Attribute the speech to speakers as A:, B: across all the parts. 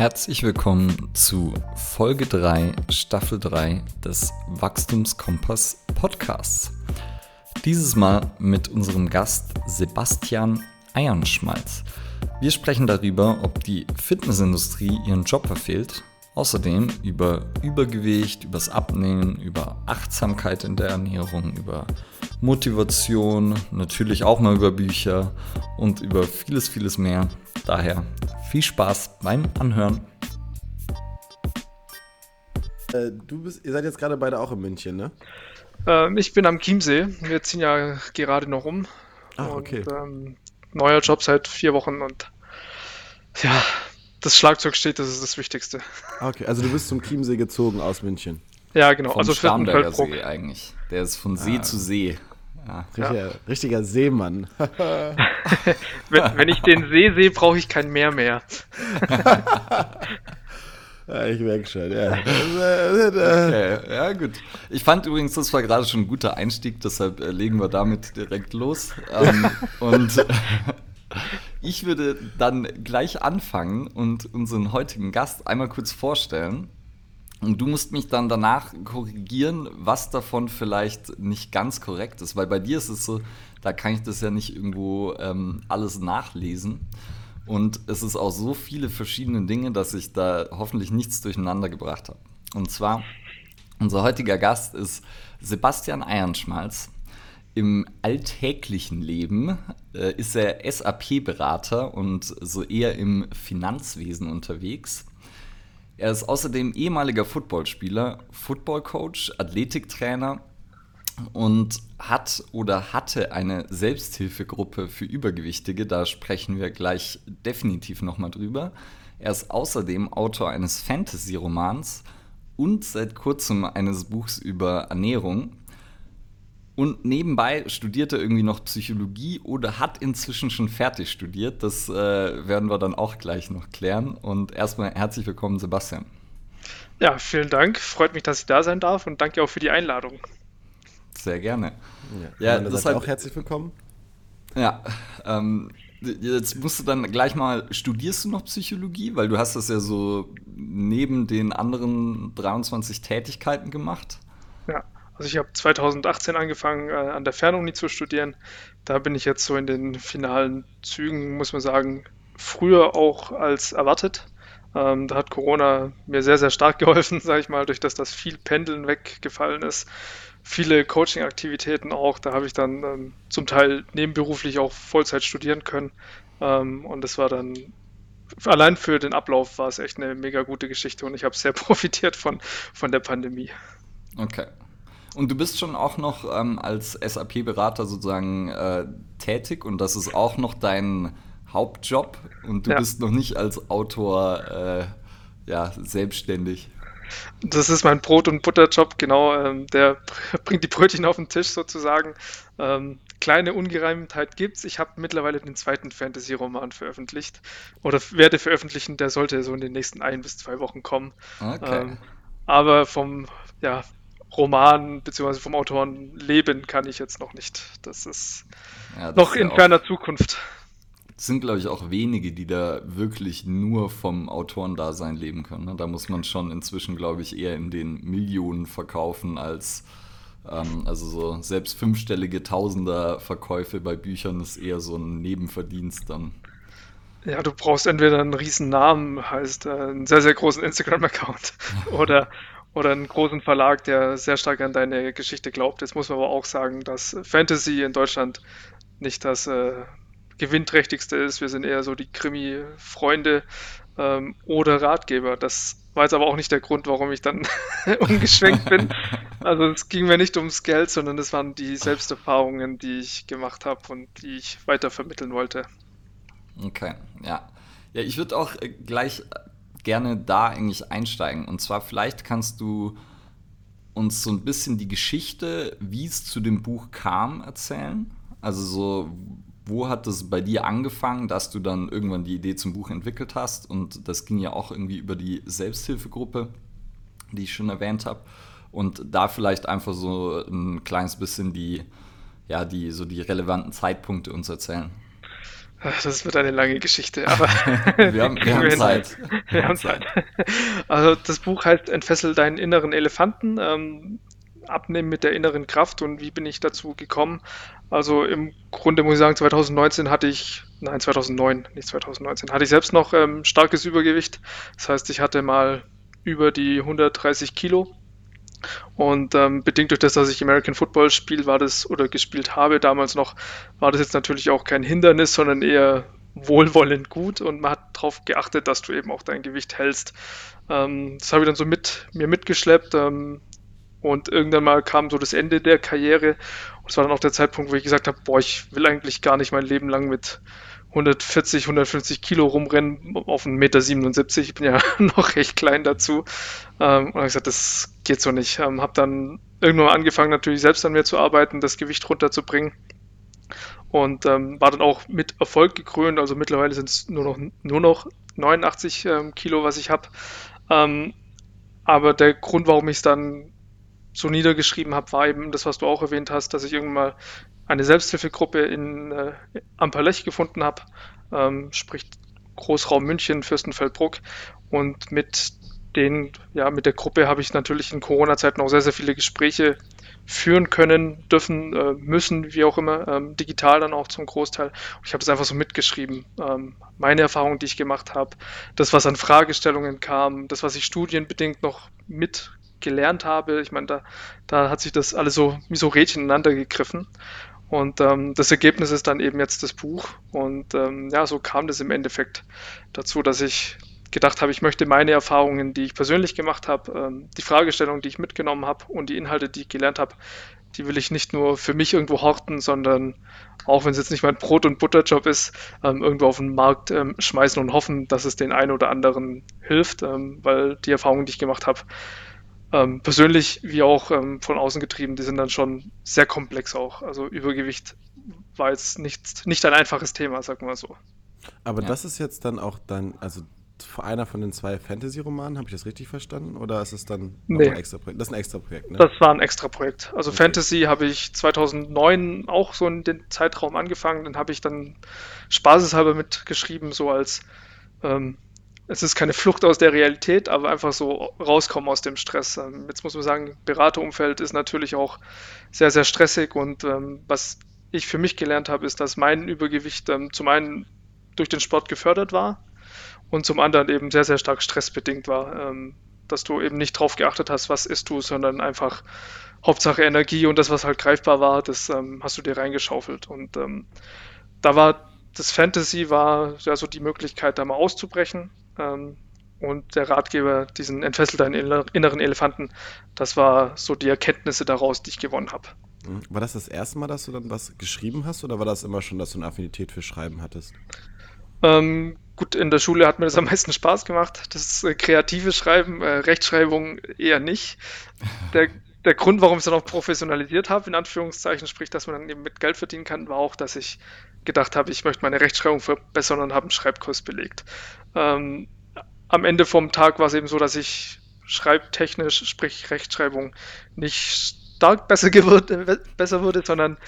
A: Herzlich willkommen zu Folge 3, Staffel 3 des Wachstumskompass Podcasts. Dieses Mal mit unserem Gast Sebastian Eiernschmalz. Wir sprechen darüber, ob die Fitnessindustrie ihren Job verfehlt. Außerdem über Übergewicht, übers Abnehmen, über Achtsamkeit in der Ernährung, über Motivation, natürlich auch mal über Bücher und über vieles, vieles mehr. Daher viel Spaß beim Anhören.
B: Äh, du bist, ihr seid jetzt gerade beide auch in München, ne?
C: Ähm, ich bin am Chiemsee. Wir ziehen ja gerade noch um.
B: Ah, okay.
C: Und, ähm, neuer Job seit vier Wochen und ja, das Schlagzeug steht, das ist das Wichtigste.
B: Ah, okay, also du bist zum Chiemsee gezogen aus München.
C: Ja, genau.
A: Vom
C: also
A: Starnberger See eigentlich. Der ist von See zu See. Ja.
B: Richtiger, richtiger Seemann.
C: wenn, wenn ich den See sehe, brauche ich kein Meer mehr.
B: Ja, ich merke schon, ja.
A: Okay, ja, gut. Ich fand übrigens, das war gerade schon ein guter Einstieg, deshalb äh, legen wir damit direkt los. Ähm, und ich würde dann gleich anfangen und unseren heutigen Gast einmal kurz vorstellen. Und du musst mich dann danach korrigieren, was davon vielleicht nicht ganz korrekt ist, weil bei dir ist es so, da kann ich das ja nicht irgendwo ähm, alles nachlesen. Und es ist auch so viele verschiedene Dinge, dass ich da hoffentlich nichts durcheinander gebracht habe. Und zwar, unser heutiger Gast ist Sebastian Eiernschmalz. Im alltäglichen Leben äh, ist er SAP-Berater und so eher im Finanzwesen unterwegs. Er ist außerdem ehemaliger Footballspieler, Footballcoach, Athletiktrainer und hat oder hatte eine Selbsthilfegruppe für Übergewichtige. Da sprechen wir gleich definitiv nochmal drüber. Er ist außerdem Autor eines Fantasy-Romans und seit kurzem eines Buchs über Ernährung. Und nebenbei studiert er irgendwie noch Psychologie oder hat inzwischen schon fertig studiert. Das äh, werden wir dann auch gleich noch klären. Und erstmal herzlich willkommen, Sebastian.
C: Ja, vielen Dank. Freut mich, dass ich da sein darf und danke auch für die Einladung.
A: Sehr gerne.
B: Ja, ja deshalb auch herzlich willkommen.
A: Ja, ähm, jetzt musst du dann gleich mal, studierst du noch Psychologie? Weil du hast das ja so neben den anderen 23 Tätigkeiten gemacht.
C: Ja, also ich habe 2018 angefangen, äh, an der Fernuni zu studieren. Da bin ich jetzt so in den finalen Zügen, muss man sagen, früher auch als erwartet. Ähm, da hat Corona mir sehr, sehr stark geholfen, sage ich mal, durch das das viel Pendeln weggefallen ist. Viele Coaching-Aktivitäten auch. Da habe ich dann ähm, zum Teil nebenberuflich auch Vollzeit studieren können. Ähm, und das war dann allein für den Ablauf war es echt eine mega gute Geschichte und ich habe sehr profitiert von, von der Pandemie.
A: Okay. Und du bist schon auch noch ähm, als SAP-Berater sozusagen äh, tätig und das ist auch noch dein Hauptjob und du ja. bist noch nicht als Autor äh, ja, selbstständig.
C: Das ist mein Brot- und Butterjob, genau. Ähm, der bringt die Brötchen auf den Tisch sozusagen. Ähm, kleine Ungereimtheit gibt's. Ich habe mittlerweile den zweiten Fantasy-Roman veröffentlicht oder werde veröffentlichen. Der sollte so in den nächsten ein bis zwei Wochen kommen. Okay. Ähm, aber vom ja, Roman bzw. vom Autoren leben kann ich jetzt noch nicht. Das ist ja, das noch ist in ja ferner Zukunft.
A: Es sind, glaube ich, auch wenige, die da wirklich nur vom Autorendasein leben können. Ne? Da muss man schon inzwischen, glaube ich, eher in den Millionen verkaufen als ähm, also so selbst fünfstellige Tausender Verkäufe bei Büchern ist eher so ein Nebenverdienst dann.
C: Ja, du brauchst entweder einen riesen Namen, heißt äh, einen sehr, sehr großen Instagram-Account oder, oder einen großen Verlag, der sehr stark an deine Geschichte glaubt. Jetzt muss man aber auch sagen, dass Fantasy in Deutschland nicht das äh, gewinnträchtigste ist. Wir sind eher so die Krimi-Freunde ähm, oder Ratgeber. Das war jetzt aber auch nicht der Grund, warum ich dann umgeschwenkt bin. Also es ging mir nicht ums Geld, sondern es waren die Selbsterfahrungen, die ich gemacht habe und die ich weiter vermitteln wollte.
A: Okay, ja. Ja, ich würde auch gleich gerne da eigentlich einsteigen. Und zwar vielleicht kannst du uns so ein bisschen die Geschichte, wie es zu dem Buch kam, erzählen. Also so, wo hat es bei dir angefangen, dass du dann irgendwann die Idee zum Buch entwickelt hast? Und das ging ja auch irgendwie über die Selbsthilfegruppe, die ich schon erwähnt habe. Und da vielleicht einfach so ein kleines bisschen die, ja, die, so die relevanten Zeitpunkte uns erzählen.
C: Das wird eine lange Geschichte, aber
A: wir haben, wir haben Zeit.
C: Wir haben Zeit. Also das Buch heißt Entfessel deinen inneren Elefanten. Ähm, abnehmen mit der inneren Kraft und wie bin ich dazu gekommen? Also im Grunde muss ich sagen, 2019 hatte ich, nein, 2009, nicht 2019, hatte ich selbst noch ähm, starkes Übergewicht. Das heißt, ich hatte mal über die 130 Kilo. Und ähm, bedingt durch das, dass ich American Football spiele, war das oder gespielt habe damals noch, war das jetzt natürlich auch kein Hindernis, sondern eher wohlwollend gut und man hat darauf geachtet, dass du eben auch dein Gewicht hältst. Ähm, das habe ich dann so mit mir mitgeschleppt. Ähm, und irgendwann mal kam so das Ende der Karriere. Und es war dann auch der Zeitpunkt, wo ich gesagt habe, boah, ich will eigentlich gar nicht mein Leben lang mit 140, 150 Kilo rumrennen auf 1,77 Meter. Ich bin ja noch recht klein dazu. Ähm, und habe gesagt, das geht so nicht. Ähm, habe dann irgendwann mal angefangen, natürlich selbst an mir zu arbeiten, das Gewicht runterzubringen. Und ähm, war dann auch mit Erfolg gekrönt. Also mittlerweile sind es nur noch, nur noch 89 ähm, Kilo, was ich habe. Ähm, aber der Grund, warum ich es dann so niedergeschrieben habe, war eben das, was du auch erwähnt hast, dass ich irgendwann mal eine Selbsthilfegruppe in äh, Amperlech gefunden habe, ähm, sprich Großraum München, Fürstenfeldbruck. Und mit den, ja, mit der Gruppe habe ich natürlich in Corona-Zeiten auch sehr, sehr viele Gespräche führen können, dürfen, äh, müssen, wie auch immer, ähm, digital dann auch zum Großteil. Und ich habe das einfach so mitgeschrieben. Ähm, meine Erfahrungen, die ich gemacht habe, das, was an Fragestellungen kam, das, was ich studienbedingt noch mit gelernt habe. Ich meine, da, da hat sich das alles so wie so Rädchen ineinander gegriffen. Und ähm, das Ergebnis ist dann eben jetzt das Buch. Und ähm, ja, so kam das im Endeffekt dazu, dass ich gedacht habe, ich möchte meine Erfahrungen, die ich persönlich gemacht habe, ähm, die Fragestellungen, die ich mitgenommen habe und die Inhalte, die ich gelernt habe, die will ich nicht nur für mich irgendwo horten, sondern auch wenn es jetzt nicht mein Brot- und Butterjob ist, ähm, irgendwo auf den Markt ähm, schmeißen und hoffen, dass es den einen oder anderen hilft, ähm, weil die Erfahrungen, die ich gemacht habe, ähm, persönlich wie auch ähm, von außen getrieben, die sind dann schon sehr komplex auch. Also Übergewicht war jetzt nicht, nicht ein einfaches Thema, sagen wir mal so.
B: Aber ja. das ist jetzt dann auch dann, also einer von den zwei Fantasy-Romanen, habe ich das richtig verstanden? Oder ist es dann
C: nee.
B: ein extra Projekt? Das ist ein extra Projekt, ne?
C: Das war ein extra Projekt. Also okay. Fantasy habe ich 2009 auch so in den Zeitraum angefangen. Dann habe ich dann spaßeshalber mitgeschrieben, so als ähm, es ist keine Flucht aus der Realität, aber einfach so rauskommen aus dem Stress. Ähm, jetzt muss man sagen, Beraterumfeld ist natürlich auch sehr, sehr stressig und ähm, was ich für mich gelernt habe, ist, dass mein Übergewicht ähm, zum einen durch den Sport gefördert war und zum anderen eben sehr, sehr stark stressbedingt war. Ähm, dass du eben nicht drauf geachtet hast, was isst du, sondern einfach Hauptsache Energie und das, was halt greifbar war, das ähm, hast du dir reingeschaufelt. Und ähm, da war das Fantasy war ja so die Möglichkeit, da mal auszubrechen ähm, und der Ratgeber, diesen entfesselt deinen inneren Elefanten, das war so die Erkenntnisse daraus, die ich gewonnen habe.
B: Mhm. War das das erste Mal, dass du dann was geschrieben hast oder war das immer schon, dass du eine Affinität für Schreiben hattest?
C: Ähm, gut, in der Schule hat mir das am meisten Spaß gemacht. Das äh, kreative Schreiben, äh, Rechtschreibung eher nicht. Der, der Grund, warum ich es dann auch professionalisiert habe, in Anführungszeichen, sprich, dass man dann eben mit Geld verdienen kann, war auch, dass ich gedacht habe, ich möchte meine Rechtschreibung verbessern und habe einen Schreibkurs belegt. Ähm, am Ende vom Tag war es eben so, dass ich schreibtechnisch, sprich Rechtschreibung, nicht stark besser, gewird, besser wurde, sondern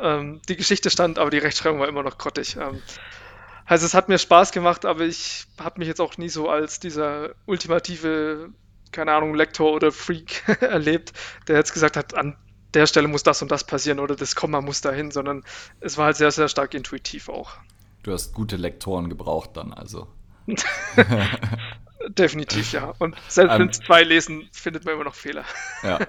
C: ähm, die Geschichte stand, aber die Rechtschreibung war immer noch grottig. Ähm, also es hat mir Spaß gemacht, aber ich habe mich jetzt auch nie so als dieser ultimative, keine Ahnung, Lektor oder Freak erlebt, der jetzt gesagt hat, an der Stelle muss das und das passieren oder das Komma muss dahin, sondern es war halt sehr, sehr stark intuitiv auch.
A: Du hast gute Lektoren gebraucht dann also.
C: Definitiv, ja. Und selbst um, wenn es zwei lesen, findet man immer noch Fehler.
A: Ja.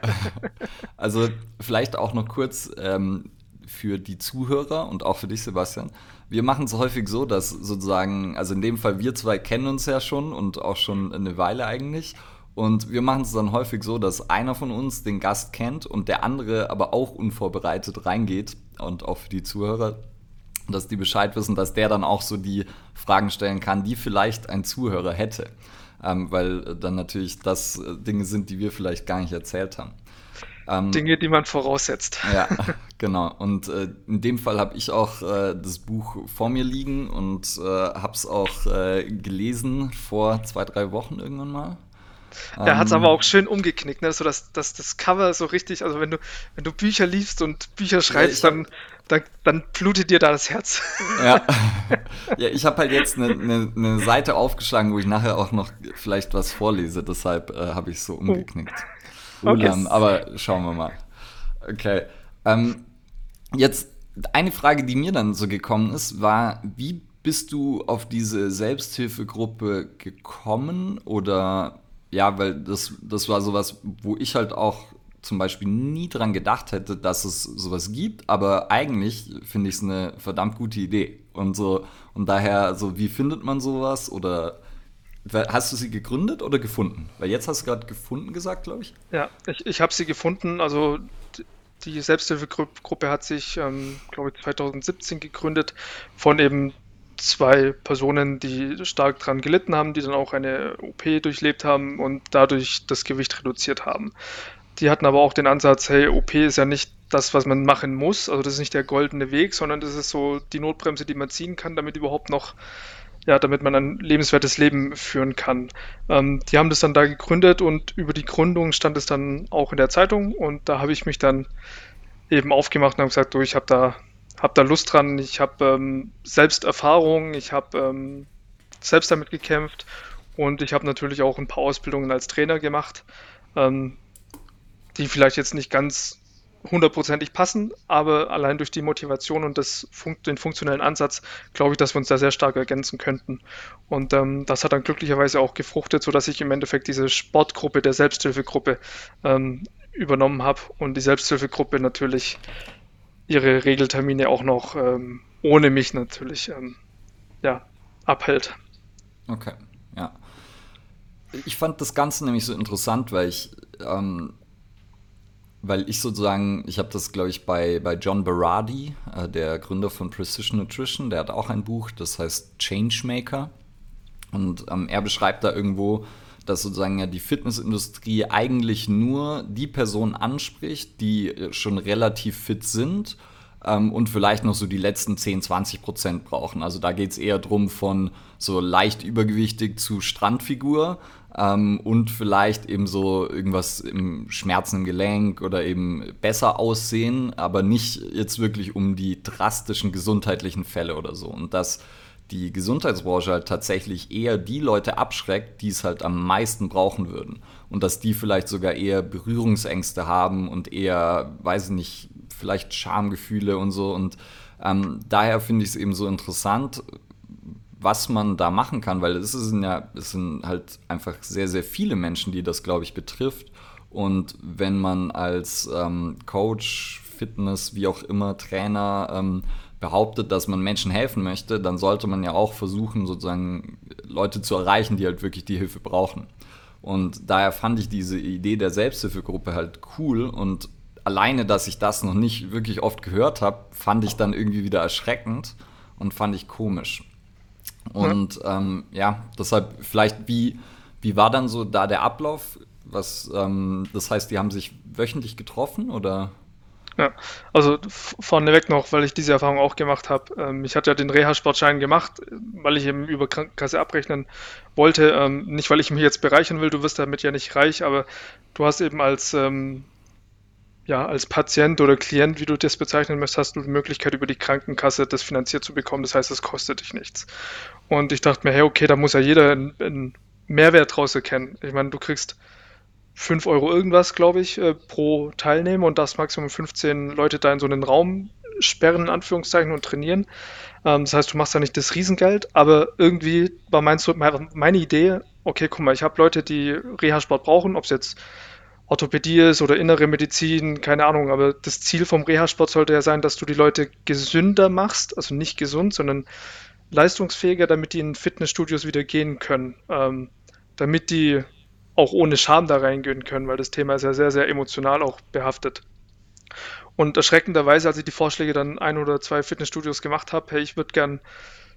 A: Also vielleicht auch noch kurz ähm, für die Zuhörer und auch für dich, Sebastian. Wir machen es häufig so, dass sozusagen, also in dem Fall, wir zwei kennen uns ja schon und auch schon eine Weile eigentlich. Und wir machen es dann häufig so, dass einer von uns den Gast kennt und der andere aber auch unvorbereitet reingeht. Und auch für die Zuhörer, dass die Bescheid wissen, dass der dann auch so die Fragen stellen kann, die vielleicht ein Zuhörer hätte. Ähm, weil dann natürlich das äh, Dinge sind, die wir vielleicht gar nicht erzählt haben.
C: Ähm, Dinge, die man voraussetzt.
A: Ja, genau. Und äh, in dem Fall habe ich auch äh, das Buch vor mir liegen und äh, habe es auch äh, gelesen vor zwei, drei Wochen irgendwann mal.
C: Er hat es aber auch schön umgeknickt, ne? so dass, dass das Cover so richtig, also wenn du, wenn du Bücher liest und Bücher schreibst, ja, dann, dann, dann, blutet dir da das Herz.
A: Ja, ja ich habe halt jetzt eine, eine, eine, Seite aufgeschlagen, wo ich nachher auch noch vielleicht was vorlese, deshalb äh, habe ich es so umgeknickt. Okay. Um, aber schauen wir mal. Okay. Ähm, jetzt eine Frage, die mir dann so gekommen ist, war, wie bist du auf diese Selbsthilfegruppe gekommen? Oder ja, weil das, das war sowas, wo ich halt auch zum Beispiel nie dran gedacht hätte, dass es sowas gibt, aber eigentlich finde ich es eine verdammt gute Idee. Und so, und daher, so, wie findet man sowas? Oder hast du sie gegründet oder gefunden? Weil jetzt hast du gerade gefunden gesagt, glaube ich.
C: Ja, ich, ich habe sie gefunden. Also die Selbsthilfegruppe hat sich, ähm, glaube ich, 2017 gegründet von eben zwei Personen, die stark daran gelitten haben, die dann auch eine OP durchlebt haben und dadurch das Gewicht reduziert haben. Die hatten aber auch den Ansatz, hey, OP ist ja nicht das, was man machen muss, also das ist nicht der goldene Weg, sondern das ist so die Notbremse, die man ziehen kann, damit überhaupt noch, ja, damit man ein lebenswertes Leben führen kann. Ähm, die haben das dann da gegründet und über die Gründung stand es dann auch in der Zeitung und da habe ich mich dann eben aufgemacht und habe gesagt, du, ich habe da habe da Lust dran. Ich habe ähm, selbst Erfahrung, ich habe ähm, selbst damit gekämpft und ich habe natürlich auch ein paar Ausbildungen als Trainer gemacht, ähm, die vielleicht jetzt nicht ganz hundertprozentig passen, aber allein durch die Motivation und das Fun den funktionellen Ansatz glaube ich, dass wir uns da sehr stark ergänzen könnten. Und ähm, das hat dann glücklicherweise auch gefruchtet, sodass ich im Endeffekt diese Sportgruppe der Selbsthilfegruppe ähm, übernommen habe und die Selbsthilfegruppe natürlich ihre Regeltermine auch noch ähm, ohne mich natürlich ähm, ja, abhält.
A: Okay, ja. Ich fand das Ganze nämlich so interessant, weil ich, ähm, weil ich sozusagen, ich habe das, glaube ich, bei, bei John Berardi, äh, der Gründer von Precision Nutrition, der hat auch ein Buch, das heißt Changemaker. Und ähm, er beschreibt da irgendwo, dass sozusagen ja die Fitnessindustrie eigentlich nur die Personen anspricht, die äh, schon relativ fit sind ähm, und vielleicht noch so die letzten 10, 20 Prozent brauchen. Also da geht es eher darum von so leicht übergewichtig zu Strandfigur ähm, und vielleicht eben so irgendwas im Schmerzen im Gelenk oder eben besser aussehen, aber nicht jetzt wirklich um die drastischen gesundheitlichen Fälle oder so. Und das die Gesundheitsbranche halt tatsächlich eher die Leute abschreckt, die es halt am meisten brauchen würden. Und dass die vielleicht sogar eher Berührungsängste haben und eher, weiß ich nicht, vielleicht Schamgefühle und so. Und ähm, daher finde ich es eben so interessant, was man da machen kann, weil es sind ja, es sind halt einfach sehr, sehr viele Menschen, die das, glaube ich, betrifft. Und wenn man als ähm, Coach, Fitness, wie auch immer, Trainer ähm, behauptet, dass man Menschen helfen möchte, dann sollte man ja auch versuchen, sozusagen Leute zu erreichen, die halt wirklich die Hilfe brauchen. Und daher fand ich diese Idee der Selbsthilfegruppe halt cool und alleine, dass ich das noch nicht wirklich oft gehört habe, fand ich dann irgendwie wieder erschreckend und fand ich komisch. Und ja, ähm, ja deshalb vielleicht, wie, wie war dann so da der Ablauf? Was, ähm, das heißt, die haben sich wöchentlich getroffen oder?
C: Ja, also vorneweg noch, weil ich diese Erfahrung auch gemacht habe. Ähm, ich hatte ja den Reha-Sportschein gemacht, weil ich eben über Krankenkasse abrechnen wollte. Ähm, nicht, weil ich mich jetzt bereichern will, du wirst damit ja nicht reich, aber du hast eben als, ähm, ja, als Patient oder Klient, wie du das bezeichnen möchtest, hast du die Möglichkeit, über die Krankenkasse das finanziert zu bekommen. Das heißt, es kostet dich nichts. Und ich dachte mir, hey, okay, da muss ja jeder einen, einen Mehrwert draus erkennen. Ich meine, du kriegst 5 Euro irgendwas, glaube ich, äh, pro Teilnehmer und das Maximum 15 Leute da in so einen Raum sperren, in Anführungszeichen, und trainieren. Ähm, das heißt, du machst da nicht das Riesengeld, aber irgendwie war mein, meine Idee, okay, guck mal, ich habe Leute, die Reha-Sport brauchen, ob es jetzt Orthopädie ist oder innere Medizin, keine Ahnung, aber das Ziel vom Reha-Sport sollte ja sein, dass du die Leute gesünder machst, also nicht gesund, sondern leistungsfähiger, damit die in Fitnessstudios wieder gehen können, ähm, damit die auch ohne Scham da reingehen können, weil das Thema ist ja sehr, sehr emotional auch behaftet. Und erschreckenderweise, als ich die Vorschläge dann ein oder zwei Fitnessstudios gemacht habe, hey, ich würde gern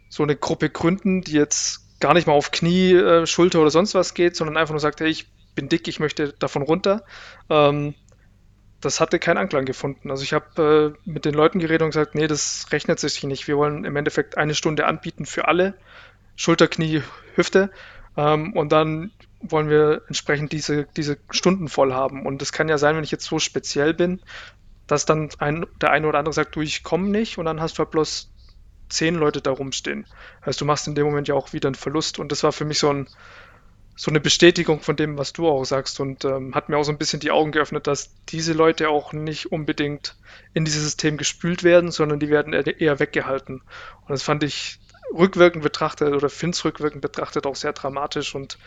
C: so eine Gruppe gründen, die jetzt gar nicht mal auf Knie, äh, Schulter oder sonst was geht, sondern einfach nur sagt, hey, ich bin dick, ich möchte davon runter. Ähm, das hatte keinen Anklang gefunden. Also ich habe äh, mit den Leuten geredet und gesagt, nee, das rechnet sich nicht. Wir wollen im Endeffekt eine Stunde anbieten für alle, Schulter, Knie, Hüfte. Ähm, und dann wollen wir entsprechend diese, diese Stunden voll haben. Und es kann ja sein, wenn ich jetzt so speziell bin, dass dann ein, der eine oder andere sagt, du, ich komme nicht und dann hast du halt bloß zehn Leute da rumstehen. Also du machst in dem Moment ja auch wieder einen Verlust und das war für mich so, ein, so eine Bestätigung von dem, was du auch sagst und ähm, hat mir auch so ein bisschen die Augen geöffnet, dass diese Leute auch nicht unbedingt in dieses System gespült werden, sondern die werden eher weggehalten. Und das fand ich rückwirkend betrachtet oder finde rückwirkend betrachtet auch sehr dramatisch und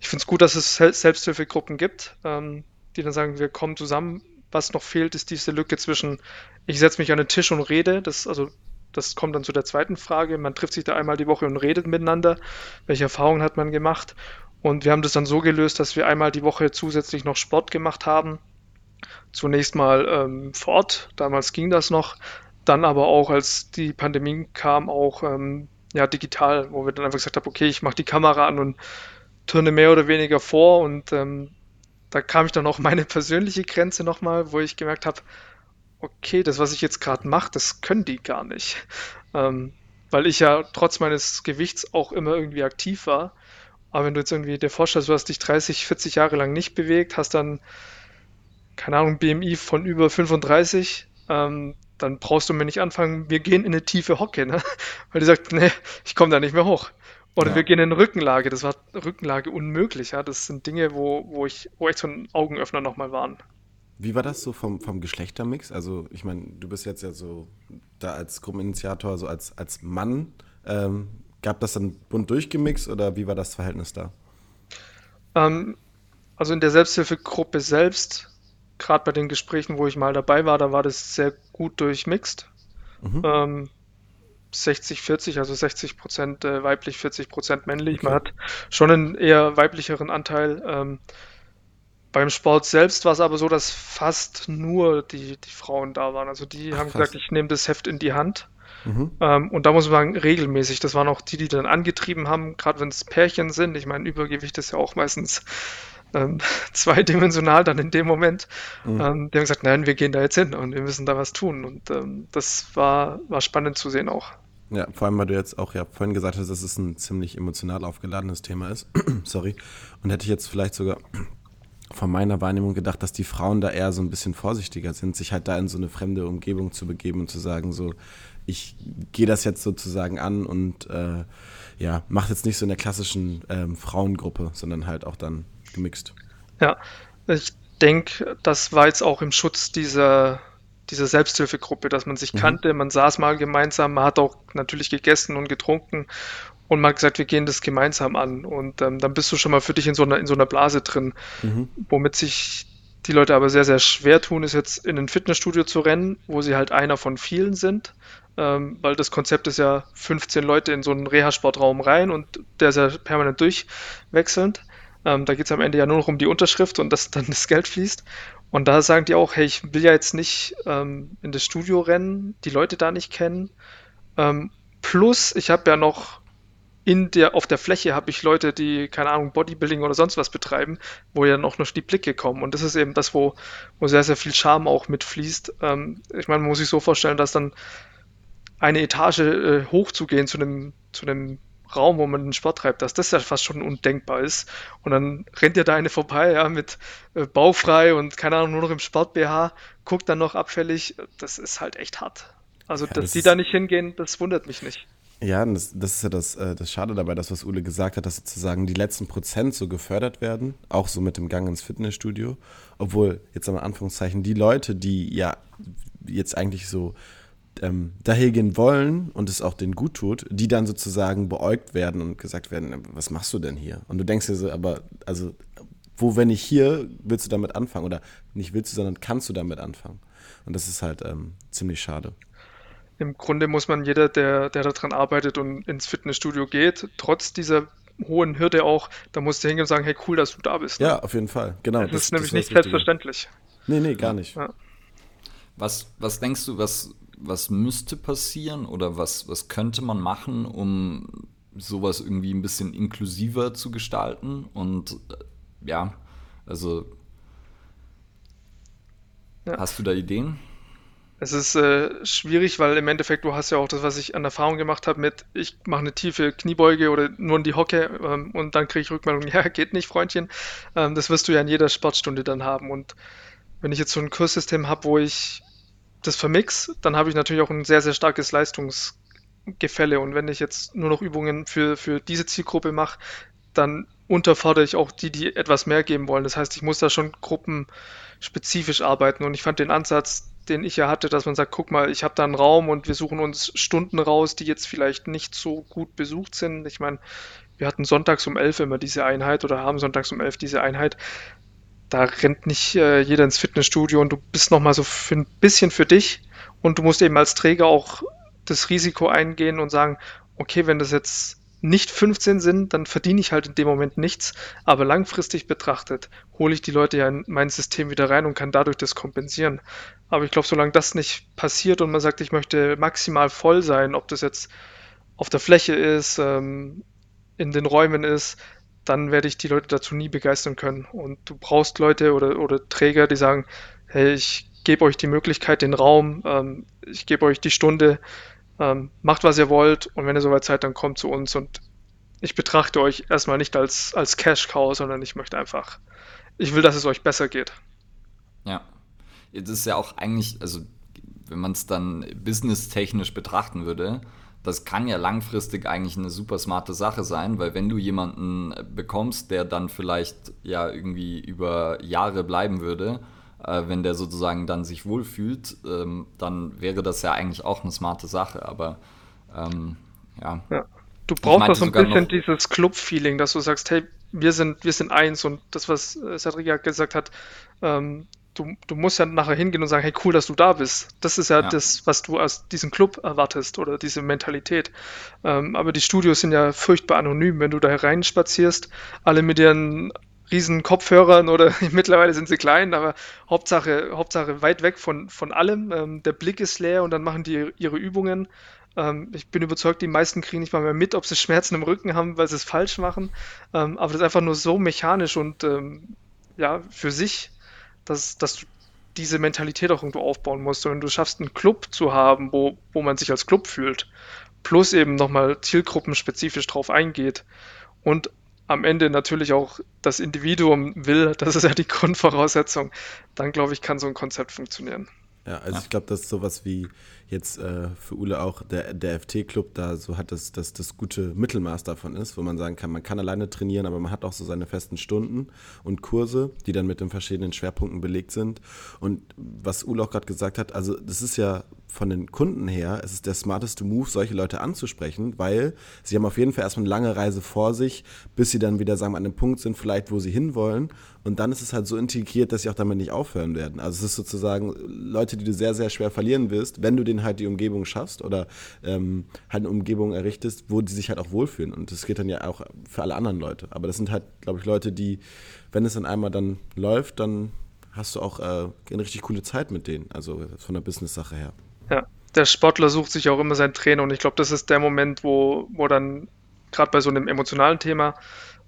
C: ich finde es gut, dass es Selbsthilfegruppen gibt, ähm, die dann sagen, wir kommen zusammen. Was noch fehlt, ist diese Lücke zwischen, ich setze mich an den Tisch und rede. Das, also, das kommt dann zu der zweiten Frage. Man trifft sich da einmal die Woche und redet miteinander. Welche Erfahrungen hat man gemacht? Und wir haben das dann so gelöst, dass wir einmal die Woche zusätzlich noch Sport gemacht haben. Zunächst mal ähm, vor Ort, damals ging das noch. Dann aber auch, als die Pandemie kam, auch ähm, ja, digital, wo wir dann einfach gesagt haben, okay, ich mache die Kamera an und turne mehr oder weniger vor und ähm, da kam ich dann auch meine persönliche Grenze nochmal, wo ich gemerkt habe, okay, das, was ich jetzt gerade mache, das können die gar nicht. Ähm, weil ich ja trotz meines Gewichts auch immer irgendwie aktiv war. Aber wenn du jetzt irgendwie dir vorstellst, du hast dich 30, 40 Jahre lang nicht bewegt, hast dann, keine Ahnung, BMI von über 35, ähm, dann brauchst du mir nicht anfangen, wir gehen in eine tiefe Hocke, ne? Weil die sagt, nee, ich komme da nicht mehr hoch. Oder ja. wir gehen in Rückenlage. Das war Rückenlage unmöglich. Ja? Das sind Dinge, wo, wo ich, wo echt so ein Augenöffner nochmal waren.
B: Wie war das so vom, vom Geschlechtermix? Also, ich meine, du bist jetzt ja so da als Gruppeninitiator, so als, als Mann. Ähm, gab das dann bunt durchgemixt oder wie war das Verhältnis da?
C: Ähm, also in der Selbsthilfegruppe selbst, gerade bei den Gesprächen, wo ich mal dabei war, da war das sehr gut durchmixt. Mhm. Ähm, 60, 40, also 60 Prozent äh, weiblich, 40 Prozent männlich. Okay. Man hat schon einen eher weiblicheren Anteil. Ähm, beim Sport selbst war es aber so, dass fast nur die, die Frauen da waren. Also die Ach, haben gesagt, ich nehme das Heft in die Hand. Mhm. Ähm, und da muss man sagen, regelmäßig. Das waren auch die, die dann angetrieben haben, gerade wenn es Pärchen sind. Ich meine, Übergewicht ist ja auch meistens ähm, zweidimensional dann in dem Moment. Mhm. Ähm, die haben gesagt, nein, wir gehen da jetzt hin und wir müssen da was tun. Und ähm, das war, war spannend zu sehen auch.
B: Ja, vor allem, weil du jetzt auch ja vorhin gesagt hast, dass es ein ziemlich emotional aufgeladenes Thema ist. Sorry. Und hätte ich jetzt vielleicht sogar von meiner Wahrnehmung gedacht, dass die Frauen da eher so ein bisschen vorsichtiger sind, sich halt da in so eine fremde Umgebung zu begeben und zu sagen, so, ich gehe das jetzt sozusagen an und äh, ja, mache jetzt nicht so in der klassischen ähm, Frauengruppe, sondern halt auch dann gemixt.
C: Ja, ich denke, das war jetzt auch im Schutz dieser diese Selbsthilfegruppe, dass man sich mhm. kannte, man saß mal gemeinsam, man hat auch natürlich gegessen und getrunken und man hat gesagt, wir gehen das gemeinsam an. Und ähm, dann bist du schon mal für dich in so einer, in so einer Blase drin. Mhm. Womit sich die Leute aber sehr, sehr schwer tun, ist jetzt in ein Fitnessstudio zu rennen, wo sie halt einer von vielen sind. Ähm, weil das Konzept ist ja 15 Leute in so einen Reha-Sportraum rein und der ist ja permanent durchwechselnd. Ähm, da geht es am Ende ja nur noch um die Unterschrift und dass dann das Geld fließt. Und da sagen die auch, hey, ich will ja jetzt nicht ähm, in das Studio rennen, die Leute da nicht kennen. Ähm, plus, ich habe ja noch in der, auf der Fläche habe ich Leute, die, keine Ahnung, Bodybuilding oder sonst was betreiben, wo ja auch noch die Blicke kommen. Und das ist eben das, wo, wo sehr, sehr viel Charme auch mitfließt. Ähm, ich meine, man muss sich so vorstellen, dass dann eine Etage äh, hochzugehen zu einem, zu einem Raum, wo man den Sport treibt, dass das ja fast schon undenkbar ist. Und dann rennt ja da eine vorbei, ja, mit äh, baufrei und keine Ahnung, nur noch im Sport-BH, guckt dann noch abfällig. Das ist halt echt hart. Also, ja, dass das die da nicht hingehen, das wundert mich nicht.
B: Ja, das, das ist ja das, äh, das Schade dabei, das, was Ule gesagt hat, dass sozusagen die letzten Prozent so gefördert werden, auch so mit dem Gang ins Fitnessstudio. Obwohl, jetzt am Anführungszeichen, die Leute, die ja jetzt eigentlich so ähm, daher gehen wollen und es auch denen gut tut, die dann sozusagen beäugt werden und gesagt werden, was machst du denn hier? Und du denkst dir so, aber, also, wo, wenn nicht hier, willst du damit anfangen? Oder nicht willst du, sondern kannst du damit anfangen? Und das ist halt ähm, ziemlich schade.
C: Im Grunde muss man jeder, der, der daran arbeitet und ins Fitnessstudio geht, trotz dieser hohen Hürde auch, da musst du hingehen und sagen, hey, cool, dass du da bist.
B: Ne? Ja, auf jeden Fall, genau.
C: Das, das ist nämlich das nicht selbstverständlich.
B: Nee, nee, gar nicht.
A: Ja. Was, was denkst du, was, was müsste passieren oder was, was könnte man machen, um sowas irgendwie ein bisschen inklusiver zu gestalten? Und äh, ja, also ja. hast du da Ideen?
C: Es ist äh, schwierig, weil im Endeffekt du hast ja auch das, was ich an Erfahrung gemacht habe mit, ich mache eine tiefe Kniebeuge oder nur in die Hocke ähm, und dann kriege ich Rückmeldung, ja, geht nicht, Freundchen. Ähm, das wirst du ja in jeder Sportstunde dann haben. Und wenn ich jetzt so ein Kurssystem habe, wo ich das vermix, dann habe ich natürlich auch ein sehr, sehr starkes Leistungsgefälle. Und wenn ich jetzt nur noch Übungen für, für diese Zielgruppe mache, dann unterfordere ich auch die, die etwas mehr geben wollen. Das heißt, ich muss da schon gruppenspezifisch arbeiten. Und ich fand den Ansatz, den ich ja hatte, dass man sagt, guck mal, ich habe da einen Raum und wir suchen uns Stunden raus, die jetzt vielleicht nicht so gut besucht sind. Ich meine, wir hatten sonntags um elf immer diese Einheit oder haben sonntags um elf diese Einheit da rennt nicht äh, jeder ins Fitnessstudio und du bist nochmal so für ein bisschen für dich und du musst eben als Träger auch das Risiko eingehen und sagen, okay, wenn das jetzt nicht 15 sind, dann verdiene ich halt in dem Moment nichts, aber langfristig betrachtet hole ich die Leute ja in mein System wieder rein und kann dadurch das kompensieren. Aber ich glaube, solange das nicht passiert und man sagt, ich möchte maximal voll sein, ob das jetzt auf der Fläche ist, ähm, in den Räumen ist, dann werde ich die Leute dazu nie begeistern können. Und du brauchst Leute oder, oder Träger, die sagen, hey, ich gebe euch die Möglichkeit, den Raum, ähm, ich gebe euch die Stunde, ähm, macht, was ihr wollt und wenn ihr soweit seid, dann kommt zu uns und ich betrachte euch erstmal nicht als, als Cash-Cow, sondern ich möchte einfach, ich will, dass es euch besser geht.
A: Ja, das ist ja auch eigentlich, also wenn man es dann businesstechnisch betrachten würde, das kann ja langfristig eigentlich eine super smarte Sache sein, weil wenn du jemanden bekommst, der dann vielleicht ja irgendwie über Jahre bleiben würde, äh, wenn der sozusagen dann sich wohlfühlt, ähm, dann wäre das ja eigentlich auch eine smarte Sache. Aber ähm, ja. ja.
C: Du brauchst doch so ein bisschen dieses Club-Feeling, dass du sagst, hey, wir sind, wir sind eins und das, was Cedric gesagt hat, ähm, du, du musst ja nachher hingehen und sagen, hey, cool, dass du da bist. Das ist ja, ja. das, was du aus diesem Club erwartest oder diese Mentalität. Ähm, aber die Studios sind ja furchtbar anonym, wenn du da hereinspazierst, alle mit ihren riesen Kopfhörern oder mittlerweile sind sie klein, aber Hauptsache, Hauptsache weit weg von, von allem. Ähm, der Blick ist leer und dann machen die ihre Übungen. Ähm, ich bin überzeugt, die meisten kriegen nicht mal mehr mit, ob sie Schmerzen im Rücken haben, weil sie es falsch machen. Ähm, aber das ist einfach nur so mechanisch und ähm, ja, für sich dass, dass du diese Mentalität auch irgendwo aufbauen musst. Und du schaffst, einen Club zu haben, wo, wo man sich als Club fühlt, plus eben nochmal zielgruppenspezifisch drauf eingeht und am Ende natürlich auch das Individuum will, das ist ja die Grundvoraussetzung, dann glaube ich, kann so ein Konzept funktionieren.
B: Ja, also ja. ich glaube, das ist sowas wie jetzt äh, für Ule auch der, der FT-Club da so hat, dass das, das gute Mittelmaß davon ist, wo man sagen kann, man kann alleine trainieren, aber man hat auch so seine festen Stunden und Kurse, die dann mit den verschiedenen Schwerpunkten belegt sind. Und was Ule auch gerade gesagt hat, also das ist ja von den Kunden her, es ist der smarteste Move, solche Leute anzusprechen, weil sie haben auf jeden Fall erstmal eine lange Reise vor sich, bis sie dann wieder, sagen wir, an einem Punkt sind, vielleicht, wo sie hinwollen. Und dann ist es halt so integriert, dass sie auch damit nicht aufhören werden. Also es ist sozusagen Leute, die du sehr, sehr schwer verlieren wirst, wenn du denen halt die Umgebung schaffst oder ähm, halt eine Umgebung errichtest, wo die sich halt auch wohlfühlen. Und das geht dann ja auch für alle anderen Leute. Aber das sind halt, glaube ich, Leute, die, wenn es dann einmal dann läuft, dann hast du auch äh, eine richtig coole Zeit mit denen, also von der Business-Sache her.
C: Ja, der Sportler sucht sich auch immer seinen Trainer und ich glaube, das ist der Moment, wo, wo dann gerade bei so einem emotionalen Thema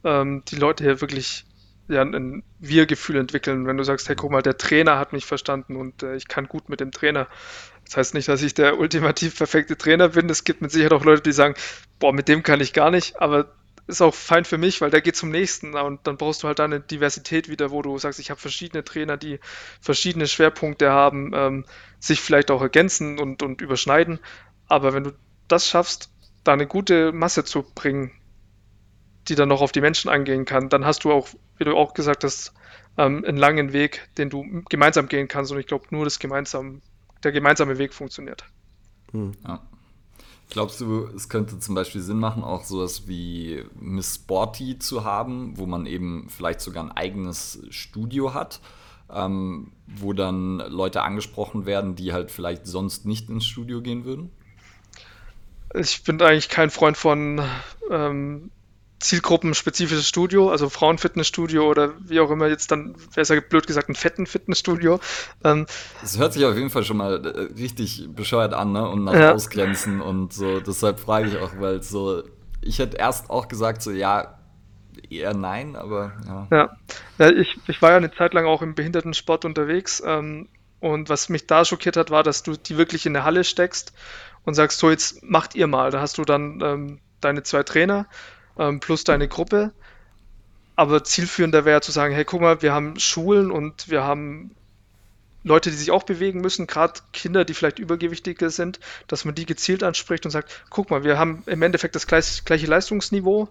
C: ähm, die Leute hier wirklich ja, ein Wir-Gefühl entwickeln. Wenn du sagst, hey, guck mal, der Trainer hat mich verstanden und äh, ich kann gut mit dem Trainer. Das heißt nicht, dass ich der ultimativ perfekte Trainer bin. Es gibt mit Sicherheit auch Leute, die sagen, boah, mit dem kann ich gar nicht, aber ist auch fein für mich, weil der geht zum nächsten und dann brauchst du halt da eine Diversität wieder, wo du sagst, ich habe verschiedene Trainer, die verschiedene Schwerpunkte haben, ähm, sich vielleicht auch ergänzen und, und überschneiden. Aber wenn du das schaffst, da eine gute Masse zu bringen, die dann noch auf die Menschen angehen kann, dann hast du auch, wie du auch gesagt hast, ähm, einen langen Weg, den du gemeinsam gehen kannst. Und ich glaube, nur das gemeinsam, der gemeinsame Weg funktioniert.
A: Hm. Ja. Glaubst du, es könnte zum Beispiel Sinn machen, auch sowas wie Miss Sporty zu haben, wo man eben vielleicht sogar ein eigenes Studio hat, ähm, wo dann Leute angesprochen werden, die halt vielleicht sonst nicht ins Studio gehen würden?
C: Ich bin eigentlich kein Freund von ähm, zielgruppenspezifisches Studio, also Frauenfitnessstudio oder wie auch immer jetzt dann, wäre es ja blöd gesagt, ein fetten Fitnessstudio.
A: Ähm, das hört sich auf jeden Fall schon mal äh, richtig bescheuert an, ne? Und nach ja. Ausgrenzen und so. Deshalb frage ich auch, weil so, ich hätte erst auch gesagt, so, ja, eher nein, aber ja.
C: Ja, ja ich, ich war ja eine Zeit lang auch im Behindertensport unterwegs. Ähm, Und was mich da schockiert hat, war, dass du die wirklich in der Halle steckst und sagst, so jetzt macht ihr mal. Da hast du dann ähm, deine zwei Trainer ähm, plus deine Gruppe. Aber zielführender wäre zu sagen, hey, guck mal, wir haben Schulen und wir haben Leute, die sich auch bewegen müssen, gerade Kinder, die vielleicht übergewichtiger sind, dass man die gezielt anspricht und sagt, guck mal, wir haben im Endeffekt das gleiche Leistungsniveau,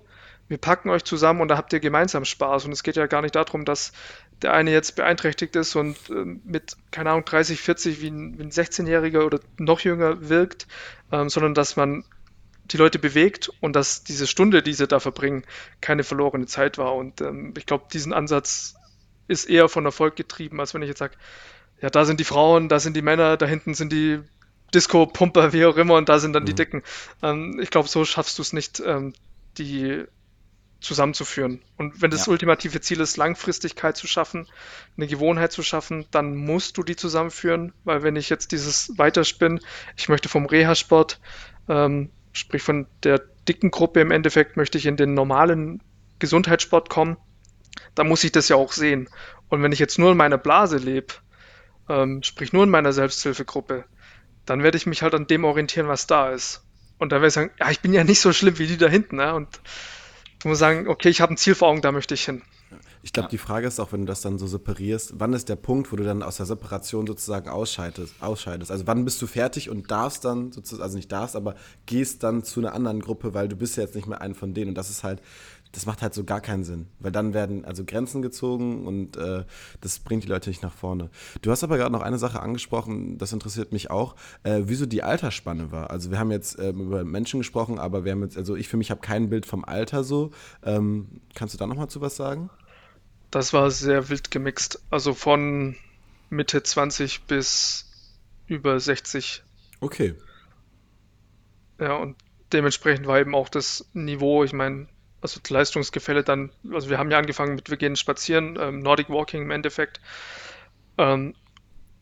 C: wir packen euch zusammen und da habt ihr gemeinsam Spaß. Und es geht ja gar nicht darum, dass der eine jetzt beeinträchtigt ist und äh, mit, keine Ahnung, 30, 40 wie ein, ein 16-Jähriger oder noch jünger wirkt, ähm, sondern dass man die Leute bewegt und dass diese Stunde, die sie da verbringen, keine verlorene Zeit war. Und ähm, ich glaube, diesen Ansatz ist eher von Erfolg getrieben, als wenn ich jetzt sage, ja, da sind die Frauen, da sind die Männer, da hinten sind die Disco-Pumper, wie auch immer, und da sind dann mhm. die Dicken. Ähm, ich glaube, so schaffst du es nicht, ähm, die zusammenzuführen. Und wenn das ja. ultimative Ziel ist, Langfristigkeit zu schaffen, eine Gewohnheit zu schaffen, dann musst du die zusammenführen, weil wenn ich jetzt dieses weiterspinne, ich möchte vom Reha-Sport, ähm, sprich von der dicken Gruppe im Endeffekt, möchte ich in den normalen Gesundheitssport kommen, dann muss ich das ja auch sehen. Und wenn ich jetzt nur in meiner Blase lebe, ähm, sprich nur in meiner Selbsthilfegruppe, dann werde ich mich halt an dem orientieren, was da ist. Und dann werde ich sagen, ja, ich bin ja nicht so schlimm wie die da hinten. Ne? Und du musst sagen, okay, ich habe ein Ziel vor Augen, da möchte ich hin.
B: Ich glaube, ja. die Frage ist auch, wenn du das dann so separierst, wann ist der Punkt, wo du dann aus der Separation sozusagen ausscheidest? ausscheidest? Also wann bist du fertig und darfst dann sozusagen, also nicht darfst, aber gehst dann zu einer anderen Gruppe, weil du bist ja jetzt nicht mehr ein von denen. Und das ist halt, das macht halt so gar keinen Sinn, weil dann werden also Grenzen gezogen und äh, das bringt die Leute nicht nach vorne. Du hast aber gerade noch eine Sache angesprochen, das interessiert mich auch, äh, wieso die Altersspanne war. Also wir haben jetzt äh, über Menschen gesprochen, aber wir haben jetzt, also ich für mich habe kein Bild vom Alter so. Ähm, kannst du da noch mal zu was sagen?
C: Das war sehr wild gemixt, also von Mitte 20 bis über 60.
B: Okay.
C: Ja, und dementsprechend war eben auch das Niveau, ich meine, also Leistungsgefälle dann, also wir haben ja angefangen mit, wir gehen spazieren, ähm, Nordic Walking im Endeffekt. Ähm,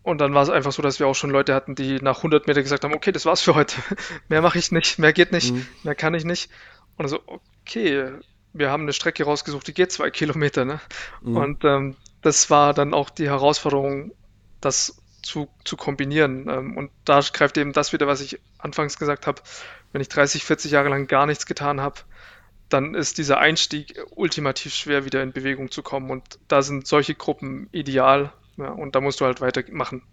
C: und dann war es einfach so, dass wir auch schon Leute hatten, die nach 100 Meter gesagt haben, okay, das war's für heute. mehr mache ich nicht, mehr geht nicht, mhm. mehr kann ich nicht. Und so, okay, wir haben eine Strecke rausgesucht, die geht zwei Kilometer. Ne? Mhm. Und ähm, das war dann auch die Herausforderung, das zu, zu kombinieren. Ähm, und da greift eben das wieder, was ich anfangs gesagt habe. Wenn ich 30, 40 Jahre lang gar nichts getan habe, dann ist dieser Einstieg ultimativ schwer, wieder in Bewegung zu kommen. Und da sind solche Gruppen ideal. Ja, und da musst du halt weitermachen.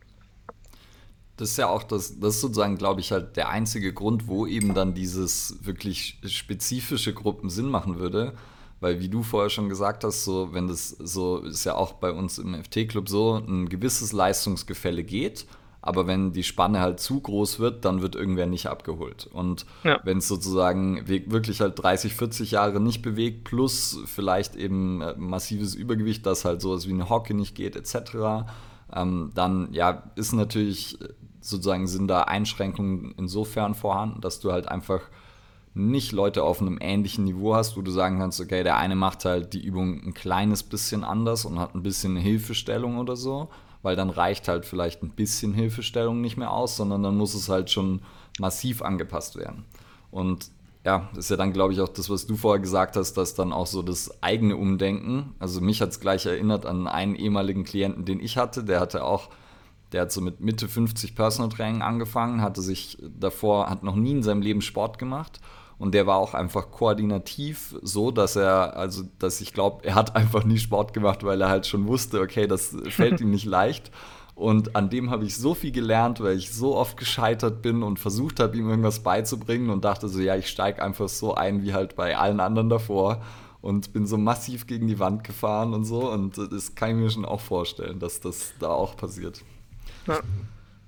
A: Das ist ja auch das, das ist sozusagen, glaube ich, halt der einzige Grund, wo eben dann dieses wirklich spezifische Gruppen Sinn machen würde. Weil, wie du vorher schon gesagt hast, so, wenn das so ist ja auch bei uns im FT-Club so, ein gewisses Leistungsgefälle geht aber wenn die Spanne halt zu groß wird, dann wird irgendwer nicht abgeholt. Und ja. wenn es sozusagen wirklich halt 30, 40 Jahre nicht bewegt, plus vielleicht eben äh, massives Übergewicht, dass halt sowas wie eine Hocke nicht geht, etc., ähm, dann ja, ist natürlich äh, sozusagen sind da Einschränkungen insofern vorhanden, dass du halt einfach nicht Leute auf einem ähnlichen Niveau hast, wo du sagen kannst, okay, der eine macht halt die Übung ein kleines bisschen anders und hat ein bisschen Hilfestellung oder so weil dann reicht halt vielleicht ein bisschen Hilfestellung nicht mehr aus, sondern dann muss es halt schon massiv angepasst werden. Und ja, ist ja dann, glaube ich, auch das, was du vorher gesagt hast, dass dann auch so das eigene Umdenken, also mich hat es gleich erinnert an einen ehemaligen Klienten, den ich hatte, der hatte auch, der hat so mit Mitte 50 Personal Training angefangen, hatte sich davor, hat noch nie in seinem Leben Sport gemacht und der war auch einfach koordinativ so, dass er, also, dass ich glaube, er hat einfach nie Sport gemacht, weil er halt schon wusste, okay, das fällt ihm nicht leicht. Und an dem habe ich so viel gelernt, weil ich so oft gescheitert bin und versucht habe, ihm irgendwas beizubringen und dachte so, ja, ich steige einfach so ein wie halt bei allen anderen davor und bin so massiv gegen die Wand gefahren und so. Und das kann ich mir schon auch vorstellen, dass das da auch passiert.
B: Ja.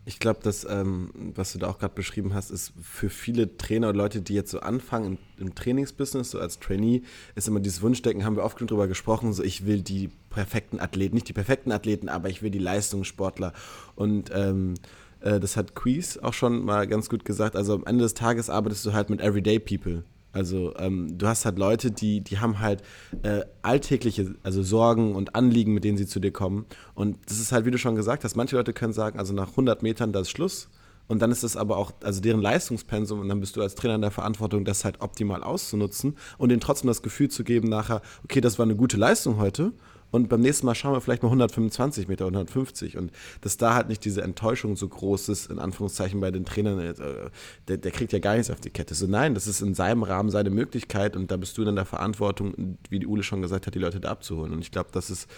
B: Ich glaube, das, ähm, was du da auch gerade beschrieben hast, ist für viele Trainer und Leute, die jetzt so anfangen im, im, Trainingsbusiness, so als Trainee, ist immer dieses Wunschdenken, haben wir oft genug drüber gesprochen, so ich will die perfekten Athleten, nicht die perfekten Athleten, aber ich will die Leistungssportler. Und ähm, äh, das hat Quiz auch schon mal ganz gut gesagt. Also am Ende des Tages arbeitest du halt mit Everyday People. Also ähm, du hast halt Leute, die, die haben halt äh, alltägliche, also Sorgen und Anliegen, mit denen sie zu dir kommen. Und das ist halt, wie du schon gesagt hast, manche Leute können sagen, also nach 100 Metern, das ist Schluss. Und dann ist es aber auch, also deren Leistungspensum, und dann bist du als Trainer in der Verantwortung, das halt optimal auszunutzen und denen trotzdem das Gefühl zu geben nachher, okay, das war eine gute Leistung heute. Und beim nächsten Mal schauen wir vielleicht mal 125 Meter, 150 und dass da halt nicht diese Enttäuschung so groß ist, in Anführungszeichen bei den Trainern, äh, der, der kriegt ja gar nichts auf die Kette. So nein, das ist in seinem Rahmen seine Möglichkeit und da bist du dann der Verantwortung, wie die Ule schon gesagt hat, die Leute da abzuholen. Und ich glaube, das ist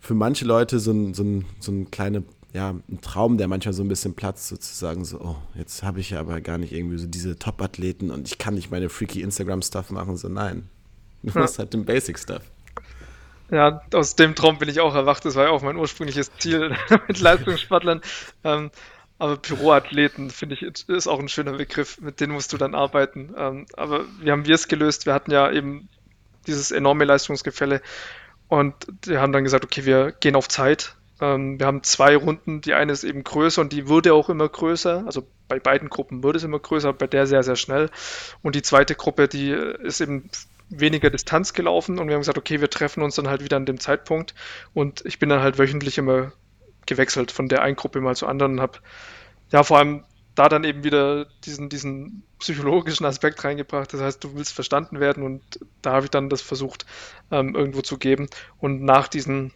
B: für manche Leute so ein, so ein, so ein kleiner ja, ein Traum, der manchmal so ein bisschen platzt, sozusagen so, oh, jetzt habe ich ja aber gar nicht irgendwie so diese Top-Athleten und ich kann nicht meine freaky Instagram-Stuff machen, so nein. Du ja. musst halt den Basic-Stuff.
C: Ja, aus dem Traum bin ich auch erwacht. Das war ja auch mein ursprüngliches Ziel mit Leistungssportlern. Ähm, aber Büroathleten, finde ich, ist auch ein schöner Begriff. Mit denen musst du dann arbeiten. Ähm, aber wie haben wir es gelöst? Wir hatten ja eben dieses enorme Leistungsgefälle und wir haben dann gesagt, okay, wir gehen auf Zeit. Ähm, wir haben zwei Runden. Die eine ist eben größer und die wurde auch immer größer. Also bei beiden Gruppen wurde es immer größer, bei der sehr, sehr schnell. Und die zweite Gruppe, die ist eben weniger Distanz gelaufen und wir haben gesagt, okay, wir treffen uns dann halt wieder an dem Zeitpunkt und ich bin dann halt wöchentlich immer gewechselt von der einen Gruppe mal zur anderen und habe ja vor allem da dann eben wieder diesen, diesen psychologischen Aspekt reingebracht. Das heißt, du willst verstanden werden und da habe ich dann das versucht ähm, irgendwo zu geben und nach diesen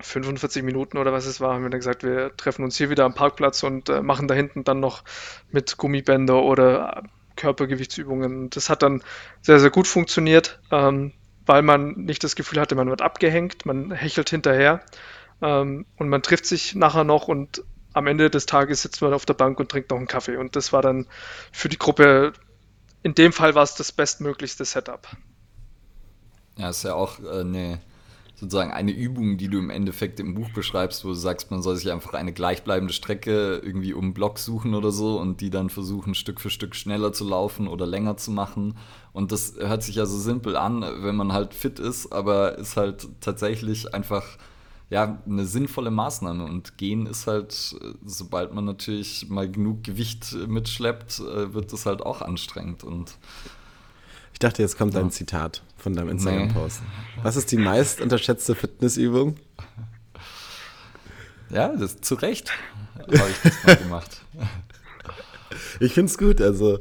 C: 45 Minuten oder was es war, haben wir dann gesagt, wir treffen uns hier wieder am Parkplatz und äh, machen da hinten dann noch mit Gummibänder oder Körpergewichtsübungen. Das hat dann sehr, sehr gut funktioniert, ähm, weil man nicht das Gefühl hatte, man wird abgehängt, man hechelt hinterher ähm, und man trifft sich nachher noch und am Ende des Tages sitzt man auf der Bank und trinkt noch einen Kaffee. Und das war dann für die Gruppe, in dem Fall war es das bestmöglichste Setup.
A: Ja, ist ja auch äh, eine sozusagen eine Übung, die du im Endeffekt im Buch beschreibst, wo du sagst, man soll sich einfach eine gleichbleibende Strecke irgendwie um Block suchen oder so und die dann versuchen, Stück für Stück schneller zu laufen oder länger zu machen. Und das hört sich ja so simpel an, wenn man halt fit ist, aber ist halt tatsächlich einfach ja, eine sinnvolle Maßnahme. Und gehen ist halt, sobald man natürlich mal genug Gewicht mitschleppt, äh, wird das halt auch anstrengend. Und
B: ich dachte, jetzt kommt ja. ein Zitat von deinem Instagram-Post. Nee. Was ist die meist unterschätzte Fitnessübung?
A: Ja, das zu Recht habe ich das mal gemacht.
B: Ich finde es gut. Also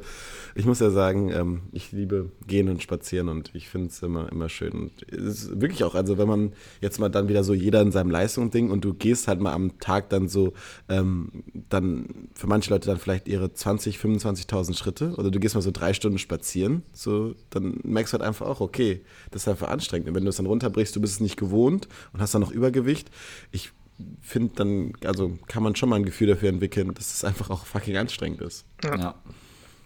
B: ich muss ja sagen, ähm, ich liebe gehen und spazieren und ich finde es immer, immer schön. Und es ist wirklich auch, also wenn man jetzt mal dann wieder so jeder in seinem Leistung-Ding und du gehst halt mal am Tag dann so, ähm, dann für manche Leute dann vielleicht ihre 20, 25.000 Schritte oder du gehst mal so drei Stunden spazieren, so, dann merkst du halt einfach auch, okay, das ist einfach anstrengend. Und wenn du es dann runterbrichst, du bist es nicht gewohnt und hast dann noch Übergewicht. Ich finde dann, also kann man schon mal ein Gefühl dafür entwickeln, dass es einfach auch fucking anstrengend ist.
C: Ja.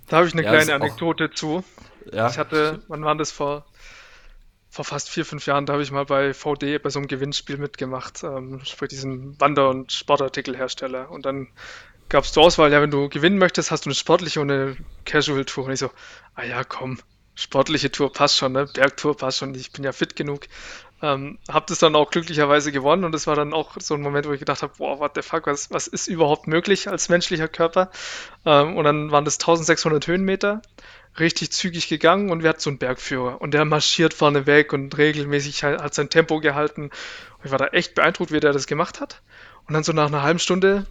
C: Da habe ich eine ja, kleine Anekdote auch, zu. Ja. Ich hatte, wann war das vor, vor fast vier, fünf Jahren, da habe ich mal bei VD bei so einem Gewinnspiel mitgemacht, ähm, sprich diesem Wander- und Sportartikelhersteller. Und dann gab es zur Auswahl, ja, wenn du gewinnen möchtest, hast du eine sportliche und eine Casual-Tour. Und ich so, ah ja, komm, sportliche Tour passt schon, ne? Bergtour passt schon, ich bin ja fit genug. Ähm, hab das dann auch glücklicherweise gewonnen und es war dann auch so ein Moment, wo ich gedacht habe, boah, what the fuck, was, was ist überhaupt möglich als menschlicher Körper? Ähm, und dann waren das 1600 Höhenmeter, richtig zügig gegangen und wir hatten so einen Bergführer und der marschiert vorne weg und regelmäßig hat, hat sein Tempo gehalten. Und ich war da echt beeindruckt, wie der das gemacht hat. Und dann so nach einer halben Stunde,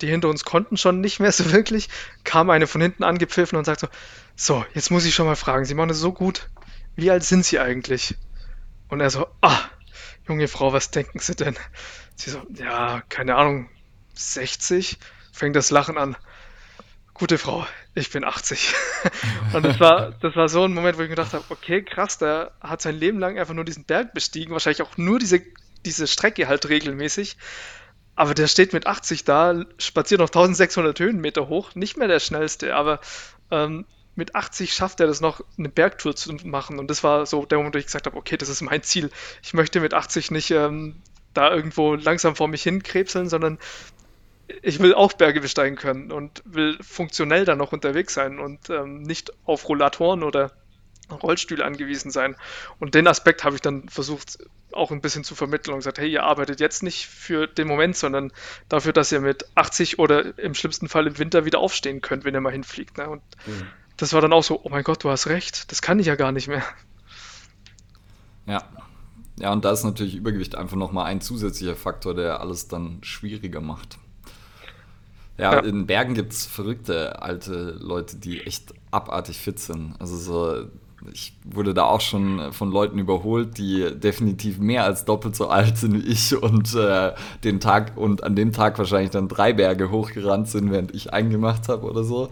C: die hinter uns konnten schon nicht mehr so wirklich, kam eine von hinten angepfiffen und sagt so, so, jetzt muss ich schon mal fragen, Sie machen das so gut. Wie alt sind Sie eigentlich? Und er so, ah, junge Frau, was denken Sie denn? Sie so, ja, keine Ahnung, 60? Fängt das Lachen an. Gute Frau, ich bin 80. und das war, das war so ein Moment, wo ich mir gedacht habe, okay, krass, der hat sein Leben lang einfach nur diesen Berg bestiegen, wahrscheinlich auch nur diese, diese Strecke halt regelmäßig. Aber der steht mit 80 da, spaziert noch 1600 Höhenmeter hoch, nicht mehr der schnellste, aber ähm, mit 80 schafft er das noch, eine Bergtour zu machen. Und das war so der Moment, wo ich gesagt habe, okay, das ist mein Ziel. Ich möchte mit 80 nicht ähm, da irgendwo langsam vor mich hinkrebseln, sondern ich will auch Berge besteigen können und will funktionell dann noch unterwegs sein und ähm, nicht auf Rollatoren oder Rollstühle angewiesen sein. Und den Aspekt habe ich dann versucht auch ein bisschen zu vermitteln und gesagt, hey, ihr arbeitet jetzt nicht für den Moment, sondern dafür, dass ihr mit 80 oder im schlimmsten Fall im Winter wieder aufstehen könnt, wenn ihr mal hinfliegt. Ne? Und mhm das war dann auch so, oh mein Gott, du hast recht, das kann ich ja gar nicht mehr.
A: Ja. Ja, und da ist natürlich Übergewicht einfach nochmal ein zusätzlicher Faktor, der alles dann schwieriger macht. Ja, ja. in Bergen gibt es verrückte alte Leute, die echt abartig fit sind. Also so, ich wurde da auch schon von Leuten überholt, die definitiv mehr als doppelt so alt sind wie ich und äh, den Tag und an dem Tag wahrscheinlich dann drei Berge hochgerannt sind, während ich eingemacht habe oder so.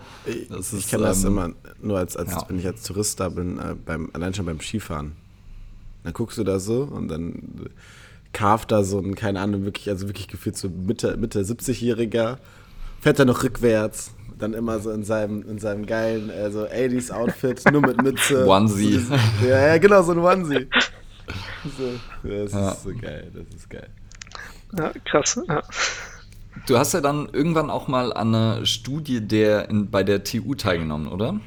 B: Das ist, ich kenne das ähm, immer nur als, als ja. wenn ich als Tourist da bin, äh, beim, allein schon beim Skifahren. Dann guckst du da so und dann carft da so ein, keine Ahnung, wirklich, also wirklich gefühlt so Mitte, Mitte 70-Jähriger, fährt er noch rückwärts dann immer so in seinem, in seinem geilen also 80s-Outfit, nur mit Mütze.
A: Onesie.
B: So, ja, ja, genau, so ein Onesie. So, das ja. ist so geil, das ist geil.
C: Ja, krass. Ja.
A: Du hast ja dann irgendwann auch mal an einer Studie der in, bei der TU teilgenommen, oder?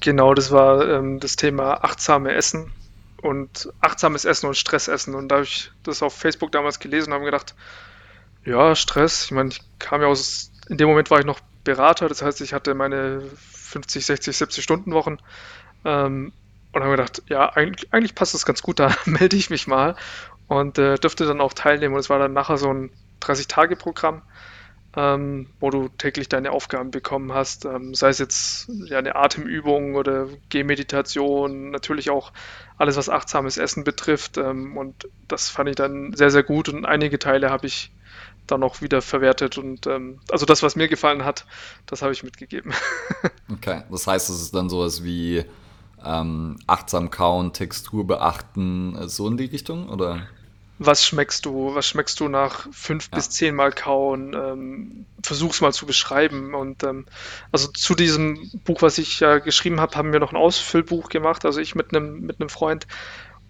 C: Genau, das war ähm, das Thema achtsame Essen und achtsames Essen und Stressessen. Und da habe ich das auf Facebook damals gelesen und habe gedacht, ja, Stress. Ich meine, ich kam ja aus, in dem Moment war ich noch Berater, das heißt, ich hatte meine 50, 60, 70 Stunden Wochen ähm, und habe gedacht, ja, eigentlich, eigentlich, passt das ganz gut, da melde ich mich mal und äh, dürfte dann auch teilnehmen. Und es war dann nachher so ein 30-Tage-Programm, ähm, wo du täglich deine Aufgaben bekommen hast, ähm, sei es jetzt ja, eine Atemübung oder Gehmeditation, natürlich auch alles, was achtsames Essen betrifft. Ähm, und das fand ich dann sehr, sehr gut und einige Teile habe ich dann auch wieder verwertet. Und ähm, also das, was mir gefallen hat, das habe ich mitgegeben.
A: okay, das heißt, es ist dann sowas wie ähm, achtsam kauen, Textur beachten, so in die Richtung, oder?
C: Was schmeckst du? Was schmeckst du nach fünf ja. bis zehn Mal kauen? Ähm, versuch's mal zu beschreiben. Und ähm, also zu diesem Buch, was ich ja geschrieben habe, haben wir noch ein Ausfüllbuch gemacht. Also ich mit einem mit einem Freund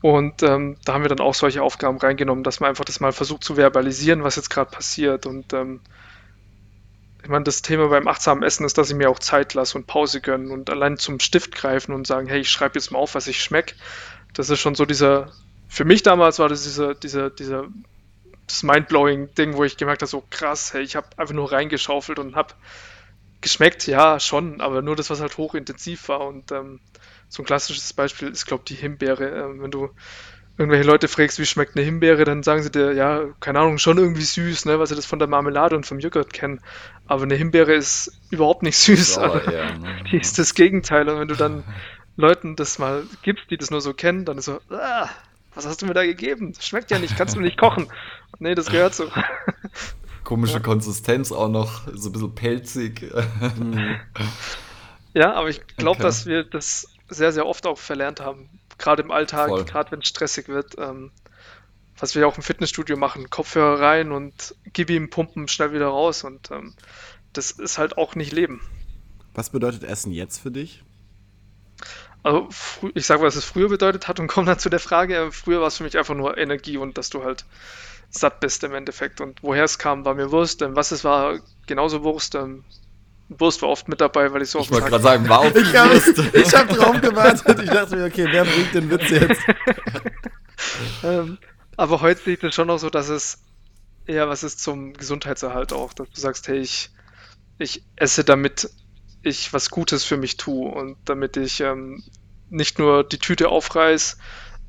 C: und ähm, da haben wir dann auch solche Aufgaben reingenommen, dass man einfach das mal versucht zu verbalisieren, was jetzt gerade passiert. Und ähm, ich meine, das Thema beim achtsamen Essen ist, dass ich mir auch Zeit lasse und Pause gönnen und allein zum Stift greifen und sagen, hey, ich schreibe jetzt mal auf, was ich schmecke. Das ist schon so dieser, für mich damals war das dieser, dieser, dieser das mindblowing Ding, wo ich gemerkt habe, so krass, hey, ich habe einfach nur reingeschaufelt und habe geschmeckt, ja, schon, aber nur das, was halt hochintensiv war. Und ähm, so ein klassisches Beispiel ist, glaube ich, die Himbeere. Ähm, wenn du irgendwelche Leute fragst, wie schmeckt eine Himbeere, dann sagen sie dir, ja, keine Ahnung, schon irgendwie süß, ne, weil sie das von der Marmelade und vom Joghurt kennen. Aber eine Himbeere ist überhaupt nicht süß. Sauer, eher, ne? Die ist das Gegenteil. Und wenn du dann Leuten das mal gibst, die das nur so kennen, dann ist so, ah, was hast du mir da gegeben? Das schmeckt ja nicht, kannst du nicht kochen. Nee, das gehört so.
A: Komische ja. Konsistenz auch noch, so ein bisschen pelzig.
C: ja, aber ich glaube, okay. dass wir das sehr, sehr oft auch verlernt haben. Gerade im Alltag, gerade wenn es stressig wird. Ähm, was wir auch im Fitnessstudio machen, Kopfhörer rein und gib ihm Pumpen schnell wieder raus. Und ähm, das ist halt auch nicht Leben.
B: Was bedeutet Essen jetzt für dich?
C: Also ich sage, was es früher bedeutet hat und komme dann zu der Frage. Früher war es für mich einfach nur Energie und dass du halt satt bist im Endeffekt. Und woher es kam, war mir Wurst. Was es war, genauso Wurst. Wurst war oft mit dabei, weil ich so
A: Ich wollte gerade sagen, war auch
B: Ich habe hab drauf gewartet. Ich dachte mir, okay, wer bringt den Witz jetzt?
C: ähm, aber heute sieht es schon auch so, dass es eher was ist zum Gesundheitserhalt auch, dass du sagst, hey, ich, ich esse, damit ich was Gutes für mich tue und damit ich ähm, nicht nur die Tüte aufreiß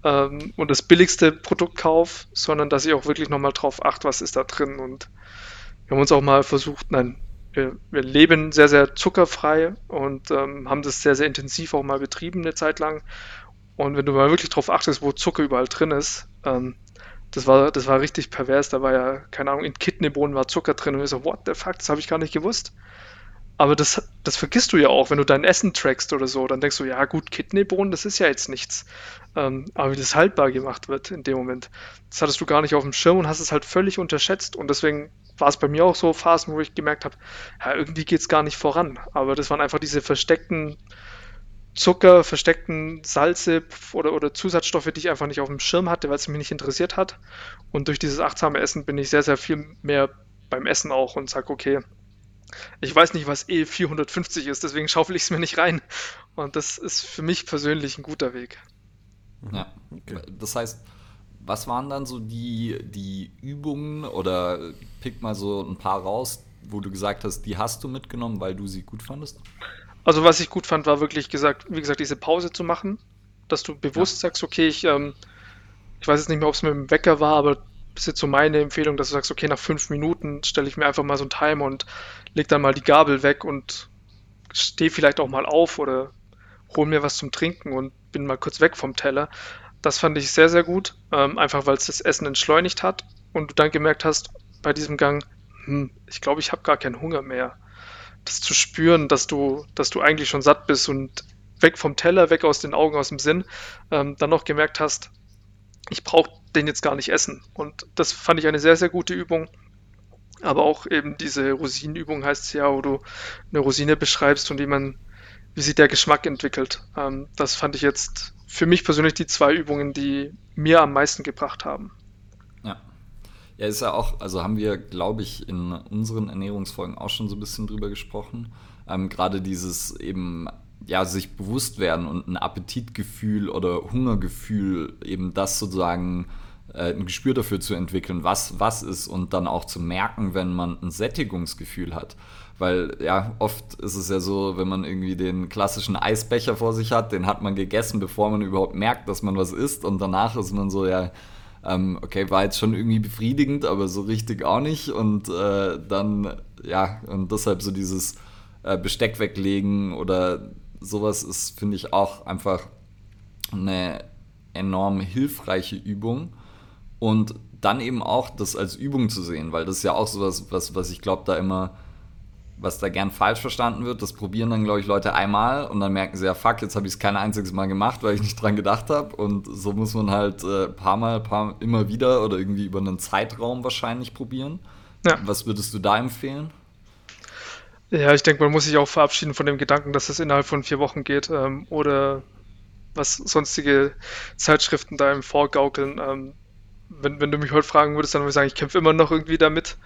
C: ähm, und das billigste Produkt kaufe, sondern dass ich auch wirklich nochmal drauf achte, was ist da drin. Und wir haben uns auch mal versucht, nein, wir, wir leben sehr, sehr zuckerfrei und ähm, haben das sehr, sehr intensiv auch mal betrieben eine Zeit lang. Und wenn du mal wirklich darauf achtest, wo Zucker überall drin ist, ähm, das war, das war richtig pervers. Da war ja, keine Ahnung, in Kidneybohnen war Zucker drin. Und ich so, what the fuck, das habe ich gar nicht gewusst. Aber das, das vergisst du ja auch, wenn du dein Essen trackst oder so. Dann denkst du, ja gut, Kidneybohnen, das ist ja jetzt nichts. Ähm, aber wie das haltbar gemacht wird in dem Moment, das hattest du gar nicht auf dem Schirm und hast es halt völlig unterschätzt. Und deswegen war es bei mir auch so Phasen, wo ich gemerkt habe, ja, irgendwie geht es gar nicht voran. Aber das waren einfach diese versteckten Zucker, versteckten Salze oder, oder Zusatzstoffe, die ich einfach nicht auf dem Schirm hatte, weil es mich nicht interessiert hat. Und durch dieses achtsame Essen bin ich sehr, sehr viel mehr beim Essen auch und sage, okay, ich weiß nicht, was E450 ist, deswegen schaufel ich es mir nicht rein. Und das ist für mich persönlich ein guter Weg.
A: Ja, okay. das heißt, was waren dann so die, die Übungen oder pick mal so ein paar raus, wo du gesagt hast, die hast du mitgenommen, weil du sie gut fandest?
C: Also was ich gut fand, war wirklich gesagt, wie gesagt, diese Pause zu machen, dass du bewusst ja. sagst, okay, ich, ähm, ich weiß jetzt nicht mehr, ob es mit dem Wecker war, aber das ist jetzt so meine Empfehlung, dass du sagst, okay, nach fünf Minuten stelle ich mir einfach mal so einen Timer und leg dann mal die Gabel weg und stehe vielleicht auch mal auf oder hole mir was zum Trinken und bin mal kurz weg vom Teller. Das fand ich sehr, sehr gut, ähm, einfach weil es das Essen entschleunigt hat und du dann gemerkt hast bei diesem Gang, hm, ich glaube, ich habe gar keinen Hunger mehr. Das zu spüren, dass du, dass du eigentlich schon satt bist und weg vom Teller, weg aus den Augen, aus dem Sinn, ähm, dann noch gemerkt hast, ich brauche den jetzt gar nicht essen. Und das fand ich eine sehr, sehr gute Übung. Aber auch eben diese Rosinenübung heißt es ja, wo du eine Rosine beschreibst und wie man, wie sich der Geschmack entwickelt. Ähm, das fand ich jetzt für mich persönlich die zwei Übungen, die mir am meisten gebracht haben.
A: Ja. Ja, ist ja auch, also haben wir, glaube ich, in unseren Ernährungsfolgen auch schon so ein bisschen drüber gesprochen. Ähm, Gerade dieses eben ja, sich bewusst werden und ein Appetitgefühl oder Hungergefühl, eben das sozusagen äh, ein Gespür dafür zu entwickeln, was was ist und dann auch zu merken, wenn man ein Sättigungsgefühl hat. Weil ja, oft ist es ja so, wenn man irgendwie den klassischen Eisbecher vor sich hat, den hat man gegessen, bevor man überhaupt merkt, dass man was isst und danach ist man so, ja, ähm, okay, war jetzt schon irgendwie befriedigend, aber so richtig auch nicht und äh, dann, ja, und deshalb so dieses äh, Besteck weglegen oder sowas ist, finde ich, auch einfach eine enorm hilfreiche Übung. Und dann eben auch das als Übung zu sehen, weil das ist ja auch sowas, was, was ich glaube, da immer, was da gern falsch verstanden wird. Das probieren dann, glaube ich, Leute einmal und dann merken sie, ja, fuck, jetzt habe ich es kein einziges Mal gemacht, weil ich nicht dran gedacht habe. Und so muss man halt äh, paar Mal, paar, immer wieder oder irgendwie über einen Zeitraum wahrscheinlich probieren. Ja. Was würdest du da empfehlen?
C: Ja, ich denke, man muss sich auch verabschieden von dem Gedanken, dass das innerhalb von vier Wochen geht ähm, oder was sonstige Zeitschriften da im Vorgaukeln. Ähm, wenn, wenn du mich heute fragen würdest, dann würde ich sagen, ich kämpfe immer noch irgendwie damit,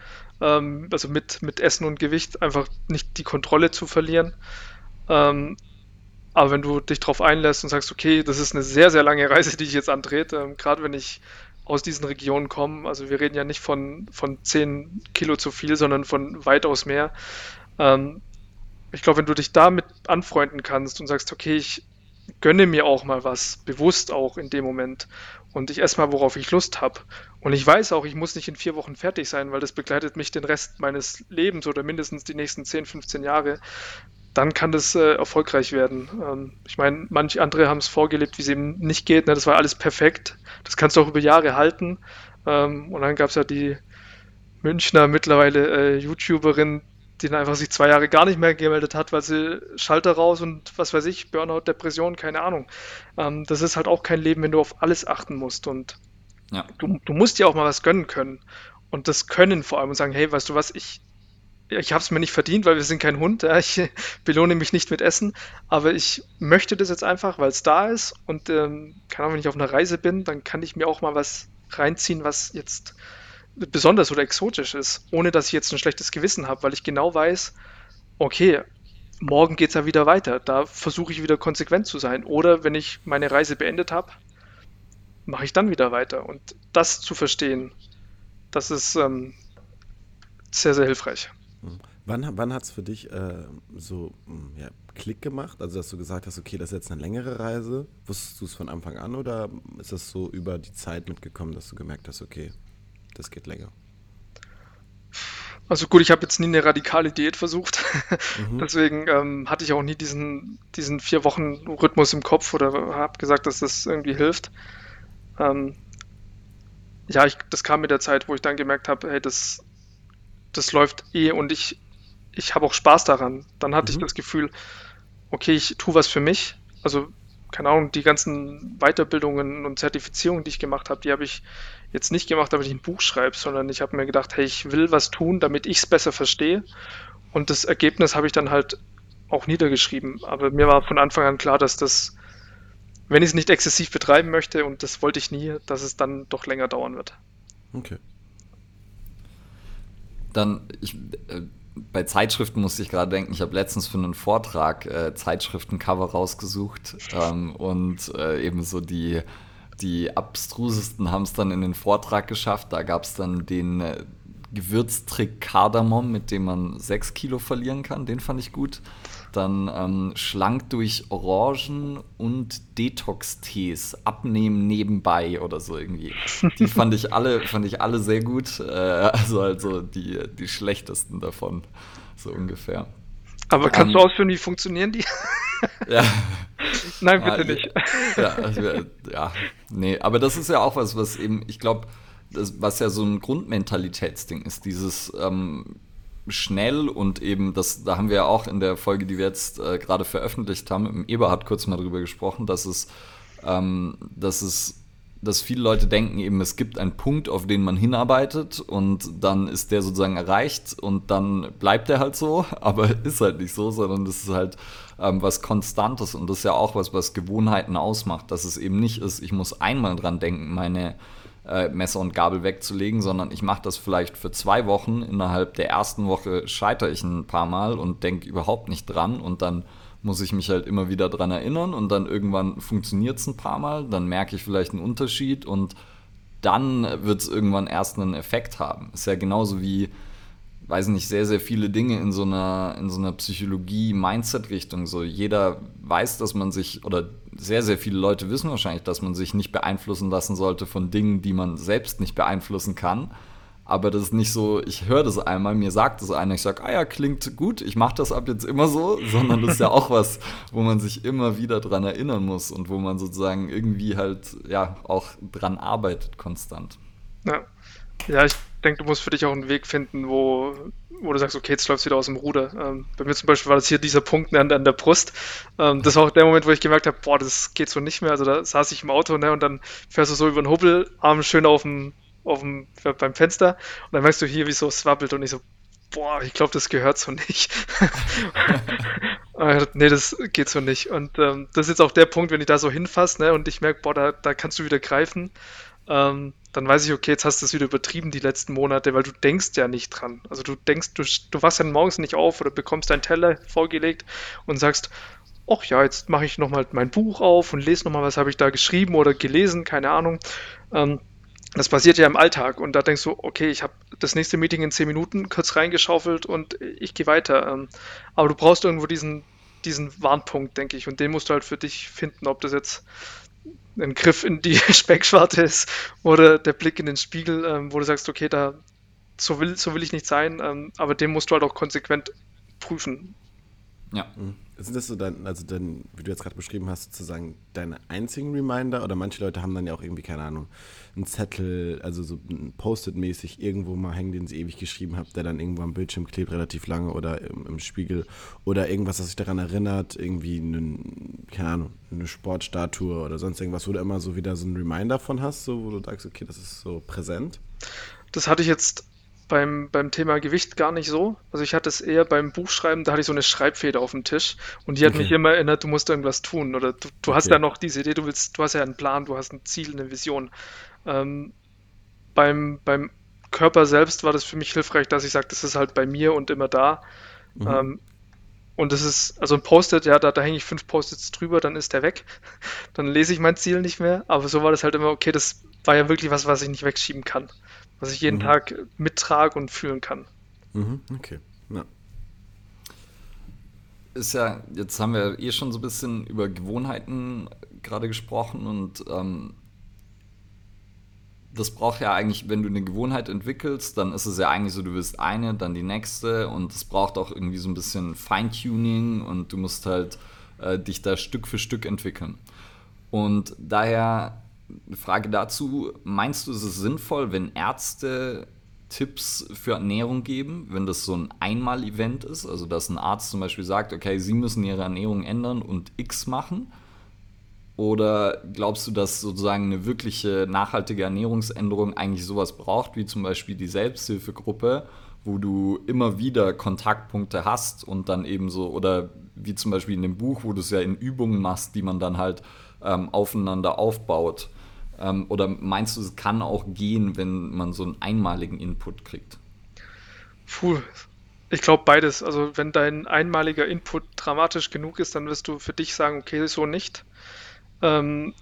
C: ähm, also mit, mit Essen und Gewicht, einfach nicht die Kontrolle zu verlieren. Ähm, aber wenn du dich darauf einlässt und sagst, okay, das ist eine sehr, sehr lange Reise, die ich jetzt antrete, ähm, gerade wenn ich aus diesen Regionen komme, also wir reden ja nicht von, von 10 Kilo zu viel, sondern von weitaus mehr, ähm, ich glaube, wenn du dich damit anfreunden kannst und sagst, okay, ich gönne mir auch mal was, bewusst auch in dem Moment und ich esse mal, worauf ich Lust habe. Und ich weiß auch, ich muss nicht in vier Wochen fertig sein, weil das begleitet mich den Rest meines Lebens oder mindestens die nächsten 10, 15 Jahre. Dann kann das äh, erfolgreich werden. Ähm, ich meine, manche andere haben es vorgelebt, wie es eben nicht geht. Ne? Das war alles perfekt. Das kannst du auch über Jahre halten. Ähm, und dann gab es ja die Münchner mittlerweile äh, YouTuberin, die dann einfach sich zwei Jahre gar nicht mehr gemeldet hat, weil sie Schalter raus und was weiß ich, Burnout, Depression, keine Ahnung. Ähm, das ist halt auch kein Leben, wenn du auf alles achten musst und ja. du, du musst dir auch mal was gönnen können. Und das können vor allem und sagen, hey, weißt du was, ich, ich habe es mir nicht verdient, weil wir sind kein Hund, ja, ich belohne mich nicht mit Essen, aber ich möchte das jetzt einfach, weil es da ist und ähm, keine Ahnung, wenn ich auf einer Reise bin, dann kann ich mir auch mal was reinziehen, was jetzt besonders oder exotisch ist, ohne dass ich jetzt ein schlechtes Gewissen habe, weil ich genau weiß, okay, morgen geht es ja wieder weiter. Da versuche ich wieder konsequent zu sein. Oder wenn ich meine Reise beendet habe, mache ich dann wieder weiter. Und das zu verstehen, das ist ähm, sehr, sehr hilfreich.
B: Hm. Wann, wann hat es für dich äh, so hm, ja, Klick gemacht? Also, dass du gesagt hast, okay, das ist jetzt eine längere Reise. Wusstest du es von Anfang an oder ist das so über die Zeit mitgekommen, dass du gemerkt hast, okay, das geht länger.
C: Also gut, ich habe jetzt nie eine radikale Diät versucht. Mhm. Deswegen ähm, hatte ich auch nie diesen, diesen vier Wochen Rhythmus im Kopf oder habe gesagt, dass das irgendwie hilft. Ähm, ja, ich, das kam mit der Zeit, wo ich dann gemerkt habe, hey, das, das läuft eh und ich, ich habe auch Spaß daran. Dann hatte mhm. ich das Gefühl, okay, ich tue was für mich. Also keine Ahnung, die ganzen Weiterbildungen und Zertifizierungen, die ich gemacht habe, die habe ich jetzt nicht gemacht, damit ich ein Buch schreibe, sondern ich habe mir gedacht, hey, ich will was tun, damit ich es besser verstehe. Und das Ergebnis habe ich dann halt auch niedergeschrieben. Aber mir war von Anfang an klar, dass das, wenn ich es nicht exzessiv betreiben möchte, und das wollte ich nie, dass es dann doch länger dauern wird.
B: Okay.
A: Dann, ich, äh, bei Zeitschriften musste ich gerade denken, ich habe letztens für einen Vortrag äh, Zeitschriftencover rausgesucht ähm, und äh, eben so die, die abstrusesten haben es dann in den Vortrag geschafft. Da gab es dann den äh, Gewürztrick Kardamom, mit dem man 6 Kilo verlieren kann. Den fand ich gut. Dann ähm, schlank durch Orangen und Detox-Tees, abnehmen nebenbei oder so irgendwie. Die fand ich alle, fand ich alle sehr gut. Äh, also also die, die schlechtesten davon, so ungefähr.
C: Aber kannst ähm, du ausführen, wie funktionieren die?
A: ja.
C: Nein, bitte ja, nicht.
A: Ja, ja, nee, aber das ist ja auch was, was eben, ich glaube, was ja so ein Grundmentalitätsding ist, dieses ähm, schnell und eben, das, da haben wir ja auch in der Folge, die wir jetzt äh, gerade veröffentlicht haben, im Eberhard kurz mal drüber gesprochen, dass es, ähm, dass es dass viele Leute denken eben, es gibt einen Punkt, auf den man hinarbeitet und dann ist der sozusagen erreicht und dann bleibt der halt so, aber ist halt nicht so, sondern das ist halt ähm, was Konstantes und das ist ja auch was, was Gewohnheiten ausmacht, dass es eben nicht ist, ich muss einmal dran denken, meine äh, Messer und Gabel wegzulegen, sondern ich mache das vielleicht für zwei Wochen. Innerhalb der ersten Woche scheitere ich ein paar Mal und denke überhaupt nicht dran und dann muss ich mich halt immer wieder dran erinnern und dann irgendwann funktioniert es ein paar Mal, dann merke ich vielleicht einen Unterschied und dann wird es irgendwann erst einen Effekt haben. Ist ja genauso wie, weiß nicht, sehr, sehr viele Dinge in so einer, in so einer Psychologie-Mindset-Richtung. So jeder weiß, dass man sich, oder sehr, sehr viele Leute wissen wahrscheinlich, dass man sich nicht beeinflussen lassen sollte von Dingen, die man selbst nicht beeinflussen kann aber das ist nicht so, ich höre das einmal, mir sagt das einer, ich sage, ah ja, klingt gut, ich mache das ab jetzt immer so, sondern das ist ja auch was, wo man sich immer wieder dran erinnern muss und wo man sozusagen irgendwie halt ja auch dran arbeitet konstant.
C: Ja, ja ich denke, du musst für dich auch einen Weg finden, wo, wo du sagst, okay, jetzt läuft wieder aus dem Ruder. Ähm, bei mir zum Beispiel war das hier dieser Punkt an, an der Brust. Ähm, das war auch der Moment, wo ich gemerkt habe, boah, das geht so nicht mehr. Also da saß ich im Auto ne, und dann fährst du so über den Hubbel, Arm schön auf dem auf dem, beim Fenster und dann merkst du hier, wie so es wabbelt und ich so, boah, ich glaube, das gehört so nicht. nee, das geht so nicht. Und ähm, das ist jetzt auch der Punkt, wenn ich da so hinfasse ne, und ich merke, boah, da, da kannst du wieder greifen, ähm, dann weiß ich, okay, jetzt hast du es wieder übertrieben die letzten Monate, weil du denkst ja nicht dran. Also du denkst, du, du wachst ja morgens nicht auf oder bekommst deinen Teller vorgelegt und sagst, ach ja, jetzt mache ich nochmal mein Buch auf und lese nochmal, was habe ich da geschrieben oder gelesen, keine Ahnung. Ähm, das passiert ja im Alltag und da denkst du, okay, ich habe das nächste Meeting in zehn Minuten kurz reingeschaufelt und ich gehe weiter. Ähm, aber du brauchst irgendwo diesen, diesen Warnpunkt, denke ich, und den musst du halt für dich finden, ob das jetzt ein Griff in die Speckschwarte ist oder der Blick in den Spiegel, ähm, wo du sagst, okay, da so will, so will ich nicht sein, ähm, aber den musst du halt auch konsequent prüfen.
B: Ja. Mhm. Sind das so dann, also dann, wie du jetzt gerade beschrieben hast, sozusagen deine einzigen Reminder? Oder manche Leute haben dann ja auch irgendwie, keine Ahnung, einen Zettel, also so ein Post-it-mäßig irgendwo mal hängen, den sie ewig geschrieben haben, der dann irgendwo am Bildschirm klebt, relativ lange oder im, im Spiegel. Oder irgendwas, das sich daran erinnert, irgendwie, einen, keine Ahnung, eine Sportstatue oder sonst irgendwas, wo du immer so wieder so einen Reminder von hast, so, wo du sagst, okay, das ist so präsent.
C: Das hatte ich jetzt beim, beim Thema Gewicht gar nicht so. Also ich hatte es eher beim Buchschreiben, da hatte ich so eine Schreibfeder auf dem Tisch und die hat okay. mich immer erinnert, du musst irgendwas tun. Oder du, du okay. hast ja noch diese Idee, du willst, du hast ja einen Plan, du hast ein Ziel, eine Vision. Ähm, beim, beim Körper selbst war das für mich hilfreich, dass ich sage, das ist halt bei mir und immer da. Mhm. Ähm, und das ist, also ein Post-it, ja, da, da hänge ich fünf Post-its drüber, dann ist der weg. Dann lese ich mein Ziel nicht mehr. Aber so war das halt immer, okay, das war ja wirklich was, was ich nicht wegschieben kann was ich jeden mhm. Tag mittrage und fühlen kann.
B: Mhm, okay. Ja.
A: Ist ja, jetzt haben wir eh schon so ein bisschen über Gewohnheiten gerade gesprochen und ähm, das braucht ja eigentlich, wenn du eine Gewohnheit entwickelst, dann ist es ja eigentlich so, du wirst eine, dann die nächste und es braucht auch irgendwie so ein bisschen Feintuning und du musst halt äh, dich da Stück für Stück entwickeln. Und daher Frage dazu, meinst du, ist es sinnvoll, wenn Ärzte Tipps für Ernährung geben, wenn das so ein Einmal-Event ist? Also, dass ein Arzt zum Beispiel sagt, okay, Sie müssen Ihre Ernährung ändern und X machen? Oder glaubst du, dass sozusagen eine wirkliche nachhaltige Ernährungsänderung eigentlich sowas braucht, wie zum Beispiel die Selbsthilfegruppe, wo du immer wieder Kontaktpunkte hast und dann eben so, oder wie zum Beispiel in dem Buch, wo du es ja in Übungen machst, die man dann halt ähm, aufeinander aufbaut? Ähm, oder meinst du, es kann auch gehen, wenn man so einen einmaligen Input kriegt?
C: Puh, ich glaube beides. Also wenn dein einmaliger Input dramatisch genug ist, dann wirst du für dich sagen, okay, so nicht. Ähm,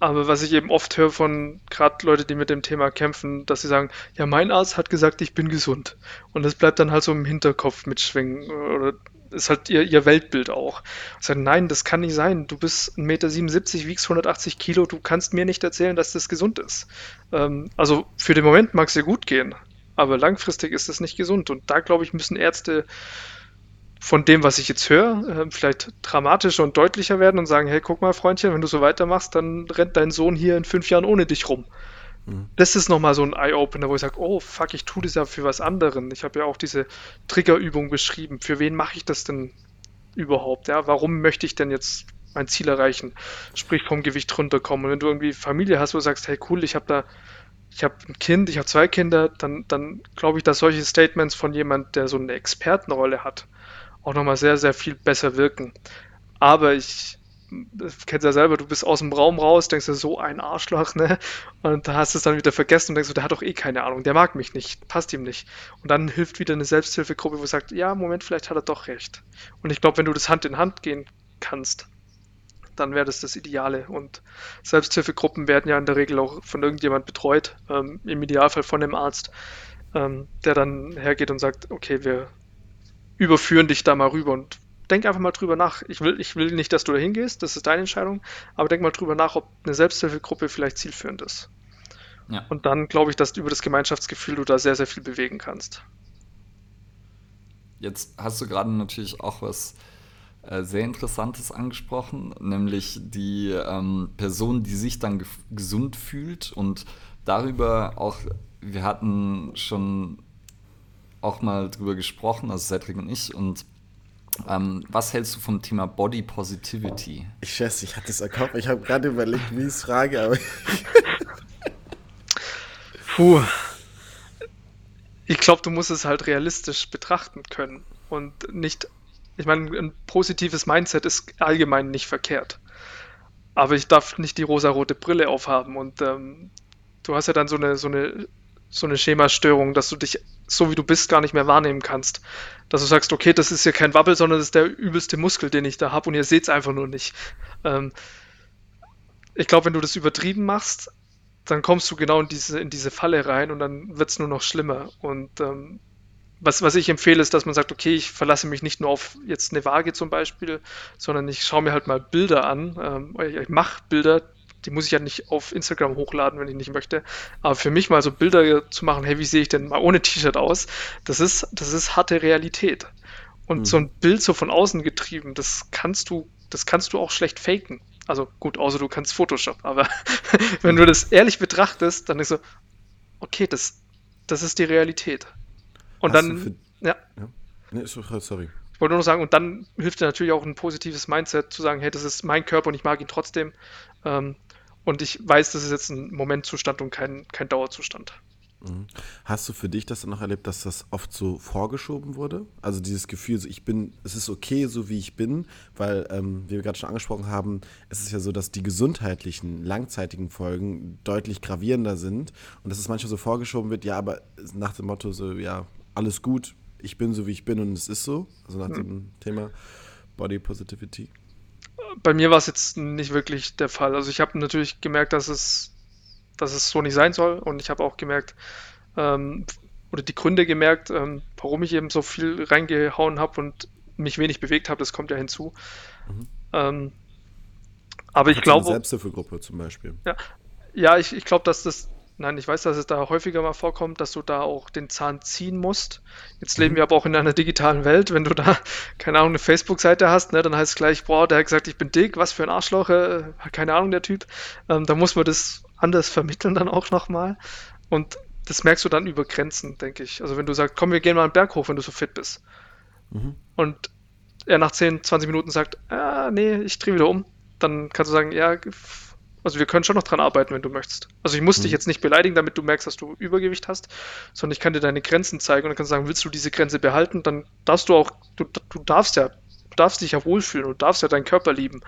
C: aber was ich eben oft höre von gerade Leute, die mit dem Thema kämpfen, dass sie sagen, ja, mein Arzt hat gesagt, ich bin gesund. Und das bleibt dann halt so im Hinterkopf mitschwingen. Oder ist halt ihr, ihr Weltbild auch. Ich sage, nein, das kann nicht sein. Du bist 1,77 Meter, wiegst 180 Kilo, du kannst mir nicht erzählen, dass das gesund ist. Ähm, also für den Moment mag es dir gut gehen, aber langfristig ist das nicht gesund. Und da, glaube ich, müssen Ärzte von dem, was ich jetzt höre, äh, vielleicht dramatischer und deutlicher werden und sagen, hey, guck mal, Freundchen, wenn du so weitermachst, dann rennt dein Sohn hier in fünf Jahren ohne dich rum. Mhm. Das ist nochmal so ein Eye-Opener, wo ich sage, oh fuck, ich tue das ja für was anderen. Ich habe ja auch diese Triggerübung beschrieben. Für wen mache ich das denn überhaupt? Ja, warum möchte ich denn jetzt mein Ziel erreichen? Sprich vom Gewicht runterkommen. Und wenn du irgendwie Familie hast, wo du sagst, hey cool, ich habe da ich habe ein Kind, ich habe zwei Kinder, dann, dann glaube ich, dass solche Statements von jemand, der so eine Expertenrolle hat, auch nochmal sehr, sehr viel besser wirken. Aber ich, das kennst ja selber, du bist aus dem Raum raus, denkst du, so ein Arschloch, ne? Und da hast du es dann wieder vergessen und denkst du, der hat doch eh keine Ahnung, der mag mich nicht, passt ihm nicht. Und dann hilft wieder eine Selbsthilfegruppe, wo sagt, ja, Moment, vielleicht hat er doch recht. Und ich glaube, wenn du das Hand in Hand gehen kannst, dann wäre das das Ideale. Und Selbsthilfegruppen werden ja in der Regel auch von irgendjemand betreut, ähm, im Idealfall von einem Arzt, ähm, der dann hergeht und sagt, okay, wir überführen dich da mal rüber und denk einfach mal drüber nach. Ich will, ich will nicht, dass du da hingehst, das ist deine Entscheidung, aber denk mal drüber nach, ob eine Selbsthilfegruppe vielleicht zielführend ist. Ja. Und dann glaube ich, dass über das Gemeinschaftsgefühl du da sehr, sehr viel bewegen kannst.
A: Jetzt hast du gerade natürlich auch was äh, sehr Interessantes angesprochen, nämlich die ähm, Person, die sich dann gesund fühlt und darüber auch, wir hatten schon auch mal drüber gesprochen, also Cedric und ich, und ähm, was hältst du vom Thema Body Positivity?
B: Ich schätze, ich hatte es erkauft. Ich habe gerade überlegt, wie ich es frage, aber.
C: Puh. Ich glaube, du musst es halt realistisch betrachten können und nicht. Ich meine, ein positives Mindset ist allgemein nicht verkehrt. Aber ich darf nicht die rosarote Brille aufhaben und ähm, du hast ja dann so eine, so eine so eine Schemastörung, dass du dich so wie du bist gar nicht mehr wahrnehmen kannst. Dass du sagst, okay, das ist hier kein Wabbel, sondern das ist der übelste Muskel, den ich da habe und ihr seht es einfach nur nicht. Ähm, ich glaube, wenn du das übertrieben machst, dann kommst du genau in diese, in diese Falle rein und dann wird es nur noch schlimmer. Und ähm, was, was ich empfehle, ist, dass man sagt, okay, ich verlasse mich nicht nur auf jetzt eine Waage zum Beispiel, sondern ich schaue mir halt mal Bilder an. Ähm, ich mache Bilder, die muss ich ja nicht auf Instagram hochladen, wenn ich nicht möchte. Aber für mich mal so Bilder zu machen, hey, wie sehe ich denn mal ohne T-Shirt aus, das ist, das ist harte Realität. Und mhm. so ein Bild so von außen getrieben, das kannst du, das kannst du auch schlecht faken. Also gut, außer du kannst Photoshop, aber wenn du das ehrlich betrachtest, dann ist so, okay, das, das ist die Realität. Und Hast dann, für, ja. ja. Nee, sorry. Ich wollte nur noch sagen, und dann hilft dir natürlich auch ein positives Mindset zu sagen, hey, das ist mein Körper und ich mag ihn trotzdem. Ähm, und ich weiß, das ist jetzt ein Momentzustand und kein, kein Dauerzustand.
B: Mhm. Hast du für dich das dann noch erlebt, dass das oft so vorgeschoben wurde? Also dieses Gefühl, so ich bin, es ist okay, so wie ich bin, weil, ähm, wie wir gerade schon angesprochen haben, es ist ja so, dass die gesundheitlichen, langzeitigen Folgen deutlich gravierender sind und dass es manchmal so vorgeschoben wird, ja, aber nach dem Motto so, ja, alles gut, ich bin so, wie ich bin und es ist so, also nach mhm. dem Thema Body Positivity
C: bei mir war es jetzt nicht wirklich der Fall. Also ich habe natürlich gemerkt, dass es, dass es so nicht sein soll und ich habe auch gemerkt, ähm, oder die Gründe gemerkt, ähm, warum ich eben so viel reingehauen habe und mich wenig bewegt habe, das kommt ja hinzu. Mhm. Ähm, aber ich glaube.
B: Selbsthilfegruppe zum Beispiel.
C: Ja, ja ich, ich glaube, dass das Nein, ich weiß, dass es da häufiger mal vorkommt, dass du da auch den Zahn ziehen musst. Jetzt leben mhm. wir aber auch in einer digitalen Welt. Wenn du da, keine Ahnung, eine Facebook-Seite hast, ne, dann heißt es gleich, boah, der hat gesagt, ich bin dick, was für ein Arschloch, äh, keine Ahnung, der Typ. Ähm, da muss man das anders vermitteln dann auch nochmal. Und das merkst du dann über Grenzen, denke ich. Also wenn du sagst, komm, wir gehen mal einen Berg hoch, wenn du so fit bist. Mhm. Und er nach 10, 20 Minuten sagt, ah, nee, ich drehe wieder um, dann kannst du sagen, ja, also wir können schon noch dran arbeiten, wenn du möchtest. Also ich muss mhm. dich jetzt nicht beleidigen, damit du merkst, dass du Übergewicht hast, sondern ich kann dir deine Grenzen zeigen und dann kannst du sagen, willst du diese Grenze behalten, dann darfst du auch, du, du darfst ja, du darfst dich ja wohlfühlen und darfst ja deinen Körper lieben.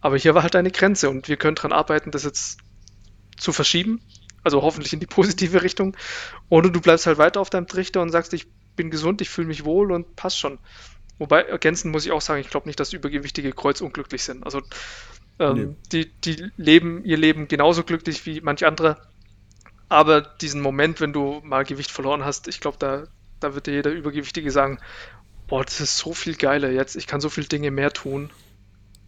C: Aber hier war halt deine Grenze und wir können dran arbeiten, das jetzt zu verschieben, also hoffentlich in die positive Richtung. Oder du bleibst halt weiter auf deinem Trichter und sagst, ich bin gesund, ich fühle mich wohl und passt schon. Wobei, ergänzend muss ich auch sagen, ich glaube nicht, dass übergewichtige kreuzunglücklich sind. Also ähm, nee. die, die leben ihr Leben genauso glücklich wie manch andere. Aber diesen Moment, wenn du mal Gewicht verloren hast, ich glaube, da, da wird dir jeder Übergewichtige sagen, boah, das ist so viel geiler jetzt, ich kann so viele Dinge mehr tun.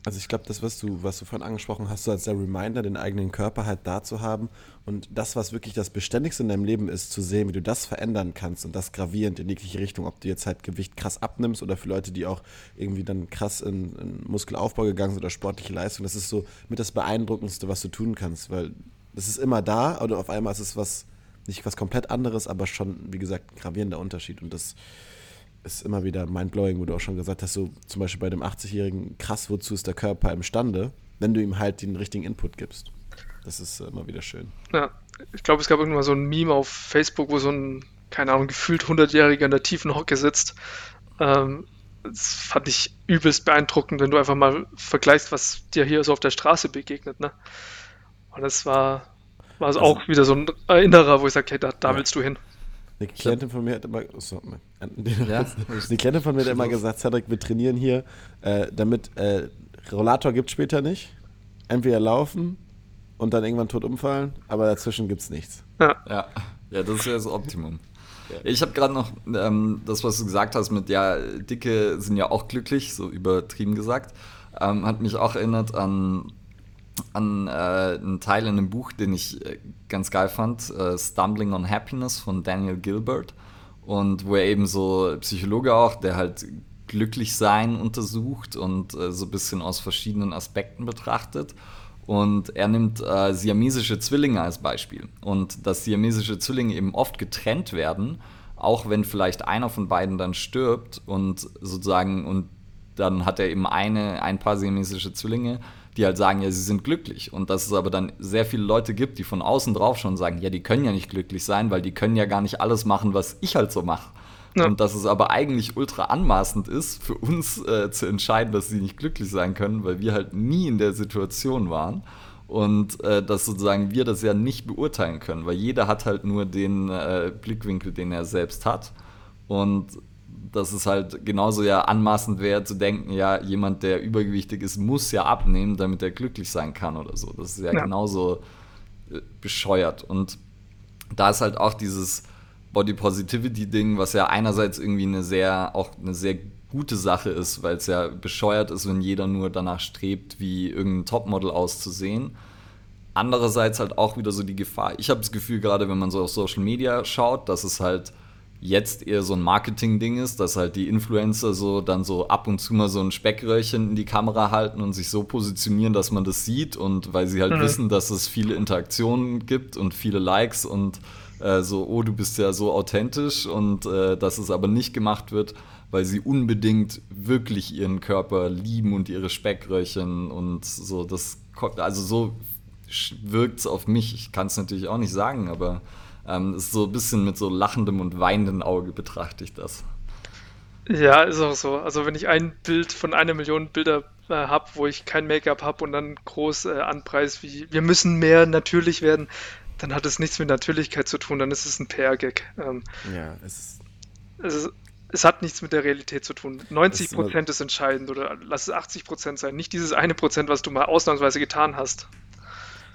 B: Also ich glaube, das, was du, was du vorhin angesprochen hast, so als der Reminder, den eigenen Körper halt da zu haben und das, was wirklich das Beständigste in deinem Leben ist, zu sehen, wie du das verändern kannst und das gravierend in jegliche Richtung, ob du jetzt halt Gewicht krass abnimmst oder für Leute, die auch irgendwie dann krass in, in Muskelaufbau gegangen sind oder sportliche Leistung, das ist so mit das Beeindruckendste, was du tun kannst, weil das ist immer da oder auf einmal ist es was, nicht was komplett anderes, aber schon, wie gesagt, ein gravierender Unterschied und das ist immer wieder mindblowing, wo du auch schon gesagt hast, so zum Beispiel bei dem 80-Jährigen, krass, wozu ist der Körper imstande, wenn du ihm halt den richtigen Input gibst. Das ist äh, immer wieder schön.
C: Ja, ich glaube, es gab irgendwann mal so ein Meme auf Facebook, wo so ein, keine Ahnung, gefühlt 100-Jähriger in der tiefen Hocke sitzt. Ähm, das fand ich übelst beeindruckend, wenn du einfach mal vergleichst, was dir hier so auf der Straße begegnet. Ne? Und das war, war also auch wieder so ein Erinnerer, wo ich sage, hey, da, da ja. willst du hin.
B: Eine Klientin von mir hat immer, so, ja? eine Klientin von mir hat immer gesagt, Cedric, wir trainieren hier, äh, damit äh, Rollator gibt später nicht. Entweder laufen und dann irgendwann tot umfallen, aber dazwischen gibt es nichts.
A: Ja. ja. ja, das ist ja das Optimum. Ich habe gerade noch ähm, das, was du gesagt hast mit, ja, Dicke sind ja auch glücklich, so übertrieben gesagt, ähm, hat mich auch erinnert an an äh, einen Teil in einem Buch, den ich äh, ganz geil fand, äh, Stumbling on Happiness von Daniel Gilbert. Und wo er eben so Psychologe auch, der halt glücklich sein untersucht und äh, so ein bisschen aus verschiedenen Aspekten betrachtet. Und er nimmt äh, siamesische Zwillinge als Beispiel. Und dass siamesische Zwillinge eben oft getrennt werden, auch wenn vielleicht einer von beiden dann stirbt und sozusagen, und dann hat er eben eine, ein paar siamesische Zwillinge, die halt sagen, ja, sie sind glücklich. Und dass es aber dann sehr viele Leute gibt, die von außen drauf schon sagen, ja, die können ja nicht glücklich sein, weil die können ja gar nicht alles machen, was ich halt so mache. Ja. Und dass es aber eigentlich ultra anmaßend ist, für uns äh, zu entscheiden, dass sie nicht glücklich sein können, weil wir halt nie in der Situation waren. Und äh, dass sozusagen wir das ja nicht beurteilen können, weil jeder hat halt nur den äh, Blickwinkel, den er selbst hat. Und dass es halt genauso ja anmaßend wäre zu denken, ja, jemand, der übergewichtig ist, muss ja abnehmen, damit er glücklich sein kann oder so. Das ist ja, ja. genauso äh, bescheuert. Und da ist halt auch dieses Body Positivity Ding, was ja einerseits irgendwie eine sehr, auch eine sehr gute Sache ist, weil es ja bescheuert ist, wenn jeder nur danach strebt, wie irgendein Topmodel auszusehen. Andererseits halt auch wieder so die Gefahr. Ich habe das Gefühl, gerade wenn man so auf Social Media schaut, dass es halt jetzt eher so ein Marketing-Ding ist, dass halt die Influencer so dann so ab und zu mal so ein Speckröhrchen in die Kamera halten und sich so positionieren, dass man das sieht und weil sie halt mhm. wissen, dass es viele Interaktionen gibt und viele Likes und äh, so, oh, du bist ja so authentisch und äh, dass es aber nicht gemacht wird, weil sie unbedingt wirklich ihren Körper lieben und ihre Speckröhrchen und so, das, also so wirkt es auf mich. Ich kann es natürlich auch nicht sagen, aber ähm, ist so ein bisschen mit so lachendem und weinendem Auge betrachte ich das.
C: Ja, ist auch so. Also wenn ich ein Bild von einer Million Bilder äh, habe, wo ich kein Make-up habe und dann groß äh, anpreis, wie wir müssen mehr natürlich werden, dann hat es nichts mit Natürlichkeit zu tun, dann ist es ein PR-Gag. Ähm, ja, es ist. Es, ist, es hat nichts mit der Realität zu tun. 90 Prozent ist, ist entscheidend oder lass es 80 Prozent sein, nicht dieses eine Prozent, was du mal ausnahmsweise getan hast.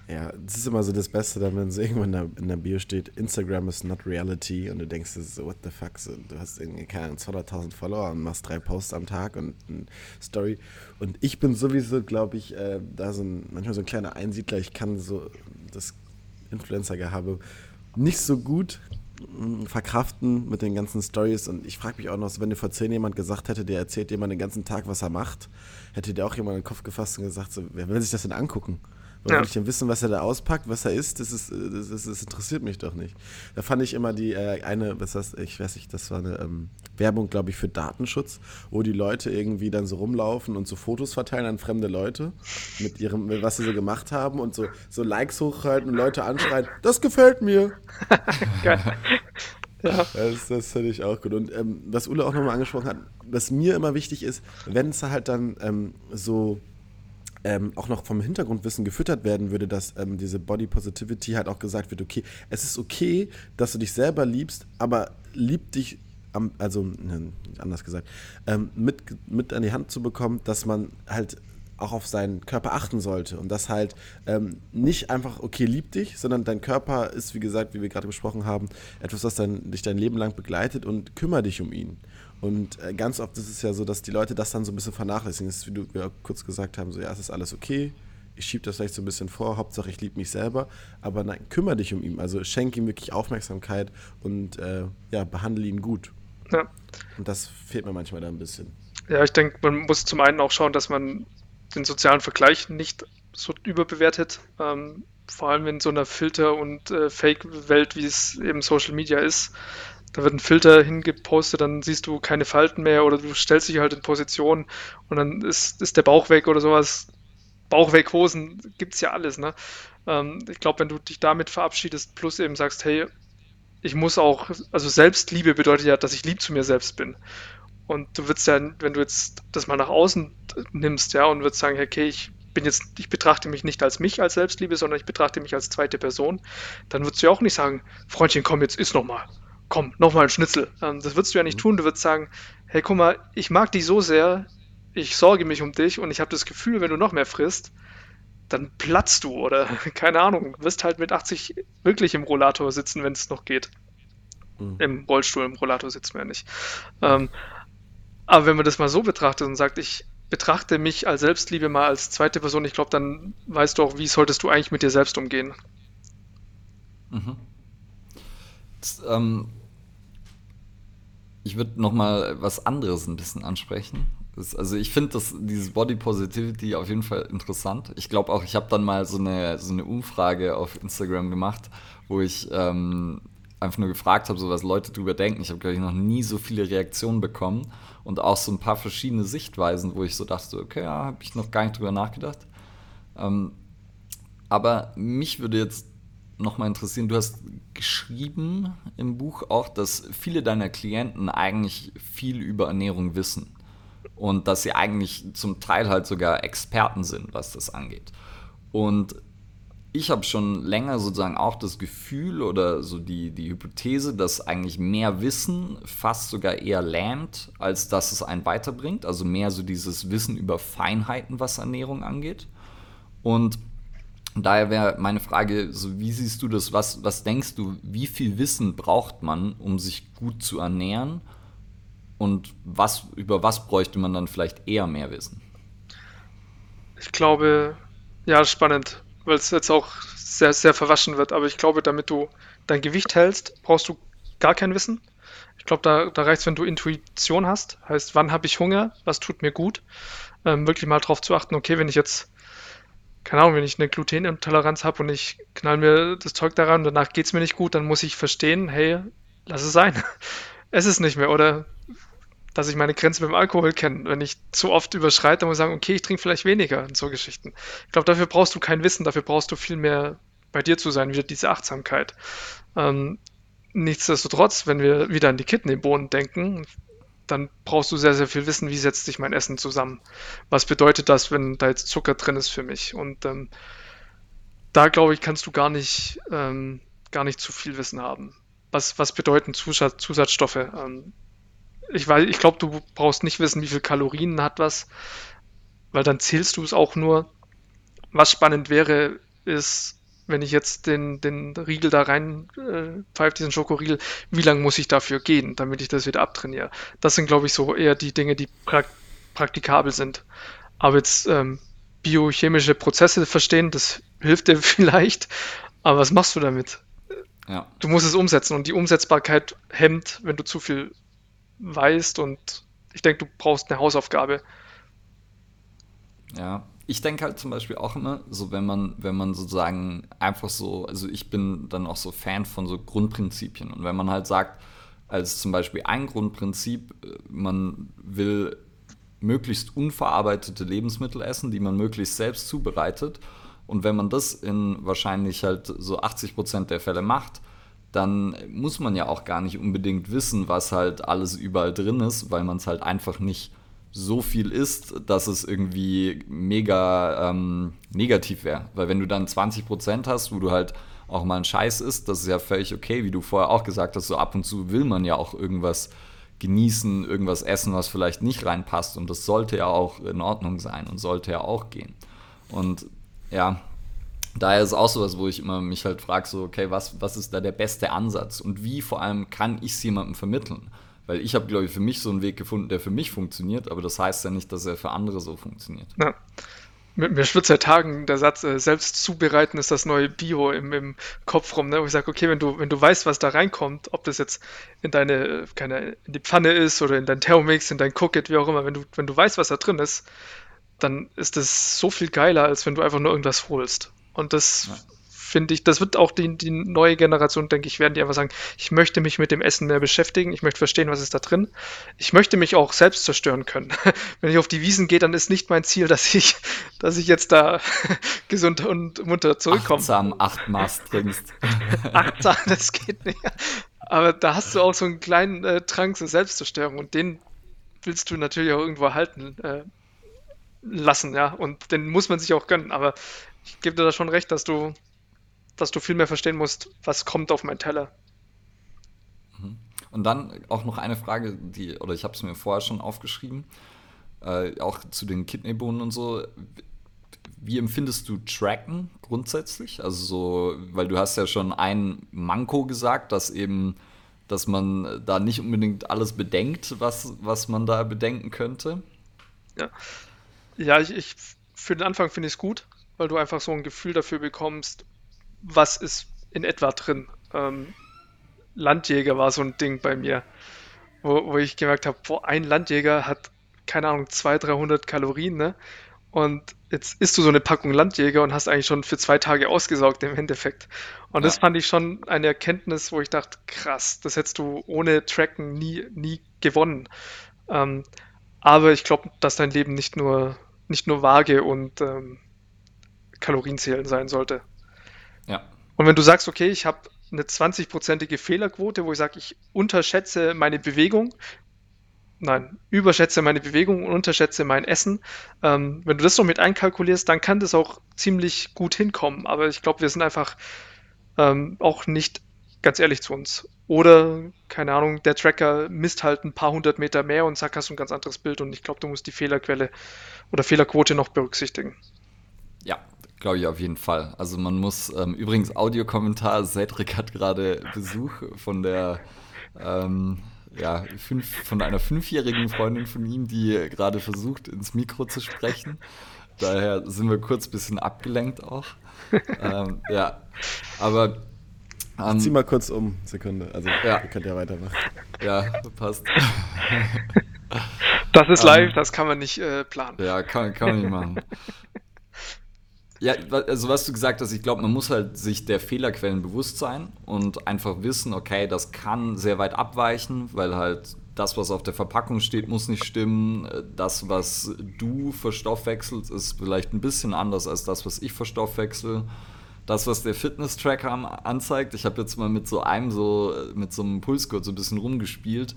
B: Ja, das ist immer so das Beste, wenn so irgendwann in der, in der Bio steht, Instagram is not reality und du denkst so, what the fuck, so, du hast irgendwie keine 200.000 Follower und machst drei Posts am Tag und eine Story. Und ich bin sowieso, glaube ich, äh, da so ein, manchmal so ein kleiner Einsiedler, ich kann so das Influencer-Gehabe nicht so gut mm, verkraften mit den ganzen Stories. Und ich frage mich auch noch, wenn dir vor zehn jemand gesagt hätte, der erzählt jemand den ganzen Tag, was er macht, hätte dir auch jemand in den Kopf gefasst und gesagt, so, wer will sich das denn angucken? Weil ja. will ich denn wissen, was er da auspackt, was er isst? Das, ist, das, ist, das interessiert mich doch nicht. Da fand ich immer die äh, eine, was das, ich weiß nicht, das war eine ähm, Werbung, glaube ich, für Datenschutz, wo die Leute irgendwie dann so rumlaufen und so Fotos verteilen an fremde Leute mit ihrem, was sie so gemacht haben und so, so Likes hochhalten und Leute anschreien, das gefällt mir. Geil. Ja. Das, das finde ich auch gut. Und ähm, was Ulle auch nochmal angesprochen hat, was mir immer wichtig ist, wenn es halt dann ähm, so ähm, auch noch vom Hintergrundwissen gefüttert werden würde, dass ähm, diese Body Positivity halt auch gesagt wird, okay, es ist okay, dass du dich selber liebst, aber lieb dich am, also ne, anders gesagt, ähm, mit, mit an die Hand zu bekommen, dass man halt auch auf seinen Körper achten sollte und das halt ähm, nicht einfach, okay, lieb dich, sondern dein Körper ist, wie gesagt, wie wir gerade besprochen haben, etwas, was dann, dich dein Leben lang begleitet und kümmere dich um ihn. Und äh, ganz oft ist es ja so, dass die Leute das dann so ein bisschen vernachlässigen. Das ist, wie du ja kurz gesagt haben, so ja, es ist alles okay, ich schiebe das vielleicht so ein bisschen vor, Hauptsache ich liebe mich selber, aber nein, kümmere dich um ihn, also schenke ihm wirklich Aufmerksamkeit und äh, ja, behandle ihn gut. Ja. Und das fehlt mir manchmal da ein bisschen.
C: Ja, ich denke, man muss zum einen auch schauen, dass man den sozialen Vergleich nicht so überbewertet. Ähm, vor allem in so einer Filter- und äh, Fake-Welt, wie es eben Social Media ist. Da wird ein Filter hingepostet, dann siehst du keine Falten mehr oder du stellst dich halt in Position und dann ist, ist der Bauch weg oder sowas. Bauch weg, Hosen, gibt's ja alles, ne? Ähm, ich glaube, wenn du dich damit verabschiedest, plus eben sagst, hey, ich muss auch, also Selbstliebe bedeutet ja, dass ich lieb zu mir selbst bin. Und du würdest ja, wenn du jetzt das mal nach außen nimmst, ja, und würdest sagen, okay, ich bin jetzt, ich betrachte mich nicht als mich als Selbstliebe, sondern ich betrachte mich als zweite Person, dann würdest du ja auch nicht sagen, Freundchen, komm, jetzt isst nochmal. Komm, nochmal ein Schnitzel. Ähm, das würdest du ja nicht mhm. tun. Du würdest sagen, hey, guck mal, ich mag dich so sehr, ich sorge mich um dich und ich habe das Gefühl, wenn du noch mehr frisst, dann platzt du oder keine Ahnung, wirst halt mit 80 wirklich im Rollator sitzen, wenn es noch geht. Mhm. Im Rollstuhl, im Rollator sitzen wir ja nicht. Ähm, aber wenn man das mal so betrachtet und sagt, ich betrachte mich als Selbstliebe mal als zweite Person, ich glaube, dann weißt du auch, wie solltest du eigentlich mit dir selbst umgehen. Mhm.
A: Ähm, ich würde noch mal was anderes ein bisschen ansprechen. Das, also ich finde dieses Body Positivity auf jeden Fall interessant. Ich glaube auch, ich habe dann mal so eine, so eine Umfrage auf Instagram gemacht, wo ich ähm, einfach nur gefragt habe, so was Leute drüber denken. Ich habe, glaube ich, noch nie so viele Reaktionen bekommen und auch so ein paar verschiedene Sichtweisen, wo ich so dachte, okay, ja, habe ich noch gar nicht drüber nachgedacht. Ähm, aber mich würde jetzt noch mal interessieren, du hast geschrieben im Buch auch, dass viele deiner Klienten eigentlich viel über Ernährung wissen und dass sie eigentlich zum Teil halt sogar Experten sind, was das angeht. Und ich habe schon länger sozusagen auch das Gefühl oder so die, die Hypothese, dass eigentlich mehr Wissen fast sogar eher lähmt, als dass es einen weiterbringt. Also mehr so dieses Wissen über Feinheiten, was Ernährung angeht. Und daher wäre meine Frage, so wie siehst du das, was, was denkst du, wie viel Wissen braucht man, um sich gut zu ernähren? Und was, über was bräuchte man dann vielleicht eher mehr Wissen?
C: Ich glaube, ja, spannend weil es jetzt auch sehr, sehr verwaschen wird. Aber ich glaube, damit du dein Gewicht hältst, brauchst du gar kein Wissen. Ich glaube, da, da reicht es, wenn du Intuition hast. Heißt, wann habe ich Hunger? Was tut mir gut? Ähm, wirklich mal darauf zu achten, okay, wenn ich jetzt, keine Ahnung, wenn ich eine Glutenintoleranz habe und ich knall mir das Zeug daran und danach geht es mir nicht gut, dann muss ich verstehen, hey, lass es sein. es ist nicht mehr. Oder dass ich meine Grenze beim Alkohol kenne. Wenn ich zu oft überschreite, dann muss ich sagen, okay, ich trinke vielleicht weniger und so Geschichten. Ich glaube, dafür brauchst du kein Wissen, dafür brauchst du viel mehr bei dir zu sein, wieder diese Achtsamkeit. Ähm, nichtsdestotrotz, wenn wir wieder an die Kidneybohnen denken, dann brauchst du sehr, sehr viel Wissen, wie setzt sich mein Essen zusammen. Was bedeutet das, wenn da jetzt Zucker drin ist für mich? Und ähm, da glaube ich, kannst du gar nicht, ähm, gar nicht zu viel Wissen haben. Was, was bedeuten Zusatz, Zusatzstoffe? Ähm, ich ich glaube, du brauchst nicht wissen, wie viel Kalorien hat was, weil dann zählst du es auch nur. Was spannend wäre, ist, wenn ich jetzt den, den Riegel da rein äh, pfeife, diesen Schokoriegel, wie lange muss ich dafür gehen, damit ich das wieder abtrainiere? Das sind, glaube ich, so eher die Dinge, die prak praktikabel sind. Aber jetzt ähm, biochemische Prozesse verstehen, das hilft dir vielleicht, aber was machst du damit? Ja. Du musst es umsetzen und die Umsetzbarkeit hemmt, wenn du zu viel weißt und ich denke, du brauchst eine Hausaufgabe.
A: Ja, ich denke halt zum Beispiel auch immer, so wenn man, wenn man sozusagen einfach so, also ich bin dann auch so Fan von so Grundprinzipien. Und wenn man halt sagt, als zum Beispiel ein Grundprinzip, äh, man will möglichst unverarbeitete Lebensmittel essen, die man möglichst selbst zubereitet. Und wenn man das in wahrscheinlich halt so 80 Prozent der Fälle macht, dann muss man ja auch gar nicht unbedingt wissen, was halt alles überall drin ist, weil man es halt einfach nicht so viel isst, dass es irgendwie mega ähm, negativ wäre. Weil wenn du dann 20% hast, wo du halt auch mal einen Scheiß isst, das ist ja völlig okay, wie du vorher auch gesagt hast, so ab und zu will man ja auch irgendwas genießen, irgendwas essen, was vielleicht nicht reinpasst und das sollte ja auch in Ordnung sein und sollte ja auch gehen. Und ja, daher ist auch sowas, wo ich immer mich halt frage, so, okay, was, was ist da der beste Ansatz und wie vor allem kann ich es jemandem vermitteln? Weil ich habe, glaube ich, für mich so einen Weg gefunden, der für mich funktioniert, aber das heißt ja nicht, dass er für andere so funktioniert. Ja.
C: Mir, schwirrt seit Tagen der Satz, äh, selbst zubereiten ist das neue Bio im, im Kopf rum, ne? wo ich sage, okay, wenn du, wenn du weißt, was da reinkommt, ob das jetzt in deine, keine, in die Pfanne ist oder in dein Thermomix, in dein Cookit, wie auch immer, wenn du, wenn du weißt, was da drin ist, dann ist das so viel geiler, als wenn du einfach nur irgendwas holst. Und das ja finde ich, das wird auch die, die neue Generation, denke ich, werden die einfach sagen, ich möchte mich mit dem Essen mehr beschäftigen, ich möchte verstehen, was ist da drin. Ich möchte mich auch selbst zerstören können. Wenn ich auf die Wiesen gehe, dann ist nicht mein Ziel, dass ich, dass ich jetzt da gesund und munter zurückkomme.
A: Achtsam acht Maß trinkst.
C: Achtsam, das geht nicht. Aber da hast du auch so einen kleinen äh, Drang zur Selbstzerstörung und den willst du natürlich auch irgendwo halten äh, lassen, ja. Und den muss man sich auch gönnen. Aber ich gebe dir da schon recht, dass du dass du viel mehr verstehen musst, was kommt auf meinen Teller.
A: Und dann auch noch eine Frage, die, oder ich habe es mir vorher schon aufgeschrieben, äh, auch zu den Kidneybohnen und so. Wie empfindest du Tracken grundsätzlich? Also so, weil du hast ja schon ein Manko gesagt, dass eben, dass man da nicht unbedingt alles bedenkt, was, was man da bedenken könnte.
C: Ja, ja ich, ich für den Anfang finde ich es gut, weil du einfach so ein Gefühl dafür bekommst, was ist in etwa drin. Ähm, Landjäger war so ein Ding bei mir, wo, wo ich gemerkt habe, boah, ein Landjäger hat, keine Ahnung, 200, 300 Kalorien, ne? Und jetzt isst du so eine Packung Landjäger und hast eigentlich schon für zwei Tage ausgesaugt im Endeffekt. Und ja. das fand ich schon eine Erkenntnis, wo ich dachte, krass, das hättest du ohne Tracken nie, nie gewonnen. Ähm, aber ich glaube, dass dein Leben nicht nur, nicht nur Waage und ähm, Kalorienzählen sein sollte. Und wenn du sagst, okay, ich habe eine 20-prozentige Fehlerquote, wo ich sage, ich unterschätze meine Bewegung, nein, überschätze meine Bewegung und unterschätze mein Essen. Ähm, wenn du das noch mit einkalkulierst, dann kann das auch ziemlich gut hinkommen. Aber ich glaube, wir sind einfach ähm, auch nicht ganz ehrlich zu uns. Oder, keine Ahnung, der Tracker misst halt ein paar hundert Meter mehr und sagt, hast du ein ganz anderes Bild und ich glaube, du musst die Fehlerquelle oder Fehlerquote noch berücksichtigen.
A: Ja, Glaube ich auf jeden Fall. Also man muss, ähm, übrigens Audiokommentar, Cedric hat gerade Besuch von der, ähm, ja, fünf, von einer fünfjährigen Freundin von ihm, die gerade versucht, ins Mikro zu sprechen. Daher sind wir kurz ein bisschen abgelenkt auch. ähm, ja, aber...
B: Ähm, zieh mal kurz um, Sekunde. Also, ja. ihr könnt ja weitermachen.
A: Ja, passt.
C: Das ist live, das kann man nicht äh, planen.
A: Ja, kann, kann man nicht machen. Ja, also was du gesagt hast, ich glaube, man muss halt sich der Fehlerquellen bewusst sein und einfach wissen, okay, das kann sehr weit abweichen, weil halt das, was auf der Verpackung steht, muss nicht stimmen. Das, was du verstoffwechselst, ist vielleicht ein bisschen anders als das, was ich verstoffwechsel. Das, was der Fitness-Tracker anzeigt, ich habe jetzt mal mit so einem so, mit so einem Pulsgurt so ein bisschen rumgespielt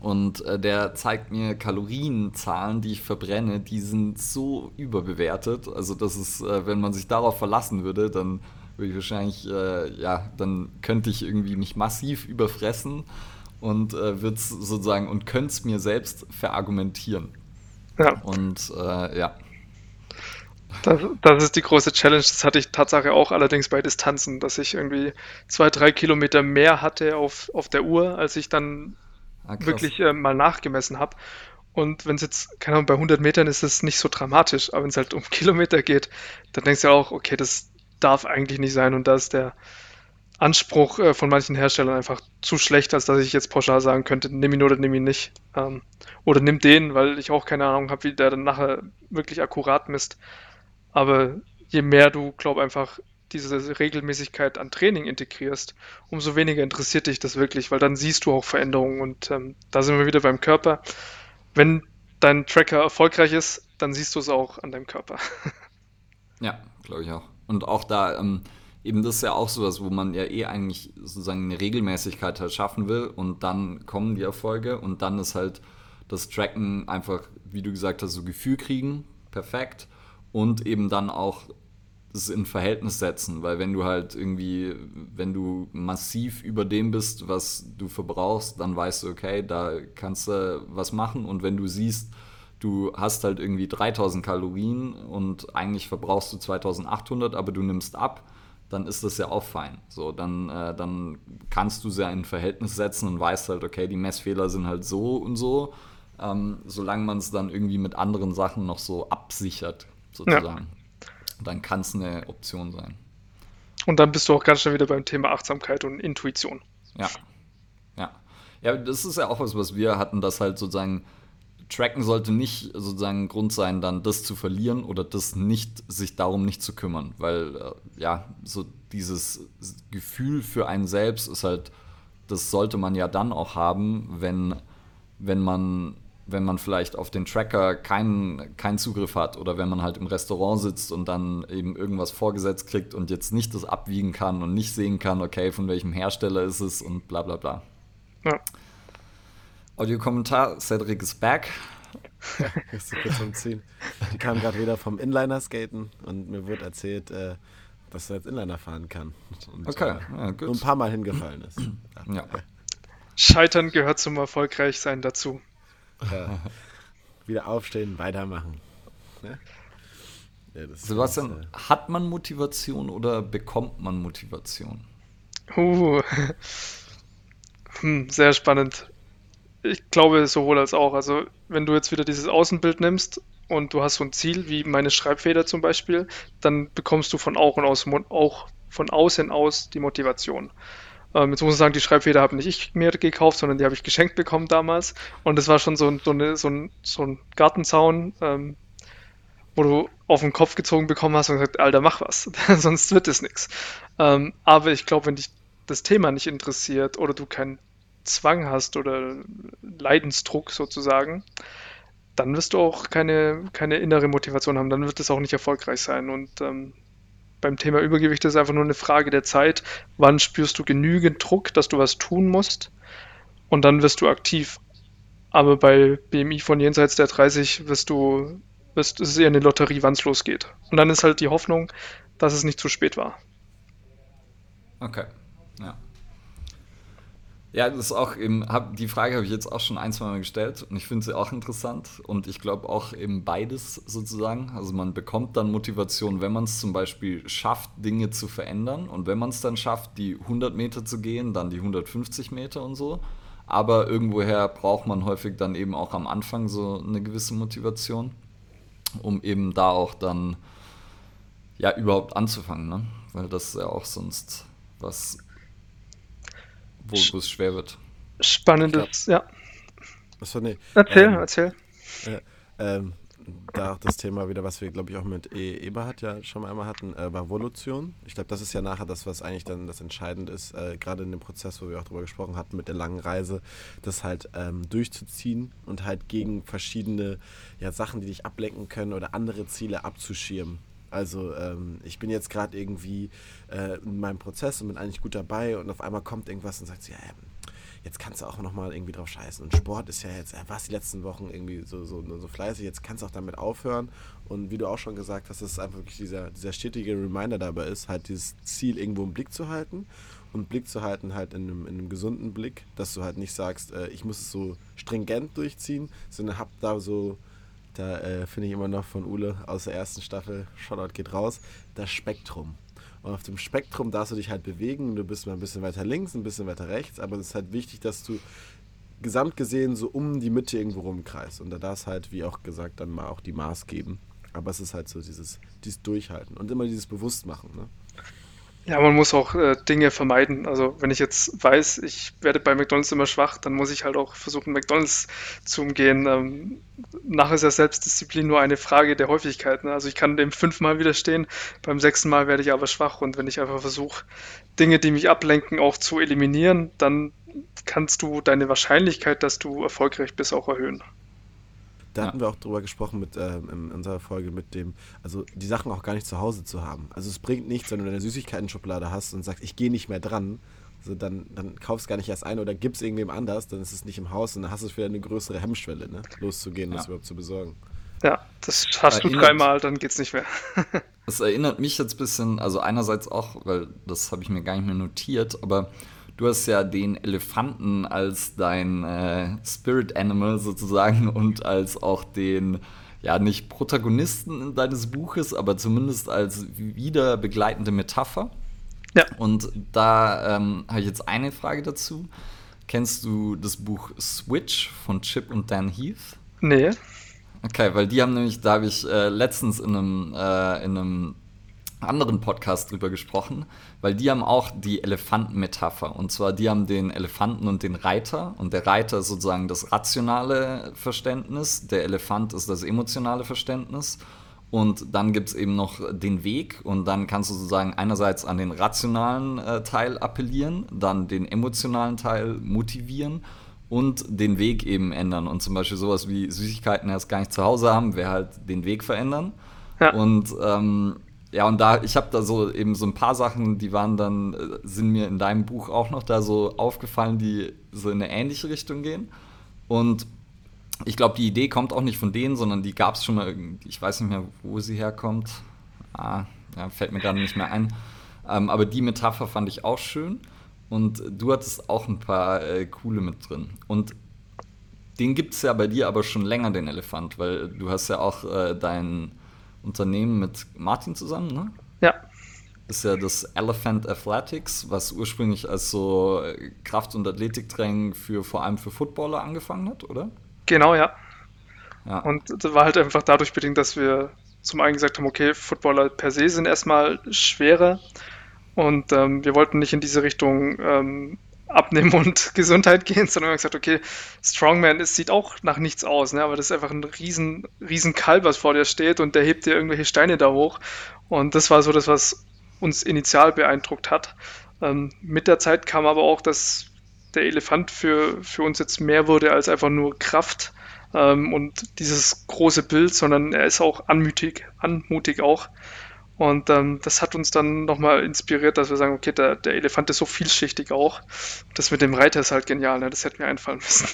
A: und äh, der zeigt mir Kalorienzahlen, die ich verbrenne, die sind so überbewertet. Also das ist, äh, wenn man sich darauf verlassen würde, dann würde ich wahrscheinlich, äh, ja, dann könnte ich irgendwie mich massiv überfressen und äh, würde es sozusagen und könnte es mir selbst verargumentieren. Ja. Und äh, ja.
C: Das, das, ist die große Challenge. Das hatte ich Tatsache auch allerdings bei Distanzen, dass ich irgendwie zwei, drei Kilometer mehr hatte auf, auf der Uhr, als ich dann ah, wirklich äh, mal nachgemessen habe. Und wenn es jetzt, keine Ahnung, bei 100 Metern ist es nicht so dramatisch, aber wenn es halt um Kilometer geht, dann denkst du ja auch, okay, das darf eigentlich nicht sein und da ist der Anspruch äh, von manchen Herstellern einfach zu schlecht, als dass ich jetzt pauschal sagen könnte, nimm ihn oder nimm ihn nicht. Ähm, oder nimm den, weil ich auch keine Ahnung habe, wie der dann nachher wirklich akkurat misst. Aber je mehr du, glaub einfach, diese Regelmäßigkeit an Training integrierst, umso weniger interessiert dich das wirklich, weil dann siehst du auch Veränderungen und ähm, da sind wir wieder beim Körper. Wenn dein Tracker erfolgreich ist, dann siehst du es auch an deinem Körper.
A: ja, glaube ich auch. Und auch da, ähm, eben das ist ja auch sowas, wo man ja eh eigentlich sozusagen eine Regelmäßigkeit halt schaffen will und dann kommen die Erfolge und dann ist halt das Tracken einfach, wie du gesagt hast, so Gefühl kriegen, perfekt und eben dann auch das in Verhältnis setzen, weil wenn du halt irgendwie, wenn du massiv über dem bist, was du verbrauchst, dann weißt du, okay, da kannst du was machen und wenn du siehst, du hast halt irgendwie 3000 Kalorien und eigentlich verbrauchst du 2800, aber du nimmst ab, dann ist das ja auch fein. So, dann, äh, dann kannst du sie in ein Verhältnis setzen und weißt halt, okay, die Messfehler sind halt so und so, ähm, solange man es dann irgendwie mit anderen Sachen noch so absichert, sozusagen. Ja. Dann kann es eine Option sein.
C: Und dann bist du auch ganz schnell wieder beim Thema Achtsamkeit und Intuition.
A: Ja. Ja. Ja, das ist ja auch was, was wir hatten, dass halt sozusagen Tracken sollte nicht sozusagen Grund sein, dann das zu verlieren oder das nicht, sich darum nicht zu kümmern. Weil, äh, ja, so dieses Gefühl für einen selbst ist halt, das sollte man ja dann auch haben, wenn, wenn man wenn man vielleicht auf den Tracker keinen, keinen Zugriff hat oder wenn man halt im Restaurant sitzt und dann eben irgendwas vorgesetzt kriegt und jetzt nicht das abwiegen kann und nicht sehen kann, okay, von welchem Hersteller ist es und bla bla bla. Ja. Audiokommentar, Cedric ist back.
B: ist kurz am Ziehen. Die kam gerade wieder vom Inliner-Skaten und mir wurde erzählt, äh, dass er jetzt Inliner fahren kann. Und,
A: okay, äh, ja,
B: gut. ein paar Mal hingefallen ist.
C: Ja. Scheitern gehört zum Erfolgreichsein dazu.
B: Ja. Wieder aufstehen, weitermachen.
A: Ne? Ja, Sebastian, ist, äh, hat man Motivation oder bekommt man Motivation?
C: Uh. Hm, sehr spannend. Ich glaube sowohl als auch. Also wenn du jetzt wieder dieses Außenbild nimmst und du hast so ein Ziel wie meine Schreibfeder zum Beispiel, dann bekommst du von auch und aus, auch von außen aus die Motivation. Ähm, jetzt muss ich sagen, die Schreibfeder habe nicht ich mir gekauft, sondern die habe ich geschenkt bekommen damals. Und das war schon so ein, so eine, so ein, so ein Gartenzaun, ähm, wo du auf den Kopf gezogen bekommen hast und gesagt, Alter, mach was, sonst wird es nichts. Ähm, aber ich glaube, wenn dich das Thema nicht interessiert oder du keinen Zwang hast oder Leidensdruck sozusagen, dann wirst du auch keine, keine innere Motivation haben, dann wird es auch nicht erfolgreich sein. Und ähm, beim Thema Übergewicht ist es einfach nur eine Frage der Zeit. Wann spürst du genügend Druck, dass du was tun musst? Und dann wirst du aktiv. Aber bei BMI von jenseits der 30 wirst du, wirst, es ist eher eine Lotterie, wann es losgeht. Und dann ist halt die Hoffnung, dass es nicht zu spät war.
A: Okay, ja. Ja, das ist auch eben, hab, die Frage habe ich jetzt auch schon ein, zwei Mal gestellt und ich finde sie auch interessant und ich glaube auch eben beides sozusagen. Also man bekommt dann Motivation, wenn man es zum Beispiel schafft, Dinge zu verändern und wenn man es dann schafft, die 100 Meter zu gehen, dann die 150 Meter und so. Aber irgendwoher braucht man häufig dann eben auch am Anfang so eine gewisse Motivation, um eben da auch dann ja überhaupt anzufangen, ne? Weil das ja auch sonst was wo, es schwer wird.
C: Spannendes, ja.
B: Achso, nee.
C: Erzähl, ähm, erzähl.
B: Äh, ähm, da auch das Thema wieder, was wir, glaube ich, auch mit e Eberhard ja schon einmal hatten, äh, war Volution. Ich glaube, das ist ja nachher das, was eigentlich dann das Entscheidende ist, äh, gerade in dem Prozess, wo wir auch drüber gesprochen hatten, mit der langen Reise, das halt ähm, durchzuziehen und halt gegen verschiedene ja, Sachen, die dich ablenken können oder andere Ziele abzuschirmen. Also ähm, ich bin jetzt gerade irgendwie äh, in meinem Prozess und bin eigentlich gut dabei und auf einmal kommt irgendwas und sagt, ja, jetzt kannst du auch nochmal irgendwie drauf scheißen. Und Sport ist ja jetzt, äh, was die letzten Wochen irgendwie so, so, so fleißig, jetzt kannst du auch damit aufhören. Und wie du auch schon gesagt hast, dass es einfach wirklich dieser, dieser stetige Reminder dabei ist, halt dieses Ziel irgendwo im Blick zu halten. Und Blick zu halten halt in einem, in einem gesunden Blick, dass du halt nicht sagst, äh, ich muss es so stringent durchziehen, sondern hab da so da äh, finde ich immer noch von Ule aus der ersten Staffel, Shoutout geht raus, das Spektrum. Und auf dem Spektrum darfst du dich halt bewegen. Du bist mal ein bisschen weiter links, ein bisschen weiter rechts, aber es ist halt wichtig, dass du gesamt gesehen so um die Mitte irgendwo rumkreist. Und da darf es halt, wie auch gesagt, dann mal auch die Maß geben. Aber es ist halt so dieses, dieses Durchhalten und immer dieses Bewusstmachen. Ne?
C: Ja, man muss auch äh, Dinge vermeiden. Also wenn ich jetzt weiß, ich werde bei McDonald's immer schwach, dann muss ich halt auch versuchen, McDonald's zu umgehen. Ähm, nachher ist ja Selbstdisziplin nur eine Frage der Häufigkeit. Ne? Also ich kann dem fünfmal widerstehen, beim sechsten Mal werde ich aber schwach. Und wenn ich einfach versuche, Dinge, die mich ablenken, auch zu eliminieren, dann kannst du deine Wahrscheinlichkeit, dass du erfolgreich bist, auch erhöhen.
B: Da ja. hatten wir auch drüber gesprochen mit, äh, in unserer Folge mit dem, also die Sachen auch gar nicht zu Hause zu haben. Also es bringt nichts, wenn du deine Süßigkeiten-Schublade hast und sagst, ich gehe nicht mehr dran. Also dann, dann kaufst gar nicht erst ein oder gibst irgendwem anders, dann ist es nicht im Haus und dann hast du wieder eine größere Hemmschwelle, ne? loszugehen, ja. das überhaupt zu besorgen.
C: Ja, das hast du dreimal, dann geht's nicht mehr.
A: das erinnert mich jetzt ein bisschen, also einerseits auch, weil das habe ich mir gar nicht mehr notiert, aber du hast ja den Elefanten als dein äh, Spirit Animal sozusagen und als auch den, ja, nicht Protagonisten deines Buches, aber zumindest als wieder begleitende Metapher. Ja. Und da ähm, habe ich jetzt eine Frage dazu. Kennst du das Buch Switch von Chip und Dan Heath?
C: Nee.
A: Okay, weil die haben nämlich, da habe ich äh, letztens in einem, äh, in einem anderen Podcast drüber gesprochen, weil die haben auch die Elefantenmetapher. Und zwar, die haben den Elefanten und den Reiter. Und der Reiter ist sozusagen das rationale Verständnis, der Elefant ist das emotionale Verständnis. Und dann gibt es eben noch den Weg und dann kannst du sozusagen einerseits an den rationalen äh, Teil appellieren, dann den emotionalen Teil motivieren und den Weg eben ändern. Und zum Beispiel sowas wie Süßigkeiten erst gar nicht zu Hause haben, wäre halt den Weg verändern. Ja. Und ähm, ja, und da, ich habe da so eben so ein paar Sachen, die waren dann, äh, sind mir in deinem Buch auch noch da so aufgefallen, die so in eine ähnliche Richtung gehen. Und ich glaube, die Idee kommt auch nicht von denen, sondern die gab es schon mal ich weiß nicht mehr, wo sie herkommt. Ah, ja, fällt mir gerade nicht mehr ein. Ähm, aber die Metapher fand ich auch schön. Und du hattest auch ein paar äh, coole mit drin. Und den gibt es ja bei dir aber schon länger, den Elefant, weil du hast ja auch äh, dein Unternehmen mit Martin zusammen, ne?
C: Ja.
A: Ist ja das Elephant Athletics, was ursprünglich als so Kraft- und Athletiktraining für vor allem für Footballer angefangen hat, oder?
C: Genau, ja. ja. Und das war halt einfach dadurch bedingt, dass wir zum einen gesagt haben, okay, Footballer per se sind erstmal schwerer und ähm, wir wollten nicht in diese Richtung ähm, Abnehmen und Gesundheit gehen, sondern wir haben gesagt, okay, Strongman, es sieht auch nach nichts aus, ne? aber das ist einfach ein riesen, riesen Kalb, was vor dir steht und der hebt dir irgendwelche Steine da hoch. Und das war so das, was uns initial beeindruckt hat. Ähm, mit der Zeit kam aber auch, dass der Elefant für, für uns jetzt mehr wurde als einfach nur Kraft ähm, und dieses große Bild, sondern er ist auch anmutig, anmutig auch. Und ähm, das hat uns dann nochmal inspiriert, dass wir sagen, okay, der, der, Elefant ist so vielschichtig auch. Das mit dem Reiter ist halt genial, ne? das hätten wir einfallen müssen.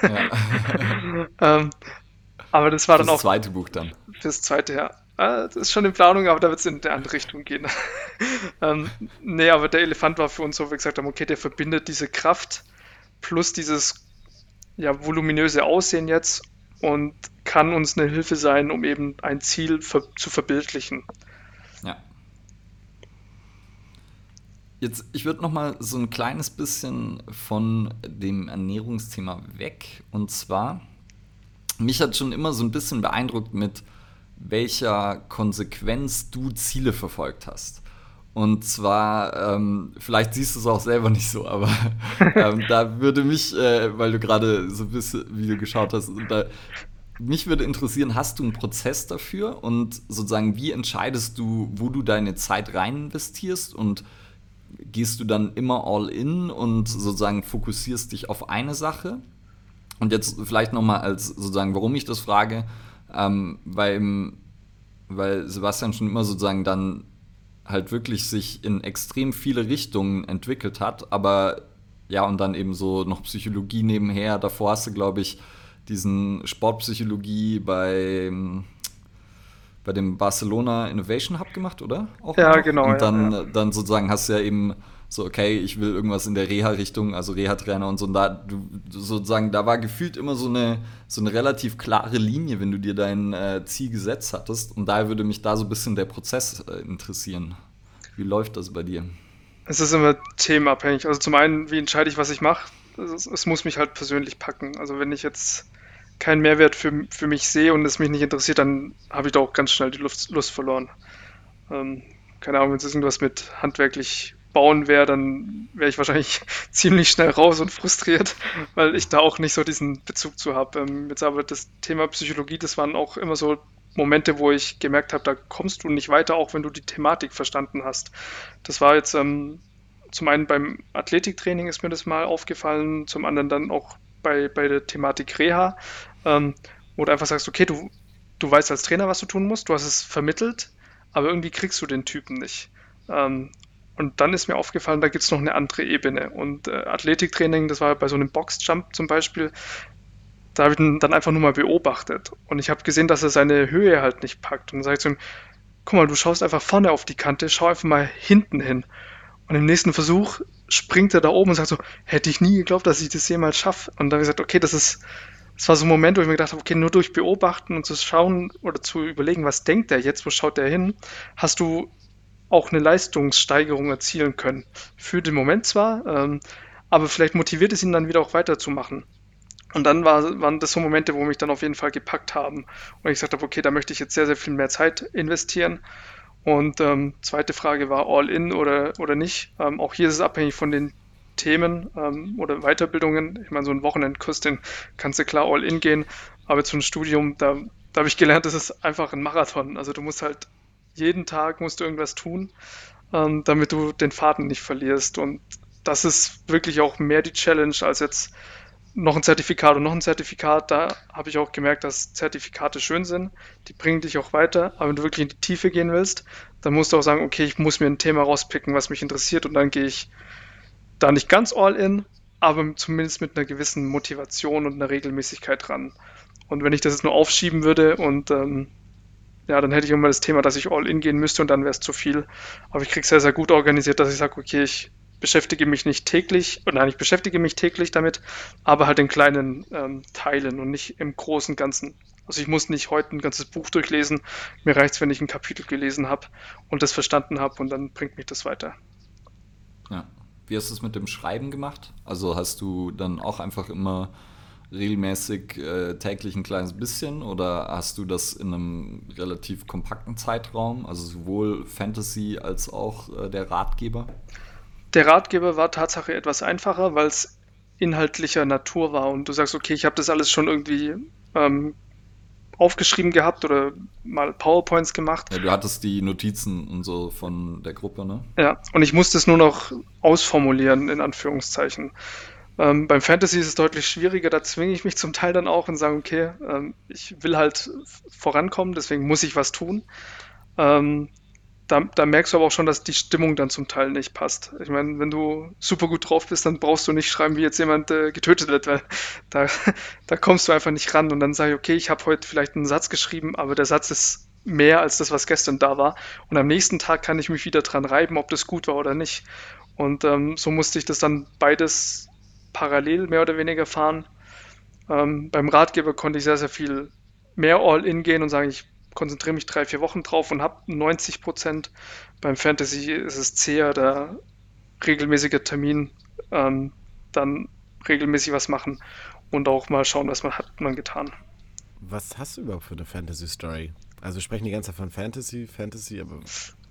C: Ja. ähm, aber das war dann auch.
A: Das zweite Buch dann.
C: Fürs zweite, ja. Ah, das ist schon in Planung, aber da wird es in eine andere Richtung gehen. ähm, nee, aber der Elefant war für uns so, wie gesagt haben, okay, der verbindet diese Kraft plus dieses ja, voluminöse Aussehen jetzt und kann uns eine Hilfe sein, um eben ein Ziel ver zu verbildlichen.
A: Jetzt, ich würde noch mal so ein kleines bisschen von dem Ernährungsthema weg. Und zwar, mich hat schon immer so ein bisschen beeindruckt, mit welcher Konsequenz du Ziele verfolgt hast. Und zwar, ähm, vielleicht siehst du es auch selber nicht so, aber ähm, da würde mich, äh, weil du gerade so ein bisschen Video geschaut hast, da mich würde interessieren, hast du einen Prozess dafür und sozusagen, wie entscheidest du, wo du deine Zeit rein investierst und gehst du dann immer all in und sozusagen fokussierst dich auf eine Sache? Und jetzt vielleicht nochmal als sozusagen, warum ich das frage, ähm, weil, weil Sebastian schon immer sozusagen dann halt wirklich sich in extrem viele Richtungen entwickelt hat, aber ja, und dann eben so noch Psychologie nebenher. Davor hast du, glaube ich, diesen Sportpsychologie bei, bei dem Barcelona Innovation Hub gemacht, oder?
C: Auch ja, noch? genau.
A: Und dann,
C: ja, ja.
A: dann sozusagen hast du ja eben so, okay, ich will irgendwas in der Reha-Richtung, also Reha-Trainer und so. Und da, du, sozusagen, da war gefühlt immer so eine, so eine relativ klare Linie, wenn du dir dein äh, Ziel gesetzt hattest. Und daher würde mich da so ein bisschen der Prozess äh, interessieren. Wie läuft das bei dir?
C: Es ist immer themenabhängig. Also zum einen, wie entscheide ich, was ich mache? Es, es, muss mich halt persönlich packen. Also wenn ich jetzt keinen Mehrwert für, für mich sehe und es mich nicht interessiert, dann habe ich da auch ganz schnell die Lust, Lust verloren. Ähm, keine Ahnung, wenn es irgendwas mit handwerklich bauen wäre, dann wäre ich wahrscheinlich ziemlich schnell raus und frustriert, weil ich da auch nicht so diesen Bezug zu habe. Ähm, jetzt aber das Thema Psychologie, das waren auch immer so Momente, wo ich gemerkt habe, da kommst du nicht weiter, auch wenn du die Thematik verstanden hast. Das war jetzt ähm, zum einen beim Athletiktraining ist mir das mal aufgefallen, zum anderen dann auch bei, bei der Thematik Reha, ähm, wo du einfach sagst, okay, du, du weißt als Trainer, was du tun musst, du hast es vermittelt, aber irgendwie kriegst du den Typen nicht. Ähm, und dann ist mir aufgefallen, da gibt es noch eine andere Ebene. Und äh, Athletiktraining, das war bei so einem Boxjump zum Beispiel, da habe ich ihn dann einfach nur mal beobachtet. Und ich habe gesehen, dass er seine Höhe halt nicht packt. Und dann sage ich zu ihm, guck mal, du schaust einfach vorne auf die Kante, schau einfach mal hinten hin. Und im nächsten Versuch springt er da oben und sagt so, hätte ich nie geglaubt, dass ich das jemals schaffe. Und dann habe ich gesagt, okay, das ist, das war so ein Moment, wo ich mir gedacht habe, okay, nur durch Beobachten und zu schauen oder zu überlegen, was denkt er jetzt, wo schaut er hin, hast du auch eine Leistungssteigerung erzielen können. Für den Moment zwar, ähm, aber vielleicht motiviert es ihn dann wieder auch weiterzumachen. Und dann war, waren das so Momente, wo mich dann auf jeden Fall gepackt haben. Und ich gesagt habe, okay, da möchte ich jetzt sehr, sehr viel mehr Zeit investieren. Und ähm, zweite Frage war All-In oder, oder nicht. Ähm, auch hier ist es abhängig von den Themen ähm, oder Weiterbildungen. Ich meine, so ein Wochenendkurs, den kannst du klar All-In gehen. Aber zu einem Studium, da, da habe ich gelernt, das ist einfach ein Marathon. Also du musst halt jeden Tag musst du irgendwas tun, ähm, damit du den Faden nicht verlierst. Und das ist wirklich auch mehr die Challenge als jetzt noch ein Zertifikat und noch ein Zertifikat. Da habe ich auch gemerkt, dass Zertifikate schön sind. Die bringen dich auch weiter. Aber wenn du wirklich in die Tiefe gehen willst, dann musst du auch sagen, okay, ich muss mir ein Thema rauspicken, was mich interessiert und dann gehe ich da nicht ganz all in, aber zumindest mit einer gewissen Motivation und einer Regelmäßigkeit dran. Und wenn ich das jetzt nur aufschieben würde und ähm, ja, dann hätte ich immer das Thema, dass ich all in gehen müsste und dann wäre es zu viel. Aber ich kriege es sehr, sehr gut organisiert, dass ich sage, okay, ich beschäftige mich nicht täglich, oder nein, ich beschäftige mich täglich damit, aber halt in kleinen ähm, Teilen und nicht im großen Ganzen. Also ich muss nicht heute ein ganzes Buch durchlesen. Mir reicht es, wenn ich ein Kapitel gelesen habe und das verstanden habe und dann bringt mich das weiter.
A: Ja. Wie hast du es mit dem Schreiben gemacht? Also hast du dann auch einfach immer regelmäßig äh, täglich ein kleines bisschen oder hast du das in einem relativ kompakten Zeitraum, also sowohl Fantasy als auch äh, der Ratgeber?
C: Der Ratgeber war Tatsache etwas einfacher, weil es inhaltlicher Natur war und du sagst, okay, ich habe das alles schon irgendwie ähm, aufgeschrieben gehabt oder mal PowerPoints gemacht.
A: Ja, du hattest die Notizen und so von der Gruppe, ne?
C: Ja, und ich musste es nur noch ausformulieren, in Anführungszeichen. Ähm, beim Fantasy ist es deutlich schwieriger, da zwinge ich mich zum Teil dann auch und sage, okay, ähm, ich will halt vorankommen, deswegen muss ich was tun. Ähm, da, da, merkst du aber auch schon, dass die Stimmung dann zum Teil nicht passt. Ich meine, wenn du super gut drauf bist, dann brauchst du nicht schreiben, wie jetzt jemand äh, getötet wird, weil da, da kommst du einfach nicht ran. Und dann sage ich, okay, ich habe heute vielleicht einen Satz geschrieben, aber der Satz ist mehr als das, was gestern da war. Und am nächsten Tag kann ich mich wieder dran reiben, ob das gut war oder nicht. Und ähm, so musste ich das dann beides parallel mehr oder weniger fahren. Ähm, beim Ratgeber konnte ich sehr, sehr viel mehr All-In gehen und sagen, ich konzentriere mich drei, vier Wochen drauf und habe 90 Prozent. Beim Fantasy ist es zäher, da regelmäßiger Termin, ähm, dann regelmäßig was machen und auch mal schauen, was man hat man getan.
B: Was hast du überhaupt für eine Fantasy-Story? Also wir sprechen die ganze Zeit von Fantasy, Fantasy, aber.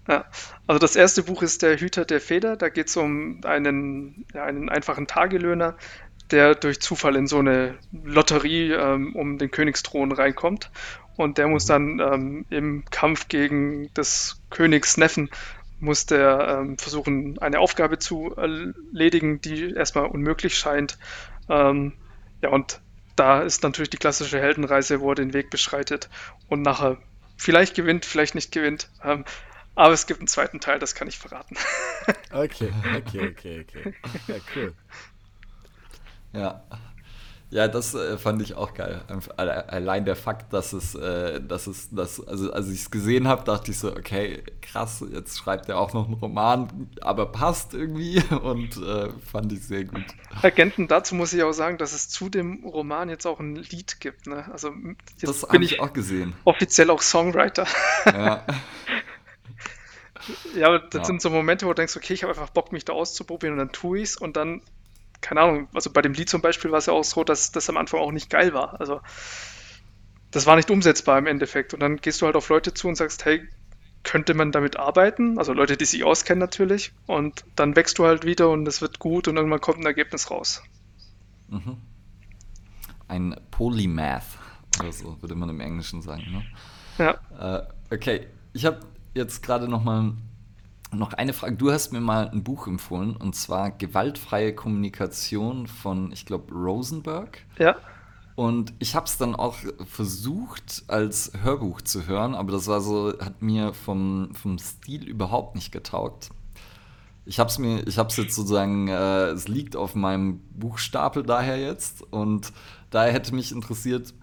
C: Ja, also das erste Buch ist Der Hüter der Feder. Da geht es um einen, ja, einen einfachen Tagelöhner, der durch Zufall in so eine Lotterie ähm, um den Königsthron reinkommt und der muss dann ähm, im Kampf gegen des Königs Neffen muss der ähm, versuchen, eine Aufgabe zu erledigen, die erstmal unmöglich scheint. Ähm, ja, und da ist natürlich die klassische Heldenreise, wo er den Weg beschreitet und nachher vielleicht gewinnt, vielleicht nicht gewinnt. Ähm, aber es gibt einen zweiten Teil, das kann ich verraten.
B: okay, okay, okay, okay. Ja, cool.
A: Ja, ja, das äh, fand ich auch geil. Allein der Fakt, dass es, äh, dass es, dass, also als ich es gesehen habe, dachte ich so, okay, krass, jetzt schreibt er auch noch einen Roman, aber passt irgendwie und äh, fand ich sehr gut.
C: Ergänzend dazu muss ich auch sagen, dass es zu dem Roman jetzt auch ein Lied gibt. Ne? Also
A: das habe ich auch gesehen.
C: Offiziell auch Songwriter. Ja. ja, aber das ja. sind so Momente, wo du denkst, okay, ich habe einfach Bock, mich da auszuprobieren und dann tue ich es und dann keine Ahnung, also bei dem Lied zum Beispiel war es ja auch so, dass das am Anfang auch nicht geil war. Also das war nicht umsetzbar im Endeffekt. Und dann gehst du halt auf Leute zu und sagst, hey, könnte man damit arbeiten? Also Leute, die sich auskennen natürlich. Und dann wächst du halt wieder und es wird gut und irgendwann kommt ein Ergebnis raus.
A: Mhm. Ein Polymath, oder so würde man im Englischen sagen. Ne? Ja. Äh, okay, ich habe jetzt gerade noch mal noch eine Frage. Du hast mir mal ein Buch empfohlen und zwar Gewaltfreie Kommunikation von, ich glaube, Rosenberg.
C: Ja.
A: Und ich habe es dann auch versucht als Hörbuch zu hören, aber das war so, hat mir vom, vom Stil überhaupt nicht getaugt. Ich habe es mir, ich habe es jetzt sozusagen, äh, es liegt auf meinem Buchstapel daher jetzt und daher hätte mich interessiert,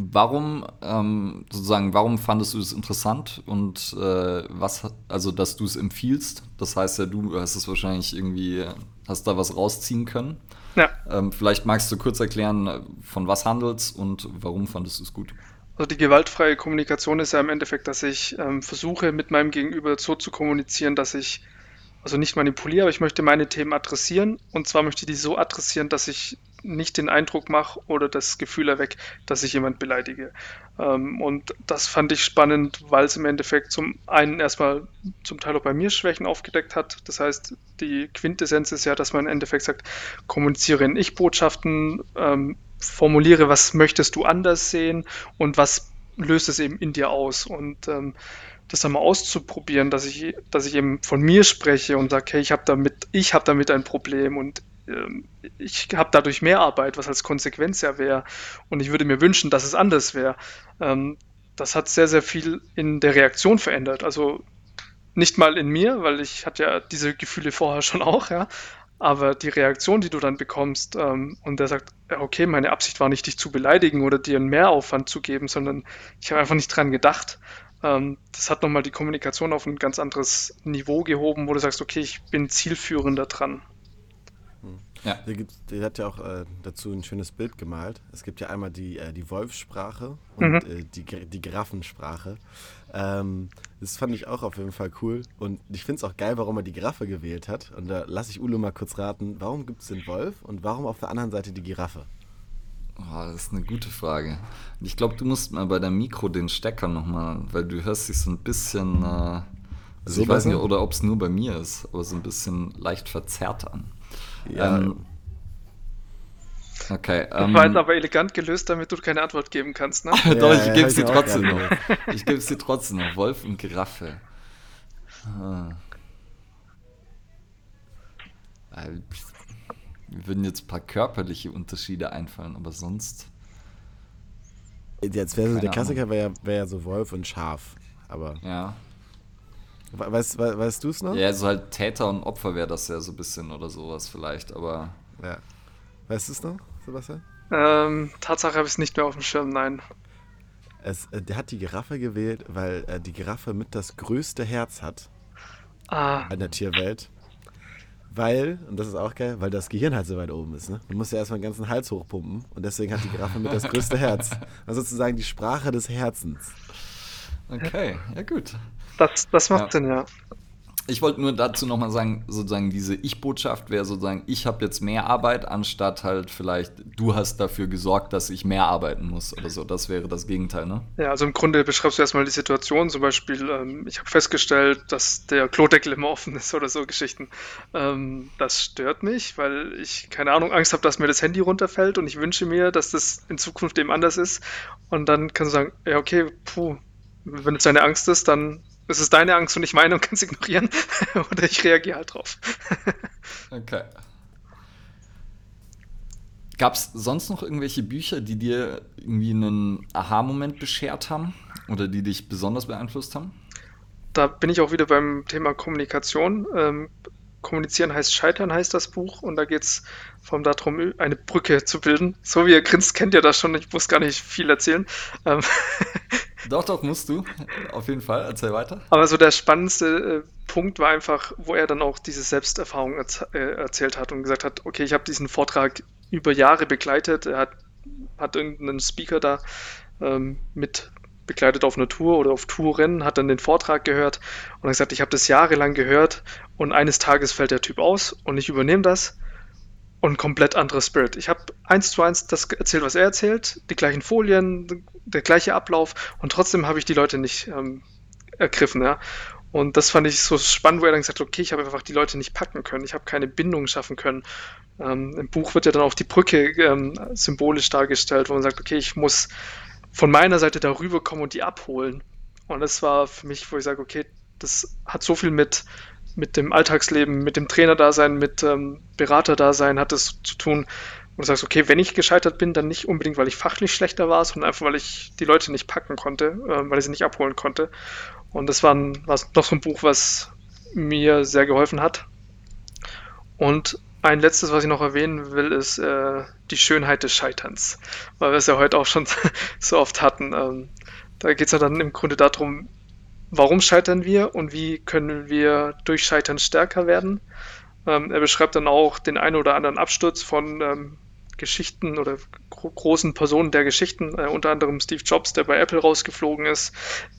A: Warum, ähm, sozusagen, warum fandest du es interessant und äh, was, also dass du es empfiehlst? Das heißt ja, du hast es wahrscheinlich irgendwie, hast da was rausziehen können.
C: Ja.
A: Ähm, vielleicht magst du kurz erklären, von was handelt es und warum fandest du es gut?
C: Also die gewaltfreie Kommunikation ist ja im Endeffekt, dass ich ähm, versuche, mit meinem Gegenüber so zu kommunizieren, dass ich also nicht manipuliere, aber ich möchte meine Themen adressieren. Und zwar möchte ich die so adressieren, dass ich nicht den Eindruck mache oder das Gefühl erwecke, dass ich jemand beleidige. Ähm, und das fand ich spannend, weil es im Endeffekt zum einen erstmal zum Teil auch bei mir Schwächen aufgedeckt hat. Das heißt, die Quintessenz ist ja, dass man im Endeffekt sagt, kommuniziere in Ich-Botschaften, ähm, formuliere, was möchtest du anders sehen und was löst es eben in dir aus. Und ähm, das dann mal auszuprobieren, dass ich, dass ich eben von mir spreche und sage, hey, ich habe damit, ich habe damit ein Problem und ich habe dadurch mehr Arbeit, was als Konsequenz ja wäre. Und ich würde mir wünschen, dass es anders wäre. Ähm, das hat sehr, sehr viel in der Reaktion verändert. Also nicht mal in mir, weil ich hatte ja diese Gefühle vorher schon auch, ja. Aber die Reaktion, die du dann bekommst, ähm, und der sagt, okay, meine Absicht war nicht, dich zu beleidigen oder dir einen Mehraufwand zu geben, sondern ich habe einfach nicht dran gedacht. Ähm, das hat nochmal die Kommunikation auf ein ganz anderes Niveau gehoben, wo du sagst, okay, ich bin zielführender dran.
B: Ja. Der, gibt, der hat ja auch äh, dazu ein schönes Bild gemalt. Es gibt ja einmal die, äh, die Wolfssprache und mhm. äh, die, die Giraffensprache. Ähm, das fand ich auch auf jeden Fall cool. Und ich finde es auch geil, warum er die Giraffe gewählt hat. Und da lasse ich Ulo mal kurz raten, warum gibt es den Wolf und warum auf der anderen Seite die Giraffe?
A: Oh, das ist eine gute Frage. Ich glaube, du musst mal bei der Mikro den Stecker nochmal, weil du hörst dich so ein bisschen, äh, also so ich weiß nicht, oder ob es nur bei mir ist, aber so ein bisschen leicht verzerrt an. Ja. Ähm, okay.
C: Ähm, war jetzt aber elegant gelöst, damit du keine Antwort geben kannst, ne?
A: Doch, ich ja, gebe es dir trotzdem noch. Ich gebe es dir trotzdem noch. Wolf und Giraffe. Ah. Mir würden jetzt ein paar körperliche Unterschiede einfallen, aber sonst.
B: Jetzt wäre so der Klassiker wäre wär ja so Wolf und Schaf. Aber.
A: Ja.
B: Weißt, weißt, weißt du es noch?
A: Ja, so halt Täter und Opfer wäre das ja so ein bisschen oder sowas vielleicht, aber.
B: Ja. Weißt du es noch, Sebastian?
C: Ähm, Tatsache habe ich es nicht mehr auf dem Schirm, nein.
B: Es, äh, der hat die Giraffe gewählt, weil äh, die Giraffe mit das größte Herz hat.
C: Ah.
B: In der Tierwelt. Weil, und das ist auch geil, weil das Gehirn halt so weit oben ist. Ne? Du musst ja erstmal den ganzen Hals hochpumpen und deswegen hat die Giraffe mit das größte Herz. Also sozusagen die Sprache des Herzens.
A: Okay, ja gut.
C: Das, das macht ja. Sinn, ja.
A: Ich wollte nur dazu nochmal sagen, sozusagen diese Ich-Botschaft wäre sozusagen, ich habe jetzt mehr Arbeit, anstatt halt vielleicht, du hast dafür gesorgt, dass ich mehr arbeiten muss oder so. Das wäre das Gegenteil, ne?
C: Ja, also im Grunde beschreibst du erstmal die Situation, zum Beispiel, ähm, ich habe festgestellt, dass der Klodeckel immer offen ist oder so Geschichten. Ähm, das stört mich, weil ich, keine Ahnung, Angst habe, dass mir das Handy runterfällt und ich wünsche mir, dass das in Zukunft eben anders ist. Und dann kannst du sagen, ja, okay, puh, wenn es deine Angst ist, dann es ist deine Angst und nicht meine und kannst ignorieren. Oder ich reagiere halt drauf.
A: okay. Gab es sonst noch irgendwelche Bücher, die dir irgendwie einen Aha-Moment beschert haben oder die dich besonders beeinflusst haben?
C: Da bin ich auch wieder beim Thema Kommunikation. Ähm, Kommunizieren heißt Scheitern, heißt das Buch. Und da geht es vor allem darum, eine Brücke zu bilden. So wie ihr grinst, kennt ihr das schon. Ich muss gar nicht viel erzählen. Ähm,
A: Doch, doch, musst du. Auf jeden Fall. Erzähl weiter.
C: Aber so der spannendste äh, Punkt war einfach, wo er dann auch diese Selbsterfahrung erz äh, erzählt hat und gesagt hat, okay, ich habe diesen Vortrag über Jahre begleitet. Er hat, hat irgendeinen Speaker da ähm, mit begleitet auf einer Tour oder auf Touren, hat dann den Vortrag gehört und hat gesagt, ich habe das jahrelang gehört und eines Tages fällt der Typ aus und ich übernehme das und komplett anderer Spirit. Ich habe eins zu eins das erzählt, was er erzählt, die gleichen Folien, der gleiche Ablauf und trotzdem habe ich die Leute nicht ähm, ergriffen. Ja? Und das fand ich so spannend, wo er dann gesagt hat, okay, ich habe einfach die Leute nicht packen können, ich habe keine Bindung schaffen können. Ähm, Im Buch wird ja dann auch die Brücke ähm, symbolisch dargestellt, wo man sagt, okay, ich muss von meiner Seite darüber kommen und die abholen. Und das war für mich, wo ich sage, okay, das hat so viel mit mit dem Alltagsleben, mit dem Trainerdasein, mit ähm, Beraterdasein hat es zu tun. Und du sagst, okay, wenn ich gescheitert bin, dann nicht unbedingt, weil ich fachlich schlechter war, sondern einfach, weil ich die Leute nicht packen konnte, äh, weil ich sie nicht abholen konnte. Und das war, ein, war noch so ein Buch, was mir sehr geholfen hat. Und ein letztes, was ich noch erwähnen will, ist äh, die Schönheit des Scheiterns, weil wir es ja heute auch schon so oft hatten. Ähm, da geht es ja dann im Grunde darum, warum scheitern wir und wie können wir durch Scheitern stärker werden. Ähm, er beschreibt dann auch den einen oder anderen Absturz von ähm, Geschichten oder großen Personen der Geschichten, äh, unter anderem Steve Jobs, der bei Apple rausgeflogen ist,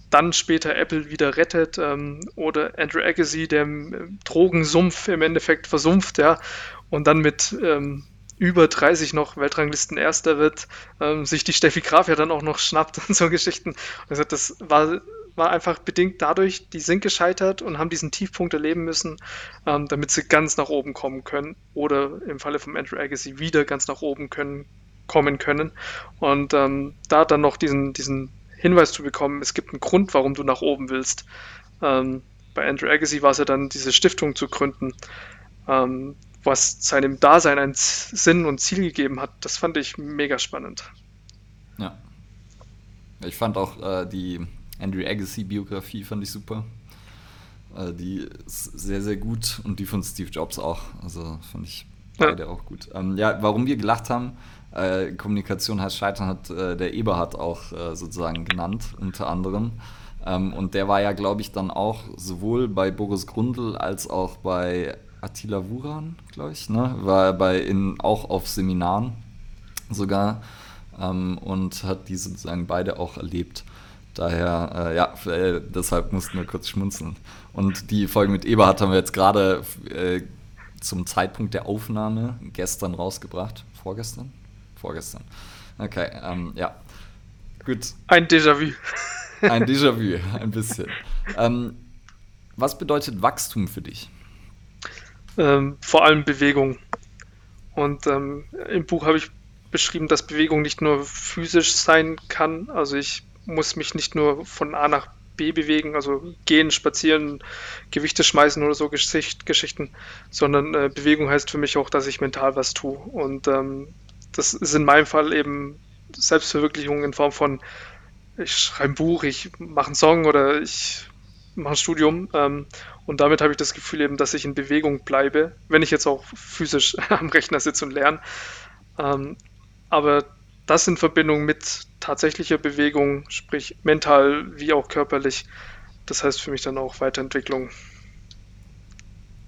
C: dann später Apple wieder rettet ähm, oder Andrew Agassi, der im Drogensumpf im Endeffekt versumpft, ja, und dann mit ähm, über 30 noch Weltranglisten Erster wird, ähm, sich die Steffi Graf ja dann auch noch schnappt und so Geschichten. Also das war, war einfach bedingt dadurch, die sind gescheitert und haben diesen Tiefpunkt erleben müssen, ähm, damit sie ganz nach oben kommen können oder im Falle von Andrew Agassi wieder ganz nach oben können, kommen können. Und ähm, da dann noch diesen, diesen Hinweis zu bekommen, es gibt einen Grund, warum du nach oben willst. Ähm, bei Andrew Agassi war es ja dann, diese Stiftung zu gründen. Ähm, was seinem Dasein einen Sinn und Ziel gegeben hat, das fand ich mega spannend.
A: Ja. Ich fand auch äh, die Andrew Agassi-Biografie fand ich super. Äh, die ist sehr, sehr gut und die von Steve Jobs auch. Also fand ich beide ja. auch gut. Ähm, ja, warum wir gelacht haben, äh, Kommunikation heißt Scheitern, hat äh, der Eberhard auch äh, sozusagen genannt, unter anderem. Ähm, und der war ja, glaube ich, dann auch sowohl bei Boris Grundl als auch bei Attila Wuran, glaube ich, ne? war bei in, auch auf Seminaren sogar ähm, und hat die sozusagen beide auch erlebt. Daher, äh, ja, äh, deshalb mussten wir kurz schmunzeln. Und die Folge mit Eberhard haben wir jetzt gerade äh, zum Zeitpunkt der Aufnahme gestern rausgebracht. Vorgestern? Vorgestern. Okay, ähm, ja.
C: Gut. Ein Déjà-vu.
A: Ein Déjà-vu, ein bisschen. ähm, was bedeutet Wachstum für dich?
C: ähm, vor allem Bewegung. Und ähm, im Buch habe ich beschrieben, dass Bewegung nicht nur physisch sein kann. Also ich muss mich nicht nur von A nach B bewegen, also gehen, spazieren, Gewichte schmeißen oder so Geschicht, Geschichten, sondern äh, Bewegung heißt für mich auch, dass ich mental was tue. Und ähm, das ist in meinem Fall eben Selbstverwirklichung in Form von, ich schreibe ein Buch, ich mache einen Song oder ich mache ein Studium. Ähm, und damit habe ich das Gefühl eben, dass ich in Bewegung bleibe, wenn ich jetzt auch physisch am Rechner sitze und lerne. Ähm, aber das in Verbindung mit tatsächlicher Bewegung, sprich mental wie auch körperlich, das heißt für mich dann auch Weiterentwicklung.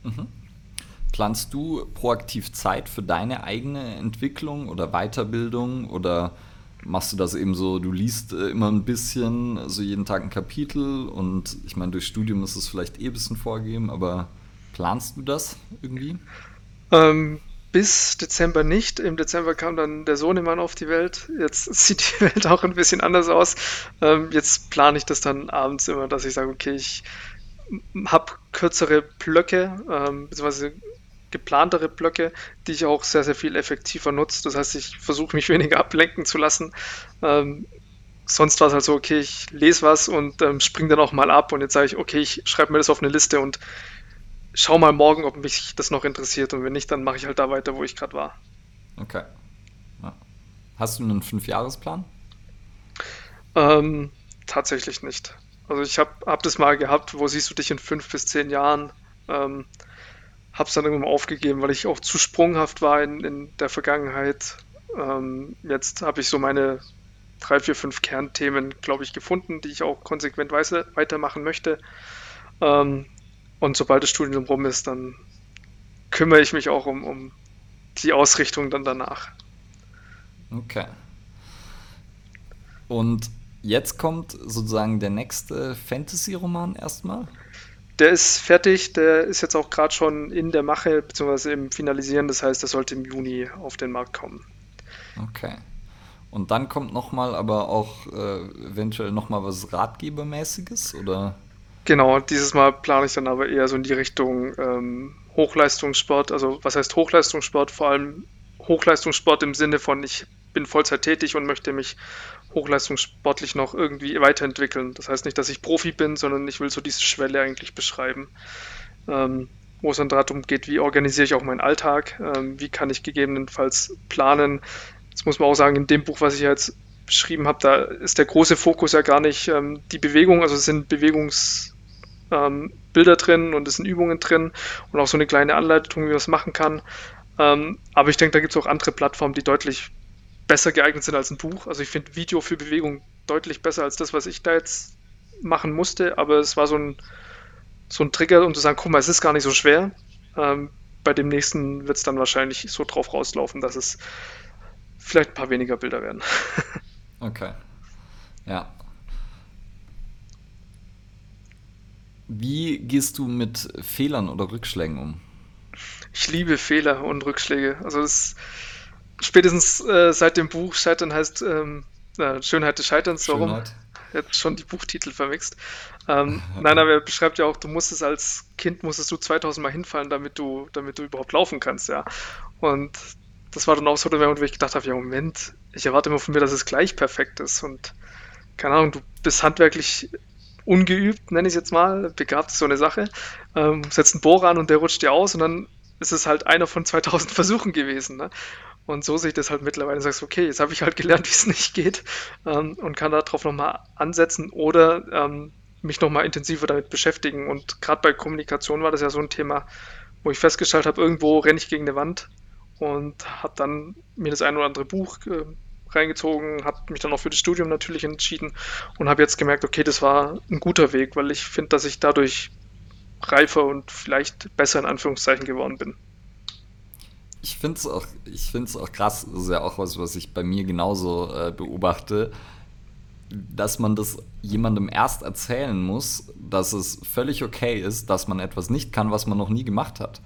A: Mhm. Planst du proaktiv Zeit für deine eigene Entwicklung oder Weiterbildung oder machst du das eben so, du liest äh, immer ein bisschen, so also jeden Tag ein Kapitel und ich meine, durch Studium ist es vielleicht eh ein bisschen vorgegeben, aber planst du das irgendwie?
C: Ähm, bis Dezember nicht. Im Dezember kam dann der Sohnemann auf die Welt. Jetzt sieht die Welt auch ein bisschen anders aus. Ähm, jetzt plane ich das dann abends immer, dass ich sage, okay, ich habe kürzere Blöcke, ähm, beziehungsweise geplantere Blöcke, die ich auch sehr, sehr viel effektiver nutze. Das heißt, ich versuche mich weniger ablenken zu lassen. Ähm, sonst war es halt so, okay, ich lese was und ähm, springe dann auch mal ab und jetzt sage ich, okay, ich schreibe mir das auf eine Liste und schau mal morgen, ob mich das noch interessiert und wenn nicht, dann mache ich halt da weiter, wo ich gerade war.
A: Okay. Ja. Hast du einen Fünfjahresplan?
C: Ähm, tatsächlich nicht. Also ich habe hab das mal gehabt, wo siehst du dich in fünf bis zehn Jahren? Ähm, habe es dann irgendwann aufgegeben, weil ich auch zu sprunghaft war in, in der Vergangenheit. Ähm, jetzt habe ich so meine drei, vier, fünf Kernthemen, glaube ich, gefunden, die ich auch konsequent weitermachen möchte. Ähm, und sobald das Studium rum ist, dann kümmere ich mich auch um, um die Ausrichtung dann danach.
A: Okay. Und jetzt kommt sozusagen der nächste Fantasy-Roman erstmal?
C: Der ist fertig, der ist jetzt auch gerade schon in der Mache, beziehungsweise im Finalisieren, das heißt, der sollte im Juni auf den Markt kommen.
A: Okay. Und dann kommt nochmal aber auch äh, eventuell nochmal was Ratgebermäßiges, oder?
C: Genau, dieses Mal plane ich dann aber eher so in die Richtung ähm, Hochleistungssport. Also was heißt Hochleistungssport? Vor allem Hochleistungssport im Sinne von, ich bin Vollzeit tätig und möchte mich hochleistungssportlich noch irgendwie weiterentwickeln. Das heißt nicht, dass ich Profi bin, sondern ich will so diese Schwelle eigentlich beschreiben, ähm, wo es dann darum geht, wie organisiere ich auch meinen Alltag, ähm, wie kann ich gegebenenfalls planen. Jetzt muss man auch sagen, in dem Buch, was ich jetzt beschrieben habe, da ist der große Fokus ja gar nicht ähm, die Bewegung, also es sind Bewegungsbilder ähm, drin und es sind Übungen drin und auch so eine kleine Anleitung, wie man das machen kann. Ähm, aber ich denke, da gibt es auch andere Plattformen, die deutlich besser geeignet sind als ein Buch. Also ich finde Video für Bewegung deutlich besser als das, was ich da jetzt machen musste, aber es war so ein, so ein Trigger, um zu sagen, guck mal, es ist gar nicht so schwer. Ähm, bei dem nächsten wird es dann wahrscheinlich so drauf rauslaufen, dass es vielleicht ein paar weniger Bilder werden.
A: okay. Ja. Wie gehst du mit Fehlern oder Rückschlägen um?
C: Ich liebe Fehler und Rückschläge. Also das spätestens äh, seit dem Buch Scheitern heißt ähm, äh, Schönheit des Scheiterns, so rum. Jetzt schon die Buchtitel vermixt. Ähm, nein, aber er beschreibt ja auch, du musstest als Kind musstest du 2000 Mal hinfallen, damit du, damit du überhaupt laufen kannst, ja. Und das war dann auch so der Moment, wo ich gedacht habe, ja Moment, ich erwarte immer von mir, dass es gleich perfekt ist und keine Ahnung, du bist handwerklich ungeübt, nenne ich es jetzt mal, begabt ist so eine Sache, ähm, setzt einen Bohrer an und der rutscht dir aus und dann ist es halt einer von 2000 Versuchen gewesen. Ne? Und so sehe ich das halt mittlerweile und sagst, okay, jetzt habe ich halt gelernt, wie es nicht geht ähm, und kann darauf nochmal ansetzen oder ähm, mich nochmal intensiver damit beschäftigen. Und gerade bei Kommunikation war das ja so ein Thema, wo ich festgestellt habe, irgendwo renne ich gegen eine Wand und habe dann mir das ein oder andere Buch äh, reingezogen, habe mich dann auch für das Studium natürlich entschieden und habe jetzt gemerkt, okay, das war ein guter Weg, weil ich finde, dass ich dadurch reifer und vielleicht besser in Anführungszeichen geworden bin.
A: Ich finde es auch, auch krass, das ist ja auch was, was ich bei mir genauso äh, beobachte, dass man das jemandem erst erzählen muss, dass es völlig okay ist, dass man etwas nicht kann, was man noch nie gemacht hat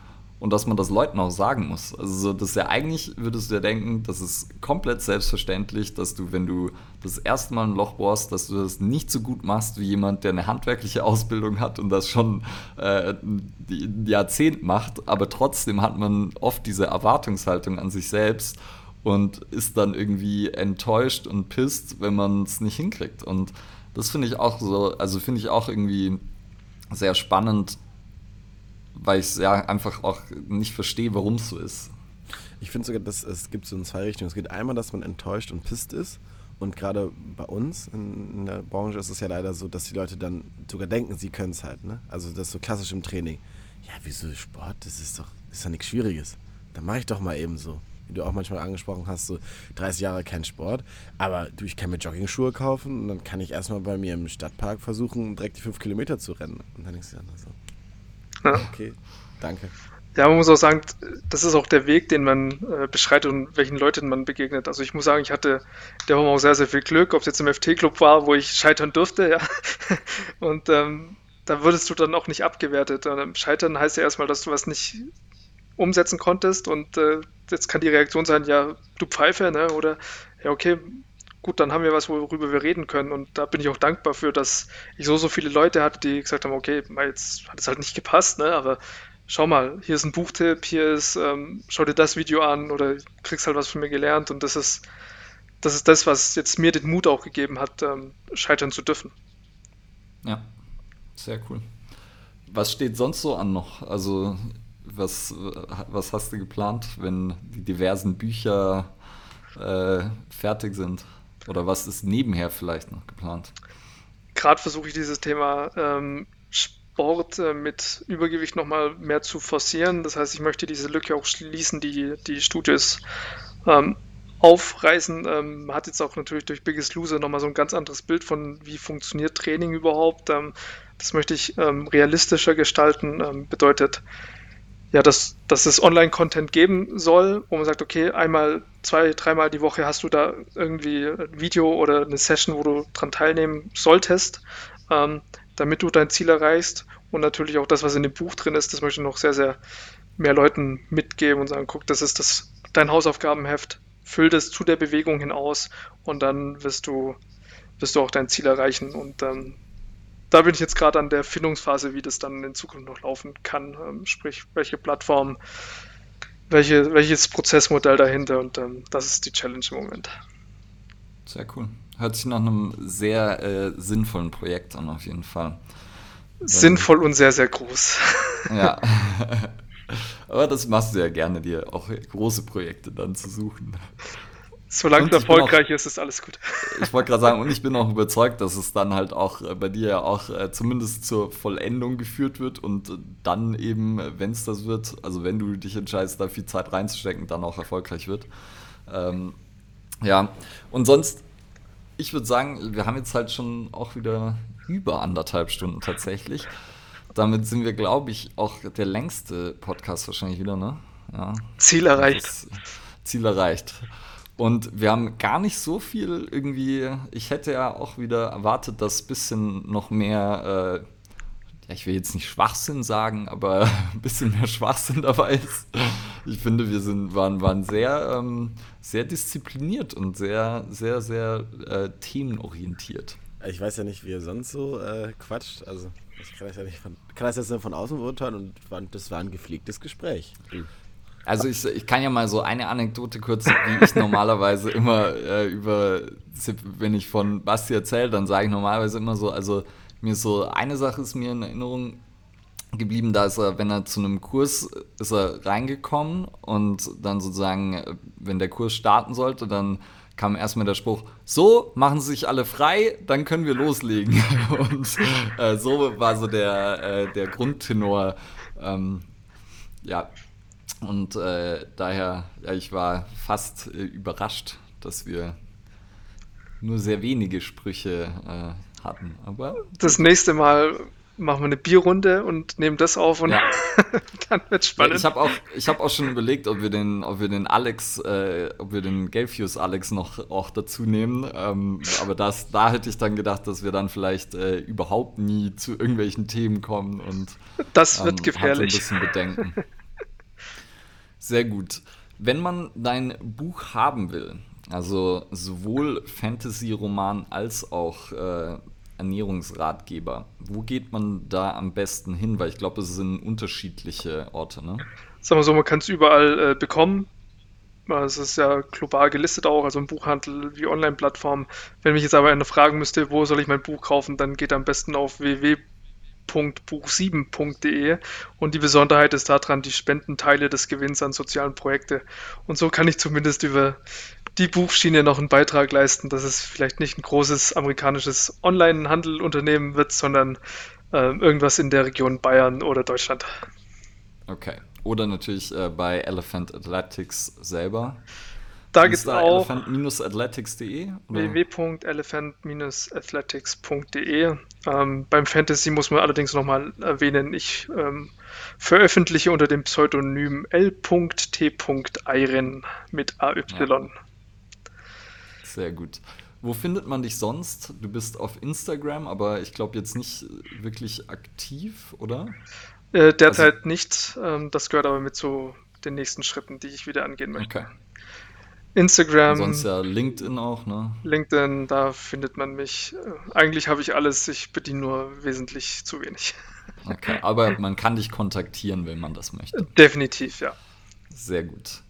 A: und dass man das Leuten auch sagen muss. Also das ist ja eigentlich, würdest du ja denken, das ist komplett selbstverständlich, dass du, wenn du das erste Mal ein Loch bohrst, dass du das nicht so gut machst wie jemand, der eine handwerkliche Ausbildung hat und das schon äh, ein Jahrzehnt macht, aber trotzdem hat man oft diese Erwartungshaltung an sich selbst und ist dann irgendwie enttäuscht und pisst, wenn man es nicht hinkriegt. Und das finde ich auch so, also finde ich auch irgendwie sehr spannend, weil ich ja einfach auch nicht verstehe, warum es so ist.
B: Ich finde sogar, dass es gibt so in zwei Richtungen. Es geht einmal, dass man enttäuscht und pisst ist. Und gerade bei uns in, in, der Branche ist es ja leider so, dass die Leute dann sogar denken, sie können es halt. Ne? Also das ist so klassisch im Training. Ja, wieso Sport? Das ist doch, ist doch nichts Schwieriges. Dann mache ich doch mal eben so. Wie du auch manchmal angesprochen hast, so 30 Jahre kein Sport. Aber du, ich kann mir Jogging-Schuhe kaufen und dann kann ich erstmal bei mir im Stadtpark versuchen, direkt die 5 Kilometer zu rennen. Und dann denkst du dann so, ja. Okay, danke.
C: Ja, man muss auch sagen, das ist auch der Weg, den man äh, beschreitet und welchen Leuten man begegnet. Also ich muss sagen, ich hatte der Woche auch sehr, sehr viel Glück, ob es jetzt im FT-Club war, wo ich scheitern durfte, ja. Und ähm, da würdest du dann auch nicht abgewertet. Und scheitern heißt ja erstmal, dass du was nicht umsetzen konntest und äh, jetzt kann die Reaktion sein, ja, du Pfeife, ne? Oder ja, okay, gut, dann haben wir was, worüber wir reden können. Und da bin ich auch dankbar für, dass ich so, so viele Leute hatte, die gesagt haben, okay, jetzt hat es halt nicht gepasst, ne? aber schau mal, hier ist ein Buchtipp, hier ist, ähm, schau dir das Video an oder kriegst halt was von mir gelernt. Und das ist, das ist das, was jetzt mir den Mut auch gegeben hat, ähm, scheitern zu dürfen.
A: Ja, sehr cool. Was steht sonst so an noch? Also, was, was hast du geplant, wenn die diversen Bücher äh, fertig sind? Oder was ist nebenher vielleicht noch geplant?
C: Gerade versuche ich dieses Thema ähm, Sport äh, mit Übergewicht nochmal mehr zu forcieren. Das heißt, ich möchte diese Lücke auch schließen, die die Studios ähm, aufreißen. Ähm, hat jetzt auch natürlich durch Biggest Loser nochmal so ein ganz anderes Bild von, wie funktioniert Training überhaupt. Ähm, das möchte ich ähm, realistischer gestalten. Ähm, bedeutet, ja, dass, dass es Online-Content geben soll, wo man sagt, okay, einmal, zwei, dreimal die Woche hast du da irgendwie ein Video oder eine Session, wo du dran teilnehmen solltest, ähm, damit du dein Ziel erreichst. Und natürlich auch das, was in dem Buch drin ist, das möchte ich noch sehr, sehr mehr Leuten mitgeben und sagen, guck, das ist das, dein Hausaufgabenheft, füll das zu der Bewegung hin aus und dann wirst du, wirst du auch dein Ziel erreichen. Und ähm, da bin ich jetzt gerade an der Findungsphase, wie das dann in Zukunft noch laufen kann. Ähm, sprich, welche Plattform, welche, welches Prozessmodell dahinter und ähm, das ist die Challenge im Moment.
A: Sehr cool. Hört sich nach einem sehr äh, sinnvollen Projekt an, auf jeden Fall.
C: Sinnvoll und sehr, sehr groß.
A: Ja. Aber das machst du ja gerne, dir auch große Projekte dann zu suchen.
C: Solange es erfolgreich auch, ist, ist alles gut.
A: Ich wollte gerade sagen, und ich bin auch überzeugt, dass es dann halt auch äh, bei dir ja auch äh, zumindest zur Vollendung geführt wird und dann eben, wenn es das wird, also wenn du dich entscheidest, da viel Zeit reinzustecken, dann auch erfolgreich wird. Ähm, ja, und sonst, ich würde sagen, wir haben jetzt halt schon auch wieder über anderthalb Stunden tatsächlich. Damit sind wir, glaube ich, auch der längste Podcast wahrscheinlich wieder, ne?
C: Ja. Ziel erreicht.
A: Ziel erreicht. Und wir haben gar nicht so viel irgendwie. Ich hätte ja auch wieder erwartet, dass ein bisschen noch mehr, äh, ja, ich will jetzt nicht Schwachsinn sagen, aber ein bisschen mehr Schwachsinn dabei ist. Ich finde, wir sind, waren, waren sehr, ähm, sehr diszipliniert und sehr, sehr, sehr äh, themenorientiert.
B: Ich weiß ja nicht, wie ihr sonst so äh, quatscht. Also, ich kann das, ja nicht von, kann das jetzt nur von außen beurteilen und das war ein gepflegtes Gespräch.
A: Also ich, ich kann ja mal so eine Anekdote kurz, wie ich normalerweise immer äh, über, wenn ich von Basti erzähle, dann sage ich normalerweise immer so, also mir so eine Sache ist mir in Erinnerung geblieben, da ist er, wenn er zu einem Kurs ist er reingekommen und dann sozusagen, wenn der Kurs starten sollte, dann kam erstmal der Spruch, so, machen Sie sich alle frei, dann können wir loslegen. Und äh, so war so der, äh, der Grundtenor. Ähm, ja, und äh, daher, ja, ich war fast äh, überrascht, dass wir nur sehr wenige Sprüche äh, hatten. Aber
C: das nächste Mal machen wir eine Bierrunde und nehmen das auf und ja.
A: dann wird spannend. ich habe auch, hab auch schon überlegt, ob wir den, ob wir den Alex, äh, ob wir den Gelfius Alex noch auch dazu nehmen. Ähm, aber das, da hätte ich dann gedacht, dass wir dann vielleicht äh, überhaupt nie zu irgendwelchen Themen kommen und
C: das wird ähm, gefährlich.
A: ein bisschen Bedenken. Sehr gut. Wenn man dein Buch haben will, also sowohl Fantasy-Roman als auch äh, Ernährungsratgeber. Wo geht man da am besten hin? Weil ich glaube, es sind unterschiedliche Orte, ne?
C: Sagen wir so, man kann es überall äh, bekommen. Es ist ja global gelistet auch, also im Buchhandel wie Online-Plattformen. Wenn mich jetzt aber einer fragen müsste, wo soll ich mein Buch kaufen, dann geht am besten auf www.buch7.de und die Besonderheit ist daran, die spenden Teile des Gewinns an sozialen Projekte. Und so kann ich zumindest über die Buchschiene noch einen Beitrag leisten, dass es vielleicht nicht ein großes amerikanisches Online-Handelunternehmen wird, sondern äh, irgendwas in der Region Bayern oder Deutschland.
A: Okay. Oder natürlich äh, bei Elephant Athletics selber.
C: Da gibt es auch
A: elephant-athletics.de
C: www.elephant-athletics.de. Ähm, beim Fantasy muss man allerdings nochmal erwähnen, ich ähm, veröffentliche unter dem Pseudonym L.T.Eiren mit AY. Ja.
A: Sehr gut. Wo findet man dich sonst? Du bist auf Instagram, aber ich glaube jetzt nicht wirklich aktiv, oder?
C: Äh, derzeit also, nicht. Ähm, das gehört aber mit zu den nächsten Schritten, die ich wieder angehen möchte. Okay. Instagram.
A: sonst ja LinkedIn auch, ne?
C: LinkedIn, da findet man mich. Äh, eigentlich habe ich alles, ich bediene nur wesentlich zu wenig.
A: Okay, aber man kann dich kontaktieren, wenn man das möchte.
C: Definitiv, ja.
A: Sehr gut.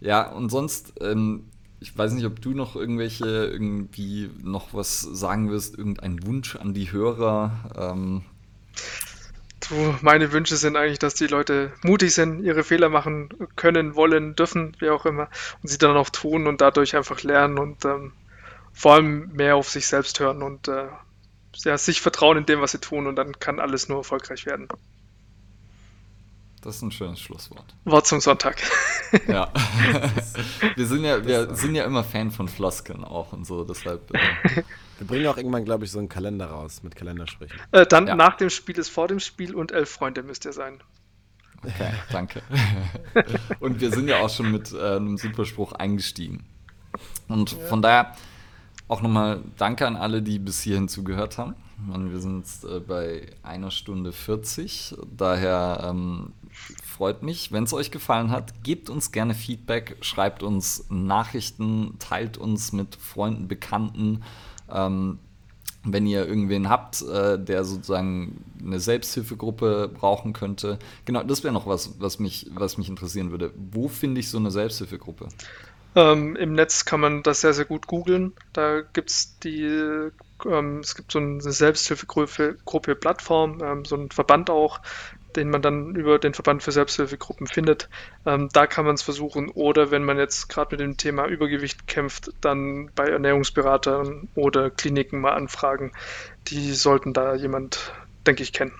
A: Ja, und sonst, ähm, ich weiß nicht, ob du noch irgendwelche, irgendwie noch was sagen wirst, irgendein Wunsch an die Hörer. Ähm.
C: Du, meine Wünsche sind eigentlich, dass die Leute mutig sind, ihre Fehler machen können, wollen, dürfen, wie auch immer, und sie dann auch tun und dadurch einfach lernen und ähm, vor allem mehr auf sich selbst hören und äh, ja, sich vertrauen in dem, was sie tun und dann kann alles nur erfolgreich werden.
A: Das ist ein schönes Schlusswort.
C: Wort zum Sonntag.
A: Ja. wir sind ja, wir sind ja immer Fan von Floskeln auch und so, deshalb. Äh
B: wir bringen auch irgendwann, glaube ich, so einen Kalender raus mit Kalendersprüchen.
C: Äh, dann ja. nach dem Spiel ist vor dem Spiel und elf Freunde müsst ihr sein.
A: Okay, danke. und wir sind ja auch schon mit äh, einem Superspruch eingestiegen. Und ja. von daher auch nochmal danke an alle, die bis hierhin zugehört haben. wir sind jetzt äh, bei einer Stunde 40. Daher ähm, freut mich, wenn es euch gefallen hat. Gebt uns gerne Feedback, schreibt uns Nachrichten, teilt uns mit Freunden, Bekannten. Ähm, wenn ihr irgendwen habt, äh, der sozusagen eine Selbsthilfegruppe brauchen könnte. Genau, das wäre noch was, was mich, was mich interessieren würde. Wo finde ich so eine Selbsthilfegruppe?
C: Ähm, Im Netz kann man das sehr, sehr gut googeln. Da gibt es die, ähm, es gibt so eine Selbsthilfegruppe Gruppe, Plattform, ähm, so ein Verband auch, den man dann über den Verband für Selbsthilfegruppen findet. Ähm, da kann man es versuchen. Oder wenn man jetzt gerade mit dem Thema Übergewicht kämpft, dann bei Ernährungsberatern oder Kliniken mal anfragen. Die sollten da jemand, denke ich, kennen.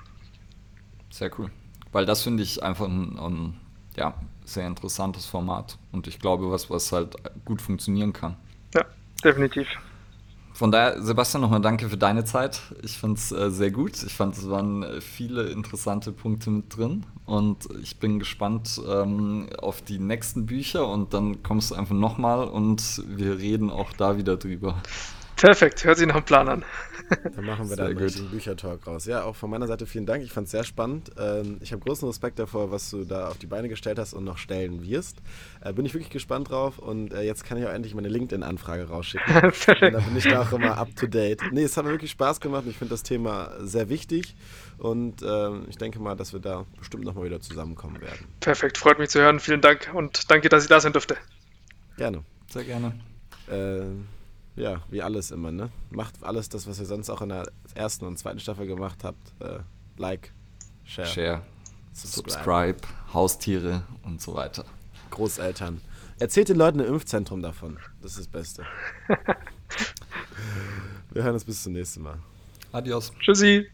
A: Sehr cool. Weil das finde ich einfach ein, ein ja, sehr interessantes Format und ich glaube, was, was halt gut funktionieren kann.
C: Ja, definitiv.
A: Von daher, Sebastian, nochmal danke für deine Zeit. Ich fand es äh, sehr gut. Ich fand, es waren äh, viele interessante Punkte mit drin. Und ich bin gespannt ähm, auf die nächsten Bücher. Und dann kommst du einfach nochmal und wir reden auch da wieder drüber.
C: Perfekt, hört sich nach einem Plan an.
B: Dann machen wir da einen richtigen Büchertalk raus. Ja, auch von meiner Seite vielen Dank. Ich fand es sehr spannend. Ähm, ich habe großen Respekt davor, was du da auf die Beine gestellt hast und noch stellen wirst. Äh, bin ich wirklich gespannt drauf und äh, jetzt kann ich auch endlich meine LinkedIn-Anfrage rausschicken. und dann bin ich da auch immer up to date. Nee, es hat mir wirklich Spaß gemacht. Ich finde das Thema sehr wichtig und ähm, ich denke mal, dass wir da bestimmt nochmal wieder zusammenkommen werden.
C: Perfekt, freut mich zu hören. Vielen Dank und danke, dass ich da sein durfte.
B: Gerne.
A: Sehr gerne.
B: Äh, ja, wie alles immer, ne? Macht alles das, was ihr sonst auch in der ersten und zweiten Staffel gemacht habt. Äh, like, share,
A: share subscribe. subscribe, Haustiere und so weiter.
B: Großeltern. Erzählt den Leuten im Impfzentrum davon. Das ist das Beste. Wir hören uns bis zum nächsten Mal.
A: Adios.
C: Tschüssi.